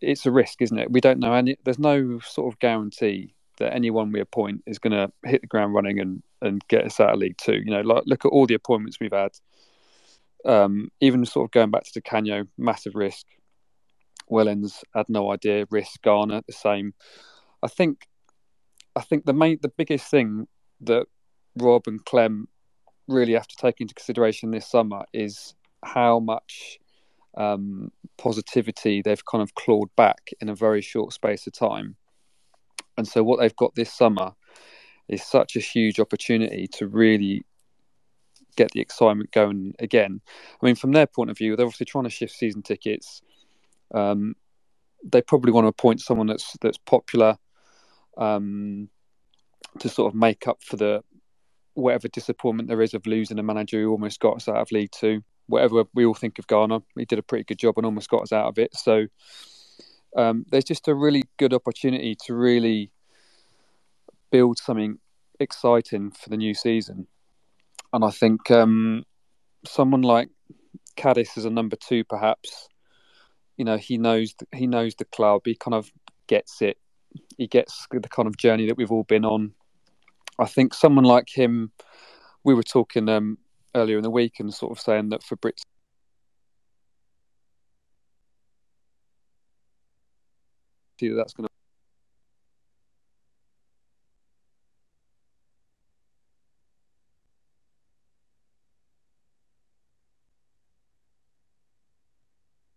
it's a risk, isn't it? We don't know any. There's no sort of guarantee that anyone we appoint is going to hit the ground running and and get us out of League Two. You know, like look at all the appointments we've had. Um, even sort of going back to the Canio, massive risk. Wellens had no idea. Risk Garner the same. I think, I think the main, the biggest thing that Rob and Clem really have to take into consideration this summer is how much um, positivity they've kind of clawed back in a very short space of time. And so, what they've got this summer is such a huge opportunity to really get the excitement going again. I mean, from their point of view, they're obviously trying to shift season tickets. Um, they probably want to appoint someone that's that's popular um, to sort of make up for the whatever disappointment there is of losing a manager who almost got us out of League Two. Whatever we all think of Garner, he did a pretty good job and almost got us out of it. So um, there's just a really good opportunity to really build something exciting for the new season. And I think um, someone like Caddis as a number two, perhaps, you know he knows he knows the club. He kind of gets it. He gets the kind of journey that we've all been on. I think someone like him. We were talking um, earlier in the week and sort of saying that for Brits. That's going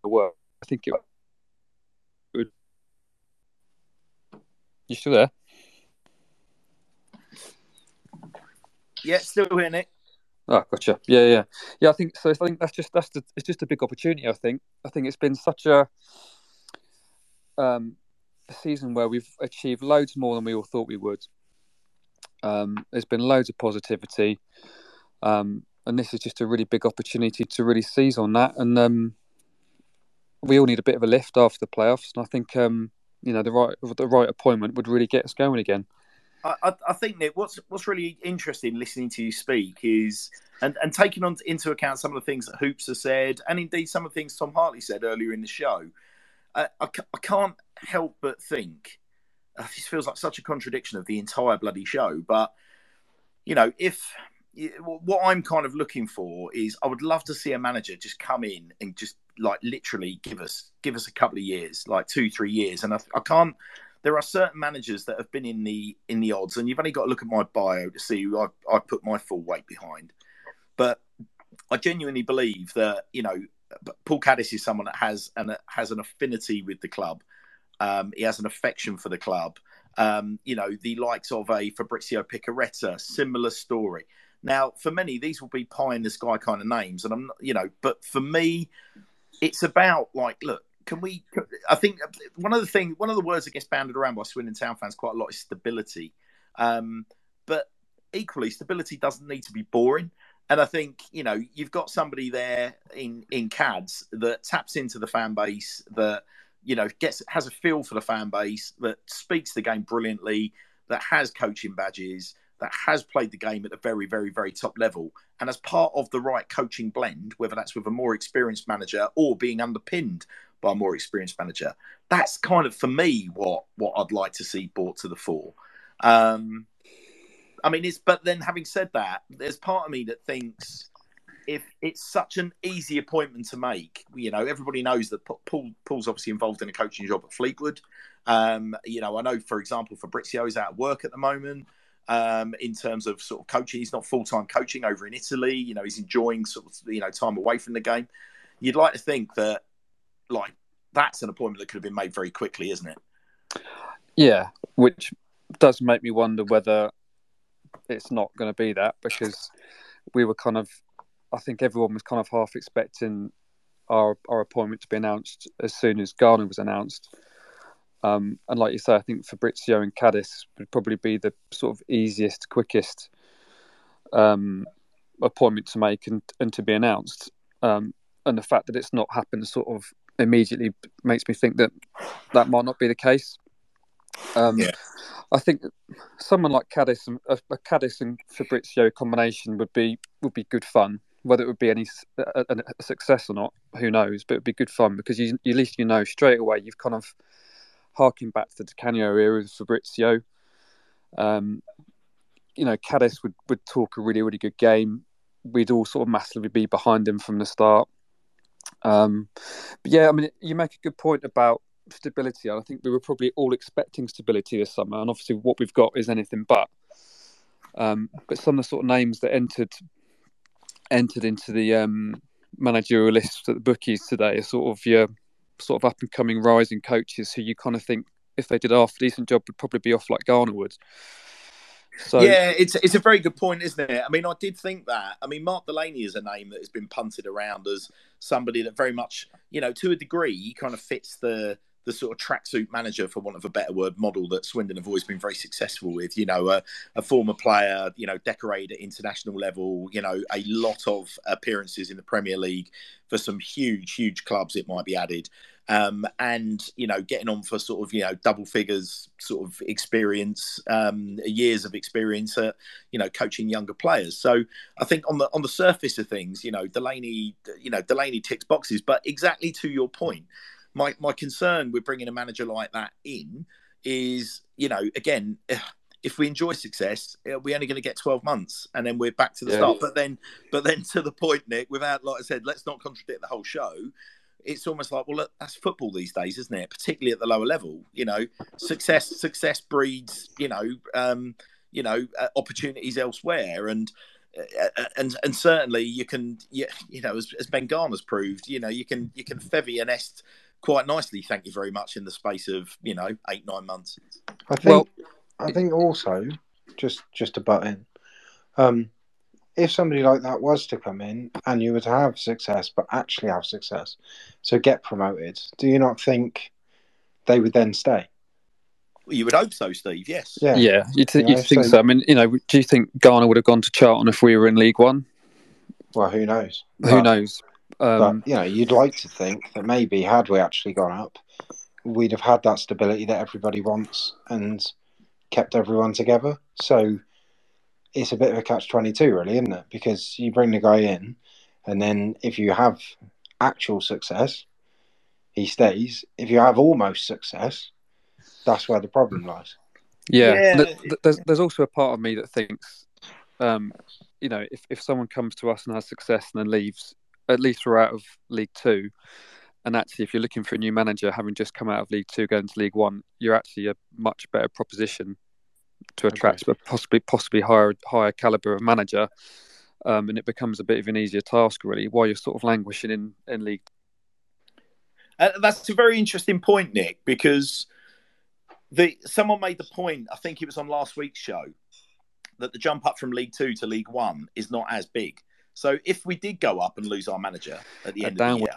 to work. I think it would You still there? Yeah, still here, Nick. Oh, gotcha. Yeah, yeah, yeah. I think so. I think that's just that's it's just a big opportunity. I think. I think it's been such a um, season where we've achieved loads more than we all thought we would. Um, there's been loads of positivity, um, and this is just a really big opportunity to really seize on that. And um, we all need a bit of a lift after the playoffs, and I think um, you know the right the right appointment would really get us going again. I, I, think Nick, what's what's really interesting listening to you speak is and, and taking on into account some of the things that Hoops has said, and indeed some of the things Tom Hartley said earlier in the show. I, I can't help but think uh, this feels like such a contradiction of the entire bloody show. But you know, if what I'm kind of looking for is, I would love to see a manager just come in and just like literally give us give us a couple of years, like two, three years, and I, I can't there are certain managers that have been in the in the odds, and you've only got to look at my bio to see who I, I put my full weight behind. But I genuinely believe that you know Paul Caddis is someone that has an has an affinity with the club. Um, he has an affection for the club. Um, you know, the likes of a Fabrizio Piccareta, similar story. Now, for many, these will be pie in the sky kind of names, and I'm, not, you know, but for me, it's about like, look, can we? I think one of the things, one of the words that gets banded around by Swindon Town fans quite a lot is stability. Um, but equally, stability doesn't need to be boring. And I think you know you've got somebody there in in Cads that taps into the fan base that you know gets has a feel for the fan base that speaks the game brilliantly that has coaching badges that has played the game at a very very very top level and as part of the right coaching blend whether that's with a more experienced manager or being underpinned by a more experienced manager. That's kind of for me what what I'd like to see brought to the fore. Um, I mean, it's but then having said that, there's part of me that thinks if it's such an easy appointment to make, you know, everybody knows that Paul Paul's obviously involved in a coaching job at Fleetwood. Um, you know, I know, for example, Fabrizio is out of work at the moment. Um, in terms of sort of coaching, he's not full time coaching over in Italy. You know, he's enjoying sort of you know time away from the game. You'd like to think that like that's an appointment that could have been made very quickly, isn't it? Yeah, which does make me wonder whether it's not going to be that because we were kind of, I think everyone was kind of half expecting our our appointment to be announced as soon as Garner was announced. Um, and like you say, I think Fabrizio and Caddis would probably be the sort of easiest, quickest um, appointment to make and, and to be announced. Um, and the fact that it's not happened sort of immediately makes me think that that might not be the case. Um, yeah. I think someone like Caddis and a, a Caddis and Fabrizio combination would be would be good fun. Whether it would be any a, a success or not, who knows? But it would be good fun because you, at least you know straight away you've kind of harking back to the Canio era with Fabrizio. Um, you know, Caddis would, would talk a really, really good game. We'd all sort of massively be behind him from the start. Um, but yeah, I mean, you make a good point about stability. I think we were probably all expecting stability this summer, and obviously what we've got is anything but. Um, but some of the sort of names that entered entered into the um, managerial list at the bookies today are sort of your sort of up and coming rising coaches who you kind of think if they did a half decent job would probably be off like Garner would. So yeah, it's it's a very good point, isn't it? I mean, I did think that. I mean, Mark Delaney is a name that has been punted around as somebody that very much, you know, to a degree, he kind of fits the the sort of tracksuit manager, for want of a better word, model that Swindon have always been very successful with. You know, a, a, former player, you know, decorated at international level, you know, a lot of appearances in the Premier League for some huge, huge clubs, it might be added um, and you know getting on for sort of you know double figures sort of experience um, years of experience at you know coaching younger players so i think on the on the surface of things you know delaney you know delaney ticks boxes but exactly to your point my my concern with bringing a manager like that in is you know again if we enjoy success, we're only going to get 12 months and then we're back to the yeah. start. But then, but then to the point, Nick, without, like I said, let's not contradict the whole show it's almost like well look, that's football these days isn't it particularly at the lower level you know success success breeds you know um you know uh, opportunities elsewhere and uh, and and certainly you can, you, you know, as, as Ben Garner's proved, you know, you can you can fevy a nest quite nicely. Thank you very much in the space of you know eight nine months. I think. Well- I think also just just to butt in, um, if somebody like that was to come in and you were to have success, but actually have success, so get promoted, do you not think they would then stay? Well, you would hope so, Steve. Yes. Yeah. Yeah, you th- Yeah, you think so- so? I mean, you know, do you think Garner would have gone to Charlton if we were in League One? Well, who knows? Who But- knows? Um, but you know, you'd like to think that maybe had we actually gone up, we'd have had that stability that everybody wants and kept everyone together. So it's a bit of a catch twenty two, really, isn't it? Because you bring the guy in, and then if you have actual success, he stays. If you have almost success, that's where the problem lies. Yeah, Yeah. Th- th- there's there's also a part of me that thinks, um, you know, if if someone comes to us and has success and then leaves, at least we're out of League Two, and actually, if you're looking for a new manager, having just come out of League Two, going to League One, you're actually a much better proposition to attract a possibly possibly higher higher caliber of manager, um, and it becomes a bit of an easier task really while you're sort of languishing in in League. Uh, that's a very interesting point, Nick, because the someone made the point. I think it was on last week's show that the jump up from League Two to League One is not as big. So if we did go up and lose our manager at the end of the year,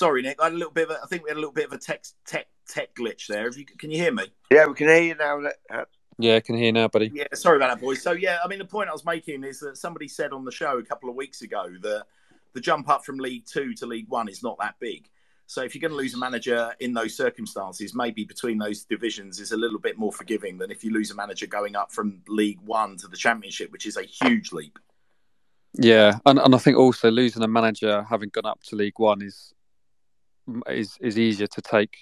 sorry, Nick, I had a little bit of a, I think we had a little bit of a tech tech tech glitch there. Have you, can you hear me? Yeah, we can hear you now. Uh, Yeah, I can hear now, buddy. Yeah, sorry about that, boys. So yeah, I mean, the point I was making is that somebody said on the show a couple of weeks ago that the jump up from League Two to League One is not that big. So if you're going to lose a manager in those circumstances, maybe between those divisions is a little bit more forgiving than if you lose a manager going up from League One to the Championship, which is a huge leap. Yeah, and, and I think also losing a manager having gone up to League One is is is easier to take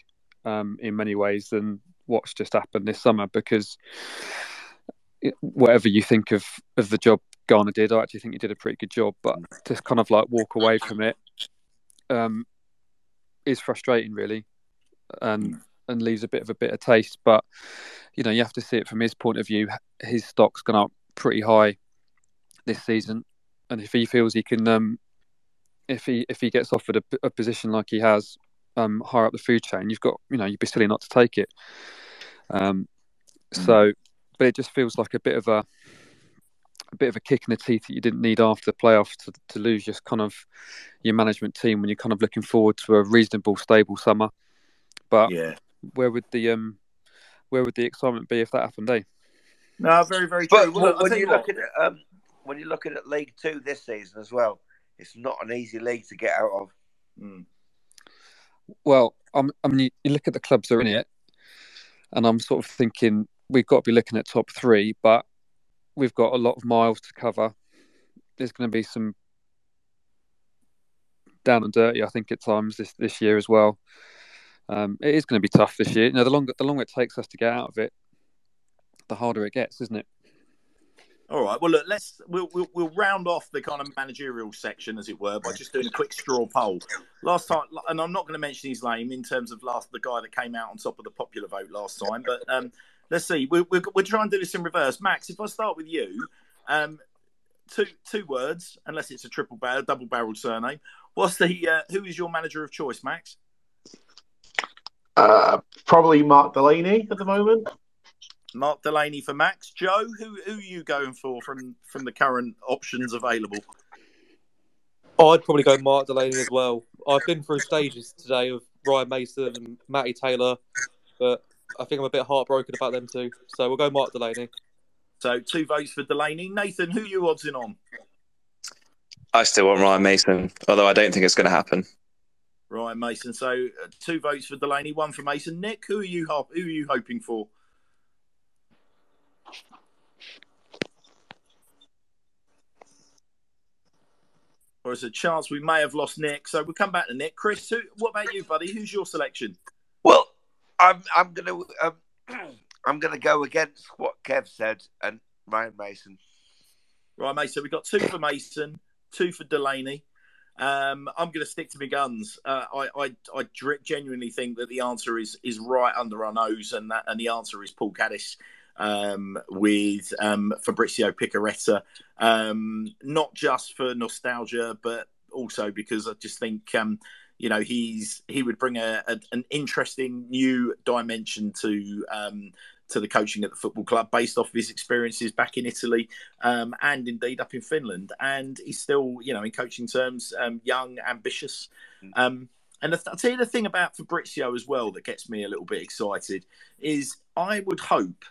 um, in many ways than what's just happened this summer because whatever you think of of the job Garner did, I actually think he did a pretty good job. But to kind of like walk away from it um, is frustrating, really, and and leaves a bit of a bitter taste. But you know, you have to see it from his point of view. His stock's gone up pretty high this season, and if he feels he can, um, if he if he gets offered a, a position like he has um, higher up the food chain, you've got you know you'd be silly not to take it. Um, so, but it just feels like a bit of a a bit of a kick in the teeth that you didn't need after the playoffs to, to lose just kind of your management team when you're kind of looking forward to a reasonable, stable summer. But Yeah. where would the um where would the excitement be if that happened, eh? No, very very true. But Well, when you you're what. looking at um, when you're looking at League Two this season as well, it's not an easy league to get out of. Mm. Well, I'm, I mean, you, you look at the clubs that are in it, and I'm sort of thinking we've got to be looking at top three, but we've got a lot of miles to cover. There's going to be some down and dirty, I think, at times this, this year as well. Um, it is going to be tough this year. You know, the longer the longer it takes us to get out of it, the harder it gets, isn't it? All right. Well, look, let's we'll, we'll we'll round off the kind of managerial section, as it were, by just doing a quick straw poll. Last time, and I'm not going to mention his name in terms of last the guy that came out on top of the popular vote last time, but um, let's see. We'll, we'll we'll do this in reverse. Max, if I start with you, um, two two words, unless it's a triple barrel, double barreled surname. What's the uh, who is your manager of choice, Max? Uh, probably Mark Delaney at the moment. Mark Delaney for Max. Joe, who who are you going for from from the current options available? I'd probably go Mark Delaney as well. I've been through stages today of Ryan Mason and Matty Taylor, but I think I'm a bit heartbroken about them too. So we'll go Mark Delaney. So two votes for Delaney. Nathan, who are you oddsing on? I still want Ryan Mason, although I don't think it's going to happen. Ryan Mason. So uh, two votes for Delaney, one for Mason. Nick, who are you ho- who are you hoping for? Or is a chance we may have lost Nick? So we'll come back to Nick. Chris, who, what about you, buddy? Who's your selection? Well, I'm I'm gonna um, I'm gonna go against what Kev said and Ryan Mason. Right, mate. So we've got two for Mason, two for Delaney. Um, I'm going to stick to my guns. Uh, I, I, I genuinely think that the answer is is right under our nose, and that and the answer is Paul Caddis um, with um, Fabrizio Piccareta. Um, not just for nostalgia, but also because I just think um, you know he's he would bring a, a an interesting new dimension to um, to the coaching at the football club based off of his experiences back in Italy um, and indeed up in Finland. And he's still, you know, in coaching terms, um, young, ambitious. Um, and I'll tell you the thing about Fabrizio as well that gets me a little bit excited is I would hope,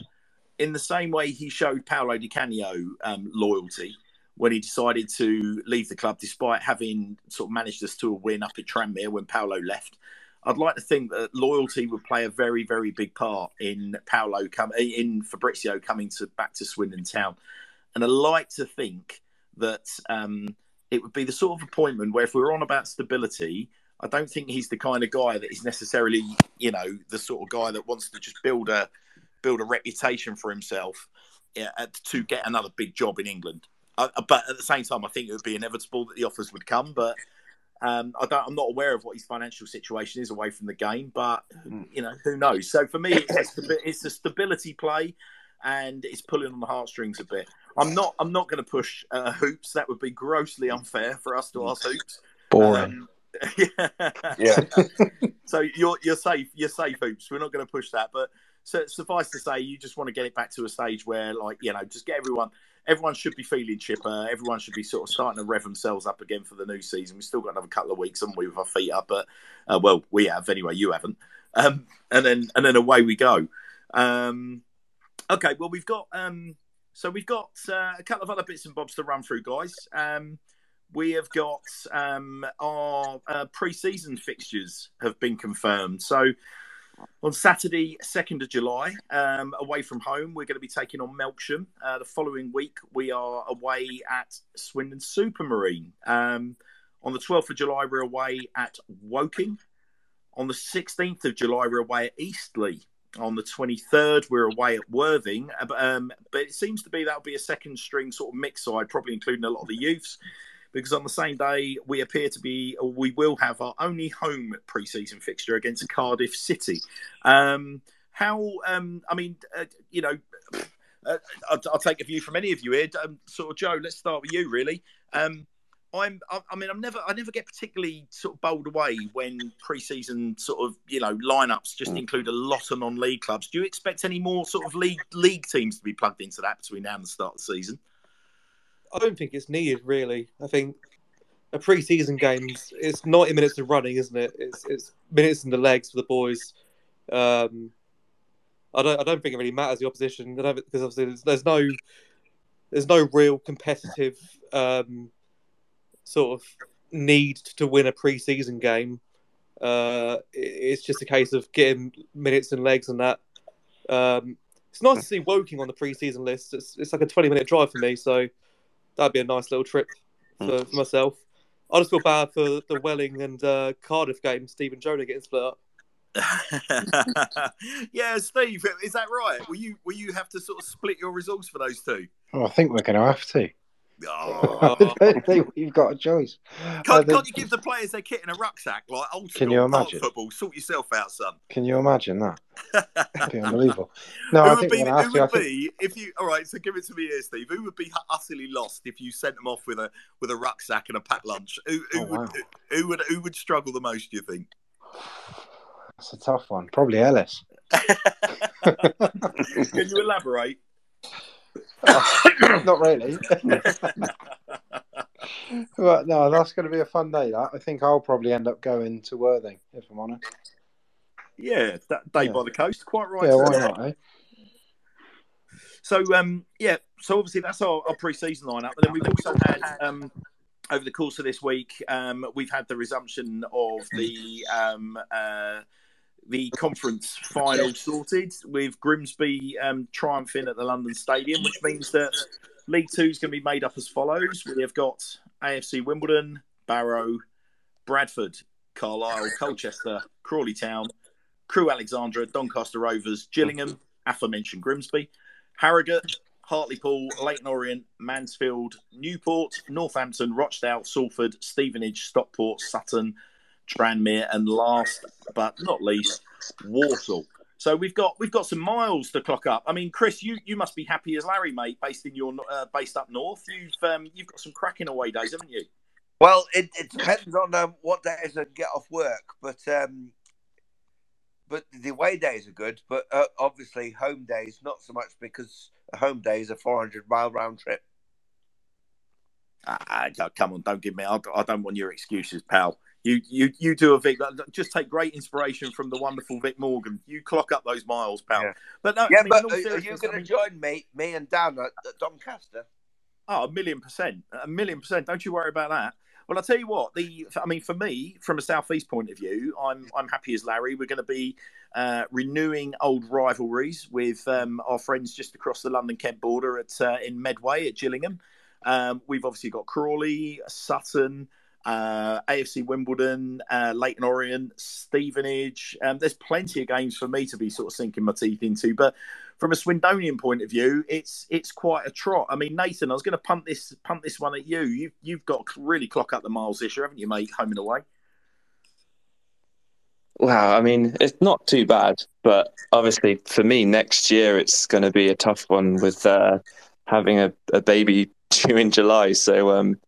in the same way he showed Paolo Di Canio um, loyalty when he decided to leave the club, despite having sort of managed us to a win up at Tranmere when Paolo left. I'd like to think that loyalty would play a very, very big part in Paolo come in Fabrizio coming to back to Swindon Town, and I like to think that um, it would be the sort of appointment where if we're on about stability, I don't think he's the kind of guy that is necessarily, you know, the sort of guy that wants to just build a build a reputation for himself yeah, to get another big job in England. Uh, but at the same time, I think it would be inevitable that the offers would come, but um, I don't, I'm not aware of what his financial situation is away from the game, but you know who knows. So for me, it's a, it's a stability play, and it's pulling on the heartstrings a bit. I'm not I'm not going to push uh, hoops. That would be grossly unfair for us to ask hoops. Boring. Um, yeah. Yeah. so you're you're safe. You're safe hoops. We're not going to push that, but so suffice to say, you just want to get it back to a stage where, like, you know, just get everyone everyone should be feeling chipper. Everyone should be sort of starting to rev themselves up again for the new season. We've still got another couple of weeks, haven't we, with our feet up? But uh, well, we have anyway. You haven't. Um, and then and then away we go. Um, okay, well we've got um, so we've got uh, a couple of other bits and bobs to run through, guys. Um, we have got um, our uh, pre-season fixtures have been confirmed. So on Saturday, 2nd of July, um, away from home, we're going to be taking on Melksham. Uh, the following week, we are away at Swindon Supermarine. Um, on the 12th of July, we're away at Woking. On the 16th of July, we're away at Eastleigh. On the 23rd, we're away at Worthing. Um, but it seems to be that'll be a second string sort of mix side, probably including a lot of the youths because on the same day we appear to be, or we will have our only home pre-season fixture against Cardiff City. Um, how? Um, I mean, uh, you know, uh, I'll, I'll, take a view from any of you here. Um, sort of, Joe. Let's start with you, really. Um, I'm, I, I mean, I'm never, I never get particularly sort of bowled away when pre-season sort of, you know, lineups just include a lot of non-league clubs. Do you expect any more sort of league league teams to be plugged into that between now and the start of the season? I don't think it's needed really. I think a pre-season games it's 90 minutes of running, isn't it? It's it's minutes in the legs for the boys. Um, I don't I don't think it really matters the opposition because obviously there's, there's, no there's no real competitive um, sort of need to win a pre-season game. Uh, it's just a case of getting minutes and legs and that. Um, it's nice to see Woking on the pre-season list. It's, it's like a 20 minute drive for me, so that'd be a nice little trip for, for myself. I just feel bad for the Welling and uh, Cardiff game. Stephen Jonah getting split up. yeah, Steve, is that right? Will you will you have to sort of split your results for those two? Oh, I think we're going to have to. Oh. I don't think we've got a choice. Can't, can't you give the players their kit in a rucksack like old Can school you imagine? football? Sort yourself out, son. Can you imagine that? That'd be unbelievable. No, who I would think be? we're gonna Who would think- be if you? All right, so give it to me here, Steve. Who would be utterly lost if you sent them off with a with a rucksack and a packed lunch? Who, who Oh, would wow. who would who would struggle the most? Do you think? That's a tough one. Probably Ellis. Can you elaborate? Not really. but no, that's going to be a fun day. That I think I'll probably end up going to Worthing if I'm honest. Yeah, that day Yeah. by the coast, quite right. Yeah, why not? Eh? So um, yeah, so obviously that's our, our pre-season lineup, but then we've also had um, over the course of this week, um, we've had the resumption of the um, uh, the conference final sorted with Grimsby um, triumphing at the London Stadium, which means that League Two is going to be made up as follows: we have got AFC Wimbledon, Barrow, Bradford, Carlisle, Colchester, Crawley Town, Crewe Alexandra, Doncaster Rovers, Gillingham, aforementioned Grimsby. Harrogate, Hartlepool, Leyton Orient, Mansfield, Newport, Northampton, Rochdale, Salford, Stevenage, Stockport, Sutton, Tranmere, and last but not least, Walsall. So we've got we've got some miles to clock up. I mean, Chris, you, you must be happy as Larry, mate, based in your uh, based up north. You've um, you've got some cracking away days, haven't you? Well, it, it depends on um, what days I get off work, but um, but the away days are good. But uh, obviously, home days not so much because a home day is a 400 mile round trip. Ah, come on, don't give me. I don't want your excuses, pal. You, you, you do a Vic. Just take great inspiration from the wonderful Vic Morgan. You clock up those miles, pal. Yeah. But no, yeah, I mean, but in all are you going I to join me, me and Dan at, at Doncaster? Oh, a million percent, a million percent. Don't you worry about that. Well, I'll tell you what. The I mean, for me, from a southeast point of view, I'm I'm happy as Larry. We're going to be uh, renewing old rivalries with um, our friends just across the London Kent border at uh, in Medway at Gillingham. Um, we've obviously got Crawley, Sutton, uh, AFC Wimbledon, uh, Leyton Orient, Stevenage. Um, there's plenty of games for me to be sort of sinking my teeth into, but from a Swindonian point of view, it's it's quite a trot. I mean, Nathan, I was going to punt this punt this one at you. You've you've got to really clock up the miles this year, haven't you, mate? Home and away. Wow, I mean, it's not too bad, but obviously for me next year it's going to be a tough one with uh, having a, a baby due in July. So um,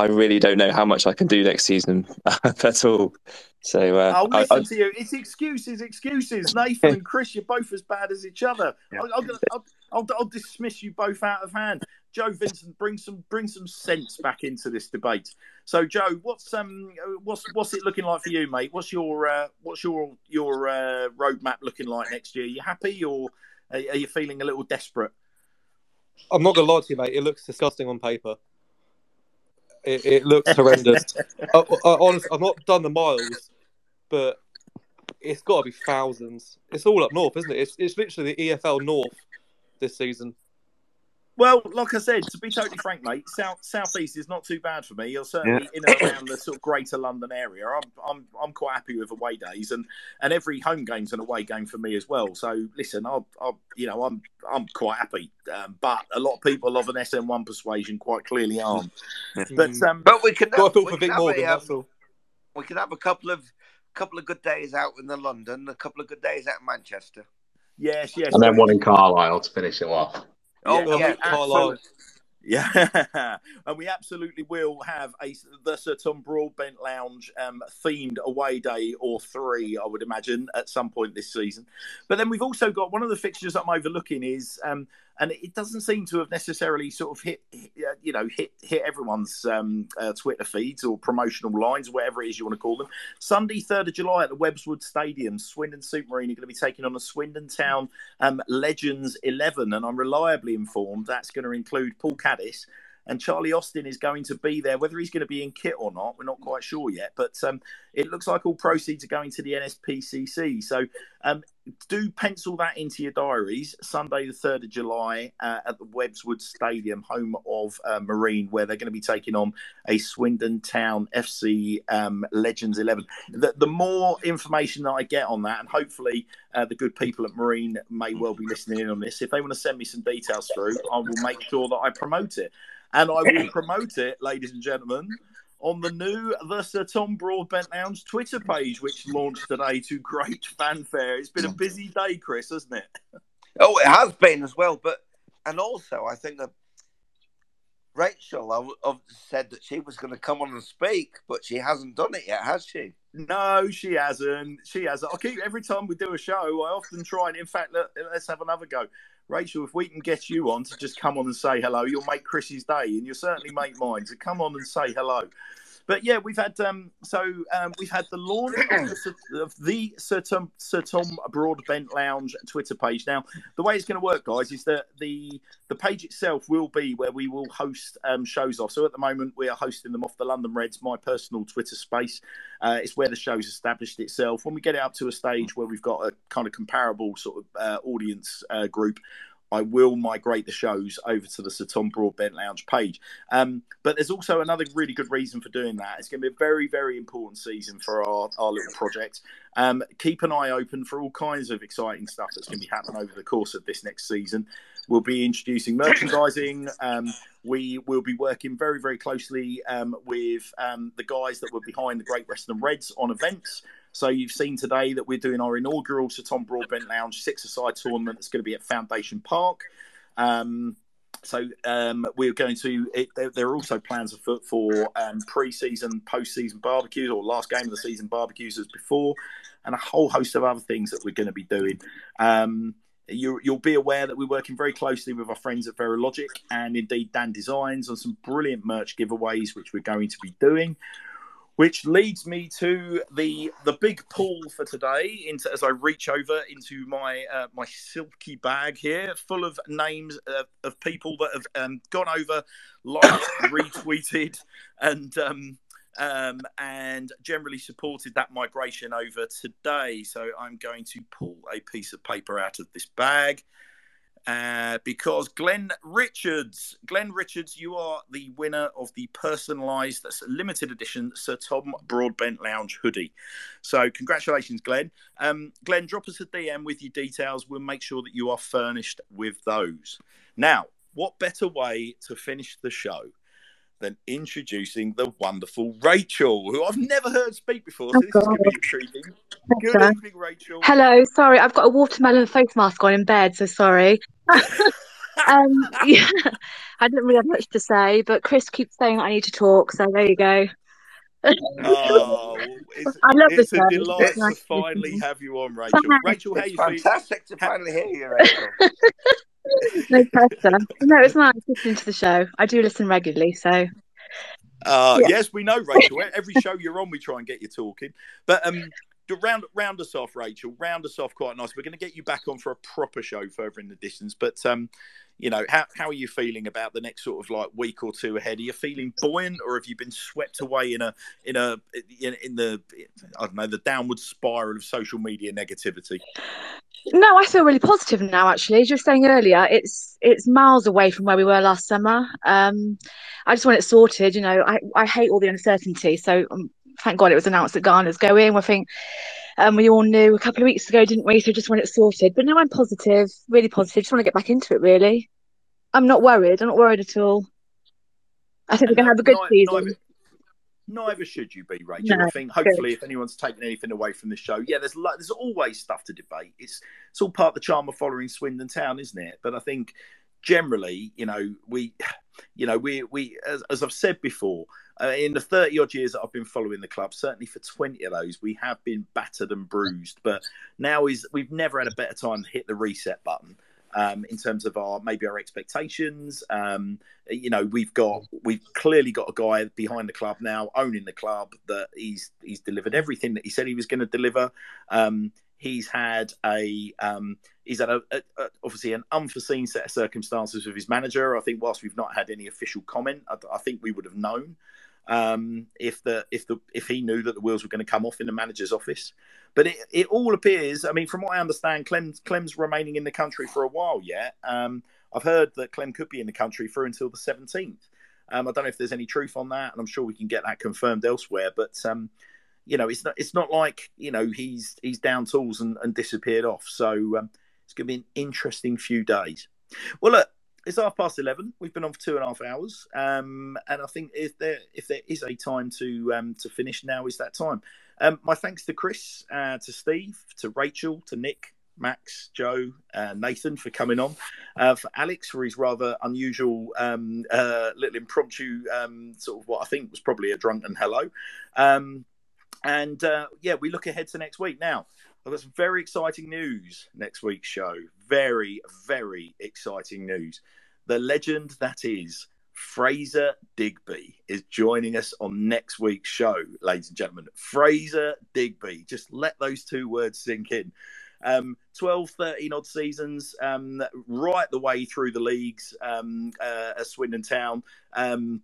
I really don't know how much I can do next season at all. So uh, I'll listen I- to you. It's excuses, excuses. Nathan and Chris, you're both as bad as each other. Yeah. I'll, I'll, I'll, I'll, I'll dismiss you both out of hand. Joe Vincent, bring some bring some sense back into this debate. So, Joe, what's um what's what's it looking like for you, mate? What's your uh, what's your your uh, roadmap looking like next year? you happy or are, are you feeling a little desperate? I'm not gonna lie to you, mate. It looks disgusting on paper. It, it looks horrendous. I, I, honestly, I've not done the miles, but it's got to be thousands. It's all up north, isn't it? It's it's literally the EFL North this season. Well, like I said, to be totally frank, mate, south southeast is not too bad for me. You're certainly in and around the sort of greater London area. I'm I'm I'm quite happy with away days, and and every home game's an away game for me as well. So listen, I'll, I'll you know I'm I'm quite happy, um, but a lot of people of an SM1 persuasion quite clearly aren't. But um, But we can Got to have, feel we for Vic Morgan. a, um, we can have a couple of couple of good days out in the London, a couple of good days out in Manchester. yes, yes, And then one in Carlisle to finish it off. Oh Yeah, yeah, yeah, Carlisle. Yeah, and we absolutely will have a the Sir Tom Broadbent Lounge um, themed away day or three, I would imagine, at some point this season. But then we've also got one of the fixtures I'm overlooking is, um, and it doesn't seem to have necessarily sort of hit, uh, you know, hit hit everyone's um, uh, Twitter feeds or promotional lines, whatever it is you want to call them. Sunday, third of July at the Webbswood Stadium, Swindon Supermarine are going to be taking on a Swindon Town um, Legends 11, and I'm reliably informed that's going to include Paul Caddis. And Charlie Austin is going to be there. Whether he's going to be in kit or not, we're not quite sure yet. But um, it looks like all proceeds are going to the NSPCC. So um, do pencil that into your diaries. Sunday, the 3rd of July, uh, at the Webbswood Stadium, home of uh, Marine, where they're going to be taking on a Swindon Town FC um, Legends 11. The, the more information that I get on that, and hopefully uh, the good people at Marine may well be listening in on this. If they want to send me some details through, I will make sure that I promote it. And I will promote it, ladies and gentlemen, on the new The Sir Tom Broadbent Lounge Twitter page, which launched today to great fanfare. It's been a busy day, Chris, hasn't it? Oh, it has been as well. But and also, I think that Rachel I, I said that she was going to come on and speak, but she hasn't done it yet, has she? No, she hasn't. She hasn't. I keep every time we do a show, I often try and, in fact, let, let's have another go. Rachel, if we can get you on to just come on and say hello, you'll make Chris's day, and you'll certainly make mine. So come on and say hello. But yeah, we've had um, so um, we've had the launch of the, of the Sir Tom, Sir Tom Broadbent Lounge Twitter page. Now, the way it's going to work, guys, is that the the page itself will be where we will host um, shows off. So at the moment, we are hosting them off the London Reds, my personal Twitter space. Uh, it's where the show's established itself. When we get it up to a stage where we've got a kind of comparable sort of uh, audience uh, group, I will migrate the shows over to the Sir Tom Broadbent Lounge page. Um, but there's also another really good reason for doing that. It's going to be a very, very important season for our, our little project. Um, keep an eye open for all kinds of exciting stuff that's going to be happening over the course of this next season. We'll be introducing merchandising. Um, we will be working very, very closely um, with um, the guys that were behind the Great Western Reds on events. So you've seen today that we're doing our inaugural Sir Tom Broadbent Lounge six-a-side tournament that's going to be at Foundation Park. Um, so um, we're going to. It, there, there, are also plans afoot for um, pre-season, post-season barbecues, or last game of the season barbecues as before, and a whole host of other things that we're going to be doing. Um, you, will be aware that we're working very closely with our friends at Verelogic and indeed Dan Designs on some brilliant merch giveaways, which we're going to be doing which leads me to the the big pull for today. Into as I reach over into my uh, my silky bag here, full of names of, of people that have um, gone over, liked, retweeted, and um, um, and generally supported that migration over today. So I'm going to pull a piece of paper out of this bag. Uh, because Glenn Richards, Glenn Richards, you are the winner of the personalised that's limited edition Sir Tom Broadbent Lounge hoodie. So congratulations, Glenn. Um, Glenn, drop us a DM with your details. We'll make sure that you are furnished with those. Now, what better way to finish the show than introducing the wonderful Rachel, who I've never heard speak before. So oh, this God. is going to be intriguing. Good okay. evening, Rachel. Hello. Sorry, I've got a watermelon face mask on in bed, so sorry. um, yeah, I didn't really have much to say, but Chris keeps saying I need to talk, so there you go. oh, it's, I love this. it's a delight it's to nice finally have you on, Rachel. Rachel, how it's you fantastic feel? to finally hear you, Rachel. no pressure. No, it's nice listening to the show. I do listen regularly, so. Uh, yeah. Yes, we know, Rachel. Every show you're on, we try and get you talking. But um, round round us off, Rachel. Round us off quite nice. We're going to get you back on for a proper show further in the distance. But um, you know, how how are you feeling about the next sort of like week or two ahead? Are you feeling buoyant, or have you been swept away in a in a in, in the I don't know the downward spiral of social media negativity? No, I feel really positive now. Actually, as you were saying earlier, it's it's miles away from where we were last summer. Um, I just want it sorted. You know, I, I hate all the uncertainty. So um, thank God it was announced that Garner's going. I think um, we all knew a couple of weeks ago, didn't we? So just want it sorted. But now I'm positive, really positive. Just want to get back into it. Really, I'm not worried. I'm not worried at all. I think and we're going to have a good season. Neither, neither should you be, Rachel. No, I think hopefully, good. if anyone's taken anything away from the show, yeah, there's there's always stuff to debate. It's it's all part of the charm of following Swindon Town, isn't it? But I think generally, you know, we, you know, we we as, as I've said before, uh, in the 30 odd years that I've been following the club, certainly for 20 of those, we have been battered and bruised. But now is we've never had a better time to hit the reset button um, in terms of our maybe our expectations. Um, you know, we've got we've clearly got a guy behind the club now, owning the club that he's he's delivered everything that he said he was going to deliver. Um, he's had a um, he's had a, a, a, obviously an unforeseen set of circumstances with his manager. I think whilst we've not had any official comment, I, I think we would have known um, if the if the if he knew that the wheels were going to come off in the manager's office. But it, it all appears. I mean, from what I understand, Clem's Clem's remaining in the country for a while yet. Um, I've heard that Clem could be in the country for until the seventeenth. Um, I don't know if there's any truth on that, and I'm sure we can get that confirmed elsewhere. But um, you know, it's not it's not like you know he's he's down tools and, and disappeared off. So um, it's going to be an interesting few days. Well, look, it's half past eleven. We've been on for two and a half hours, um, and I think if there if there is a time to um, to finish, now is that time. Um, my thanks to Chris, uh, to Steve, to Rachel, to Nick, Max, Joe, uh, Nathan for coming on, uh, for Alex for his rather unusual um, uh, little impromptu um, sort of what I think was probably a drunken hello, um, and uh, yeah, we look ahead to next week now. I've got some very exciting news next week's show. Very, very exciting news. The legend that is Fraser Digby is joining us on next week's show, ladies and gentlemen. Fraser Digby. Just let those two words sink in. Um, 12, 13 odd seasons, um, right the way through the leagues um, uh, at Swindon Town. Um,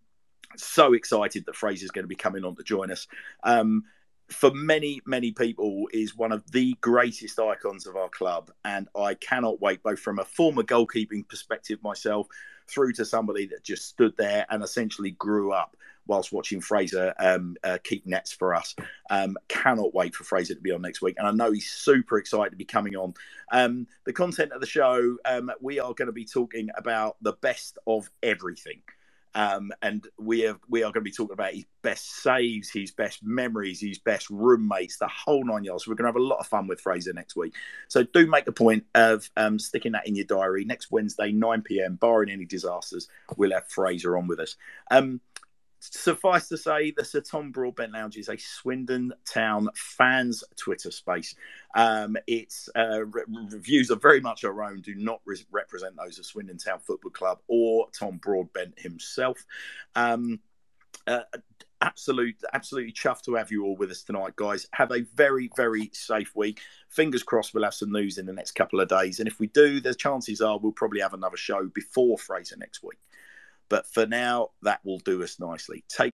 so excited that Fraser's going to be coming on to join us. Um, for many, many people, is one of the greatest icons of our club. And I cannot wait, both from a former goalkeeping perspective myself, through to somebody that just stood there and essentially grew up whilst watching Fraser um, uh, keep nets for us. Um, cannot wait for Fraser to be on next week, and I know he's super excited to be coming on. Um, the content of the show, um, we are going to be talking about the best of everything. Um, and we are we are going to be talking about his best saves, his best memories, his best roommates, the whole nine yards. So we're going to have a lot of fun with Fraser next week. So do make a point of um, sticking that in your diary. Next Wednesday, 9 p.m., barring any disasters, we'll have Fraser on with us. Um, suffice to say, the Sir Tom Broadbent Lounge is a Swindon Town fans Twitter space. Um, its uh, re- reviews are very much our own, do not re- represent those of Swindon Town Football Club or Tom Broadbent himself. Um, uh, absolute, absolutely chuffed to have you all with us tonight, guys. Have a very, very safe week. Fingers crossed, we'll have some news in the next couple of days. And if we do, the chances are we'll probably have another show before Fraser next week. But for now, that will do us nicely. Take